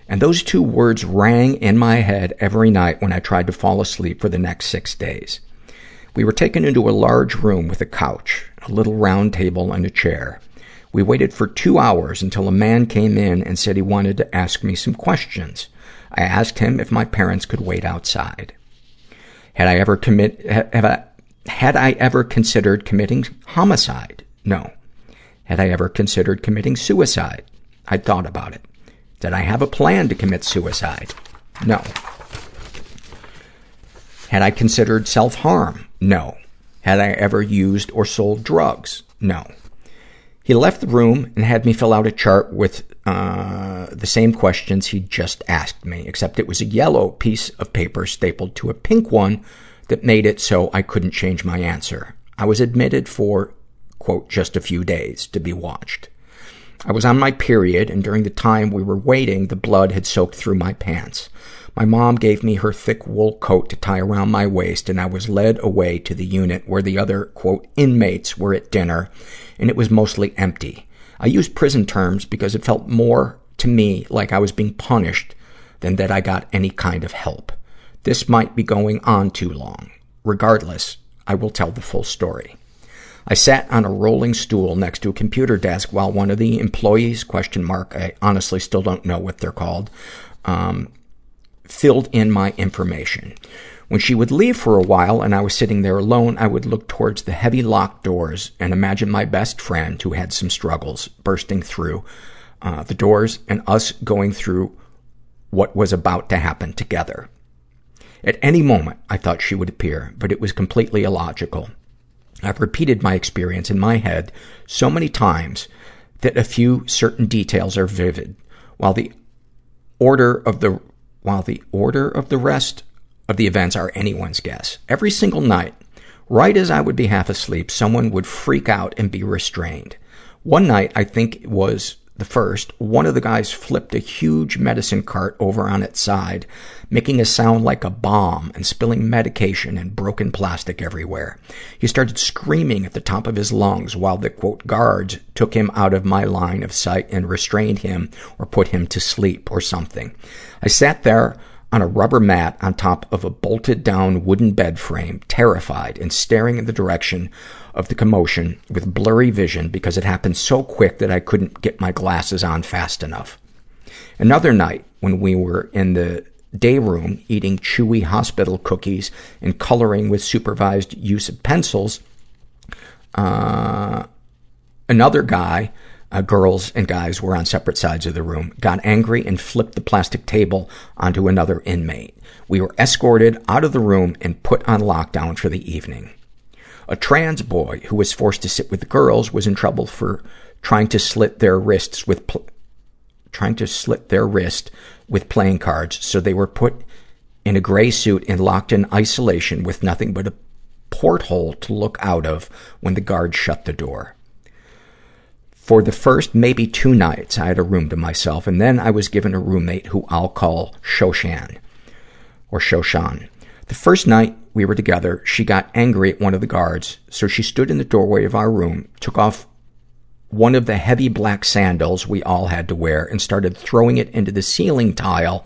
Speaker 1: and those two words rang in my head every night when I tried to fall asleep for the next six days. We were taken into a large room with a couch, a little round table, and a chair. We waited for two hours until a man came in and said he wanted to ask me some questions. I asked him if my parents could wait outside. Had I ever commit, have I, had I ever considered committing homicide? No. Had I ever considered committing suicide? I'd thought about it. Did I have a plan to commit suicide? No. Had I considered self-harm? No. Had I ever used or sold drugs? No. He left the room and had me fill out a chart with uh, the same questions he'd just asked me, except it was a yellow piece of paper stapled to a pink one that made it so I couldn't change my answer. I was admitted for, quote, just a few days to be watched. I was on my period, and during the time we were waiting, the blood had soaked through my pants. My mom gave me her thick wool coat to tie around my waist, and I was led away to the unit where the other, quote, inmates were at dinner, and it was mostly empty. I use prison terms because it felt more to me like I was being punished than that I got any kind of help. This might be going on too long. Regardless, I will tell the full story. I sat on a rolling stool next to a computer desk while one of the employees, question mark, I honestly still don't know what they're called, um, filled in my information. When she would leave for a while and I was sitting there alone, I would look towards the heavy locked doors and imagine my best friend, who had some struggles, bursting through uh, the doors and us going through what was about to happen together. At any moment, I thought she would appear, but it was completely illogical. I've repeated my experience in my head so many times that a few certain details are vivid, while the order of the while the order of the rest of the events are anyone's guess. Every single night, right as I would be half asleep, someone would freak out and be restrained. One night, I think it was the first, one of the guys flipped a huge medicine cart over on its side, making a sound like a bomb and spilling medication and broken plastic everywhere. He started screaming at the top of his lungs while the quote guards took him out of my line of sight and restrained him or put him to sleep or something. I sat there on a rubber mat on top of a bolted down wooden bed frame, terrified and staring in the direction of the commotion with blurry vision because it happened so quick that I couldn't get my glasses on fast enough. Another night, when we were in the day room eating chewy hospital cookies and coloring with supervised use of pencils, uh, another guy uh, girls and guys were on separate sides of the room, got angry and flipped the plastic table onto another inmate. We were escorted out of the room and put on lockdown for the evening. A trans boy who was forced to sit with the girls was in trouble for trying to slit their wrists with pl- trying to slit their wrist with playing cards, so they were put in a gray suit and locked in isolation with nothing but a porthole to look out of when the guard shut the door. For the first maybe two nights, I had a room to myself, and then I was given a roommate who I'll call Shoshan, or Shoshan. The first night we were together, she got angry at one of the guards, so she stood in the doorway of our room, took off one of the heavy black sandals we all had to wear, and started throwing it into the ceiling tile,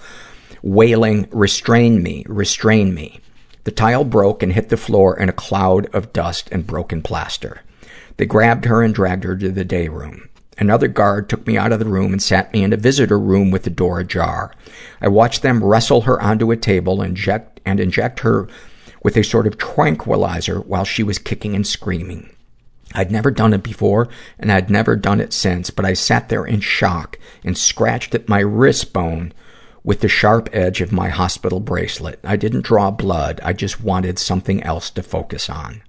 Speaker 1: wailing, restrain me, restrain me. The tile broke and hit the floor in a cloud of dust and broken plaster. They grabbed her and dragged her to the day room. Another guard took me out of the room and sat me in a visitor room with the door ajar. I watched them wrestle her onto a table inject, and inject her with a sort of tranquilizer while she was kicking and screaming. I'd never done it before, and I'd never done it since, but I sat there in shock and scratched at my wrist bone with the sharp edge of my hospital bracelet. I didn't draw blood. I just wanted something else to focus on.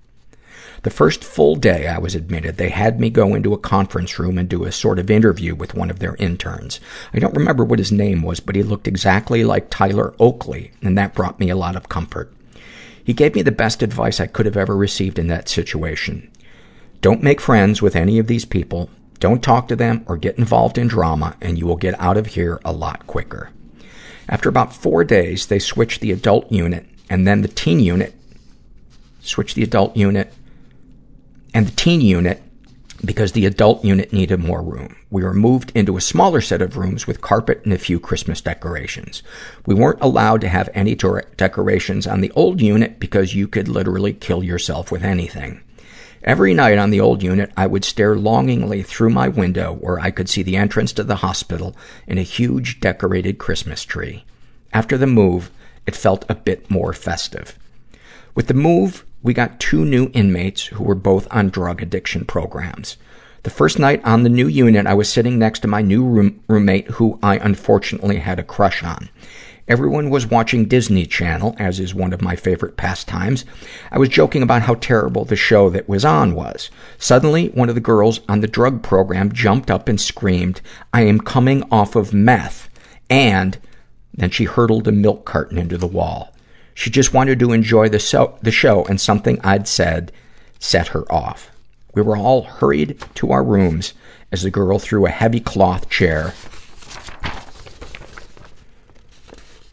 Speaker 1: The first full day I was admitted, they had me go into a conference room and do a sort of interview with one of their interns. I don't remember what his name was, but he looked exactly like Tyler Oakley, and that brought me a lot of comfort. He gave me the best advice I could have ever received in that situation. Don't make friends with any of these people. Don't talk to them or get involved in drama, and you will get out of here a lot quicker. After about four days, they switched the adult unit and then the teen unit, switched the adult unit and the teen unit because the adult unit needed more room. We were moved into a smaller set of rooms with carpet and a few Christmas decorations. We weren't allowed to have any decorations on the old unit because you could literally kill yourself with anything. Every night on the old unit, I would stare longingly through my window where I could see the entrance to the hospital and a huge decorated Christmas tree. After the move, it felt a bit more festive. With the move, we got two new inmates who were both on drug addiction programs. The first night on the new unit, I was sitting next to my new room- roommate who I unfortunately had a crush on. Everyone was watching Disney Channel, as is one of my favorite pastimes. I was joking about how terrible the show that was on was. Suddenly, one of the girls on the drug program jumped up and screamed, I am coming off of meth. And then she hurtled a milk carton into the wall. She just wanted to enjoy the, so- the show, and something I'd said set her off. We were all hurried to our rooms as the girl threw a heavy cloth chair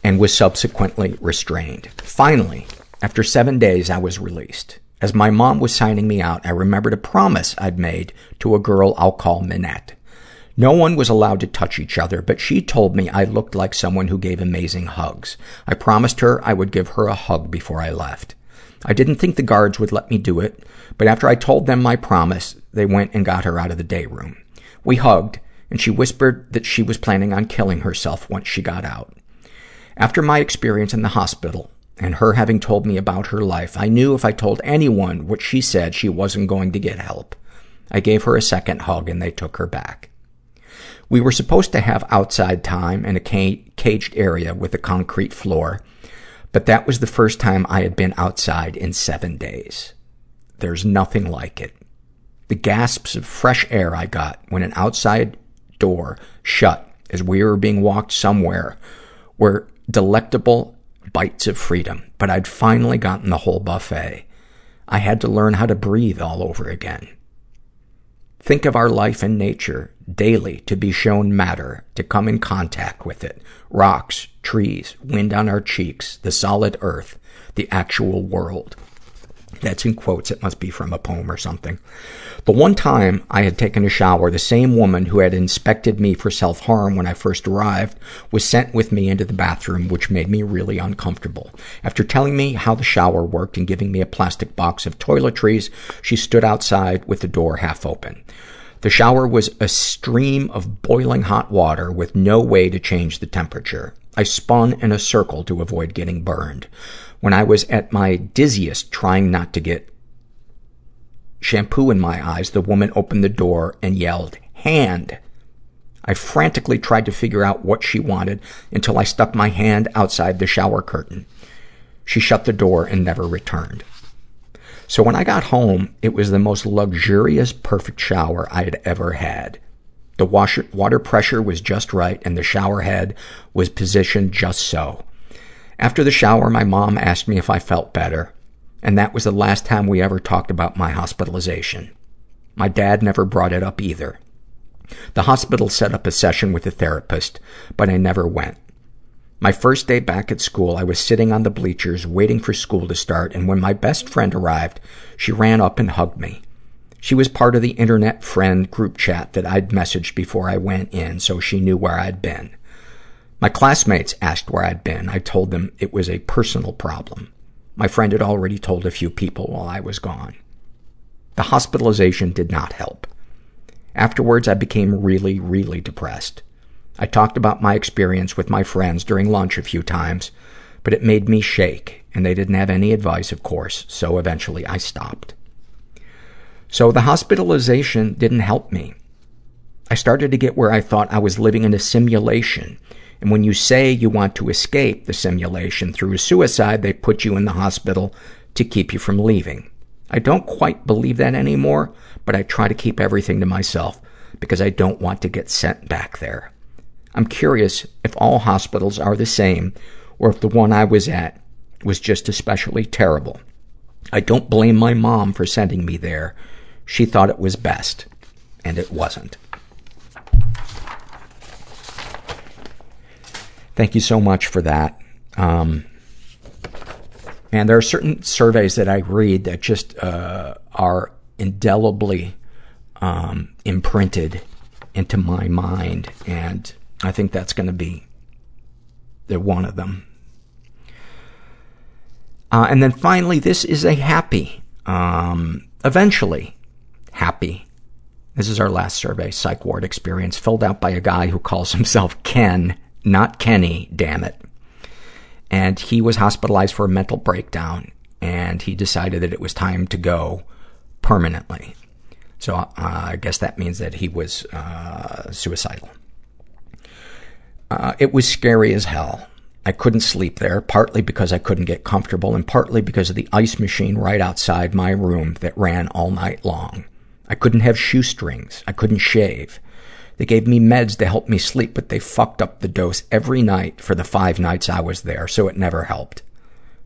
Speaker 1: and was subsequently restrained. Finally, after seven days, I was released. As my mom was signing me out, I remembered a promise I'd made to a girl I'll call Minette. No one was allowed to touch each other, but she told me I looked like someone who gave amazing hugs. I promised her I would give her a hug before I left. I didn't think the guards would let me do it, but after I told them my promise, they went and got her out of the day room. We hugged, and she whispered that she was planning on killing herself once she got out. After my experience in the hospital, and her having told me about her life, I knew if I told anyone what she said, she wasn't going to get help. I gave her a second hug and they took her back. We were supposed to have outside time in a caged area with a concrete floor, but that was the first time I had been outside in seven days. There's nothing like it. The gasps of fresh air I got when an outside door shut as we were being walked somewhere were delectable bites of freedom, but I'd finally gotten the whole buffet. I had to learn how to breathe all over again. Think of our life in nature daily to be shown matter, to come in contact with it. Rocks, trees, wind on our cheeks, the solid earth, the actual world. That's in quotes. It must be from a poem or something. The one time I had taken a shower, the same woman who had inspected me for self-harm when I first arrived was sent with me into the bathroom, which made me really uncomfortable. After telling me how the shower worked and giving me a plastic box of toiletries, she stood outside with the door half open. The shower was a stream of boiling hot water with no way to change the temperature. I spun in a circle to avoid getting burned. When I was at my dizziest trying not to get shampoo in my eyes, the woman opened the door and yelled, hand. I frantically tried to figure out what she wanted until I stuck my hand outside the shower curtain. She shut the door and never returned. So when I got home, it was the most luxurious, perfect shower I had ever had. The washer, water pressure was just right and the shower head was positioned just so. After the shower, my mom asked me if I felt better, and that was the last time we ever talked about my hospitalization. My dad never brought it up either. The hospital set up a session with a therapist, but I never went. My first day back at school, I was sitting on the bleachers waiting for school to start, and when my best friend arrived, she ran up and hugged me. She was part of the internet friend group chat that I'd messaged before I went in, so she knew where I'd been. My classmates asked where I'd been. I told them it was a personal problem. My friend had already told a few people while I was gone. The hospitalization did not help. Afterwards, I became really, really depressed. I talked about my experience with my friends during lunch a few times, but it made me shake, and they didn't have any advice, of course, so eventually I stopped. So the hospitalization didn't help me. I started to get where I thought I was living in a simulation, and when you say you want to escape the simulation through suicide, they put you in the hospital to keep you from leaving. I don't quite believe that anymore, but I try to keep everything to myself because I don't want to get sent back there. I'm curious if all hospitals are the same or if the one I was at was just especially terrible. I don't blame my mom for sending me there. She thought it was best, and it wasn't. Thank you so much for that. Um, and there are certain surveys that I read that just uh, are indelibly um, imprinted into my mind, and I think that's going to be the one of them. Uh, and then finally, this is a happy, um, eventually happy. This is our last survey, psych ward experience, filled out by a guy who calls himself Ken, not Kenny, damn it. And he was hospitalized for a mental breakdown, and he decided that it was time to go permanently. So uh, I guess that means that he was uh, suicidal. Uh, it was scary as hell. I couldn't sleep there, partly because I couldn't get comfortable and partly because of the ice machine right outside my room that ran all night long. I couldn't have shoestrings. I couldn't shave. They gave me meds to help me sleep, but they fucked up the dose every night for the five nights I was there, so it never helped.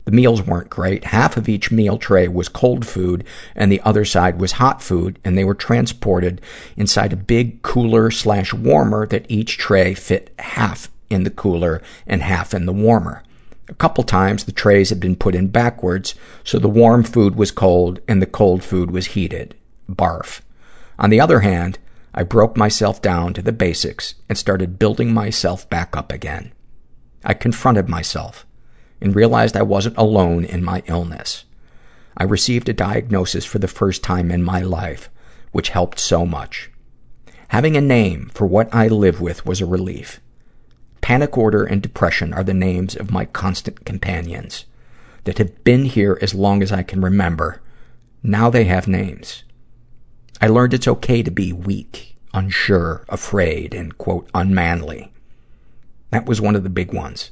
Speaker 1: The meals weren't great. Half of each meal tray was cold food and the other side was hot food and they were transported inside a big cooler slash warmer that each tray fit half in the cooler and half in the warmer. A couple times the trays had been put in backwards so the warm food was cold and the cold food was heated. Barf. On the other hand, I broke myself down to the basics and started building myself back up again. I confronted myself and realized I wasn't alone in my illness. I received a diagnosis for the first time in my life, which helped so much. Having a name for what I live with was a relief. Panic order and depression are the names of my constant companions that have been here as long as I can remember. Now they have names. I learned it's okay to be weak, unsure, afraid, and quote, unmanly. That was one of the big ones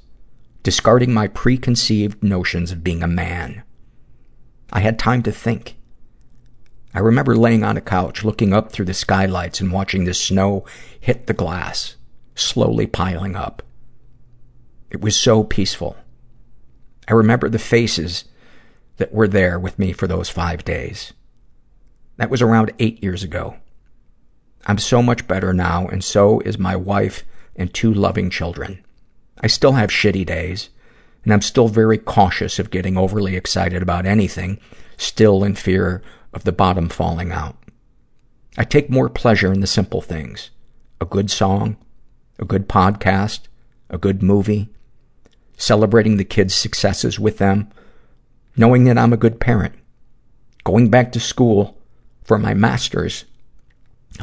Speaker 1: discarding my preconceived notions of being a man. I had time to think. I remember laying on a couch, looking up through the skylights and watching the snow hit the glass, slowly piling up. It was so peaceful. I remember the faces that were there with me for those five days. That was around eight years ago. I'm so much better now, and so is my wife and two loving children. I still have shitty days, and I'm still very cautious of getting overly excited about anything, still in fear of the bottom falling out. I take more pleasure in the simple things. A good song, a good podcast, a good movie, celebrating the kids' successes with them, knowing that I'm a good parent, going back to school for my master's.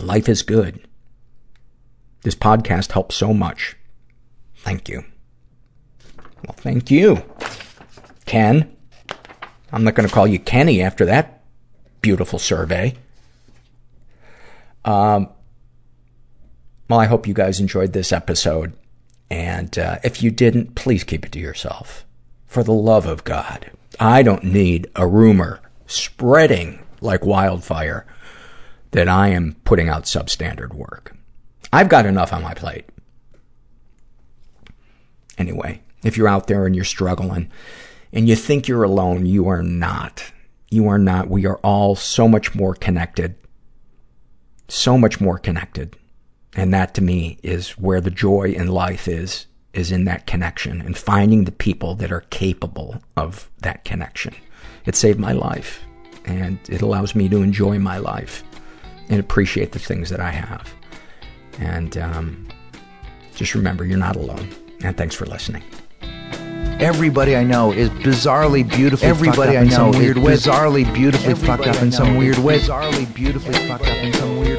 Speaker 1: Life is good. This podcast helps so much. Thank you. Well, thank you, Ken. I'm not going to call you Kenny after that beautiful survey. Um, well, I hope you guys enjoyed this episode. And uh, if you didn't, please keep it to yourself. For the love of God. I don't need a rumor spreading like wildfire that I am putting out substandard work. I've got enough on my plate. Anyway, if you're out there and you're struggling and you think you're alone, you are not. You are not. We are all so much more connected. So much more connected. And that to me is where the joy in life is, is in that connection and finding the people that are capable of that connection. It saved my life and it allows me to enjoy my life and appreciate the things that I have. And um, just remember, you're not alone. And thanks for listening.
Speaker 10: Everybody I know is bizarrely beautifully
Speaker 11: Everybody
Speaker 10: fucked up
Speaker 11: I
Speaker 10: in
Speaker 11: know
Speaker 10: some
Speaker 11: is
Speaker 10: weird way.
Speaker 11: bizarrely beautifully
Speaker 10: Everybody
Speaker 11: fucked up in some weird
Speaker 10: is
Speaker 11: way.
Speaker 10: Bizarrely beautifully fucked up in some weird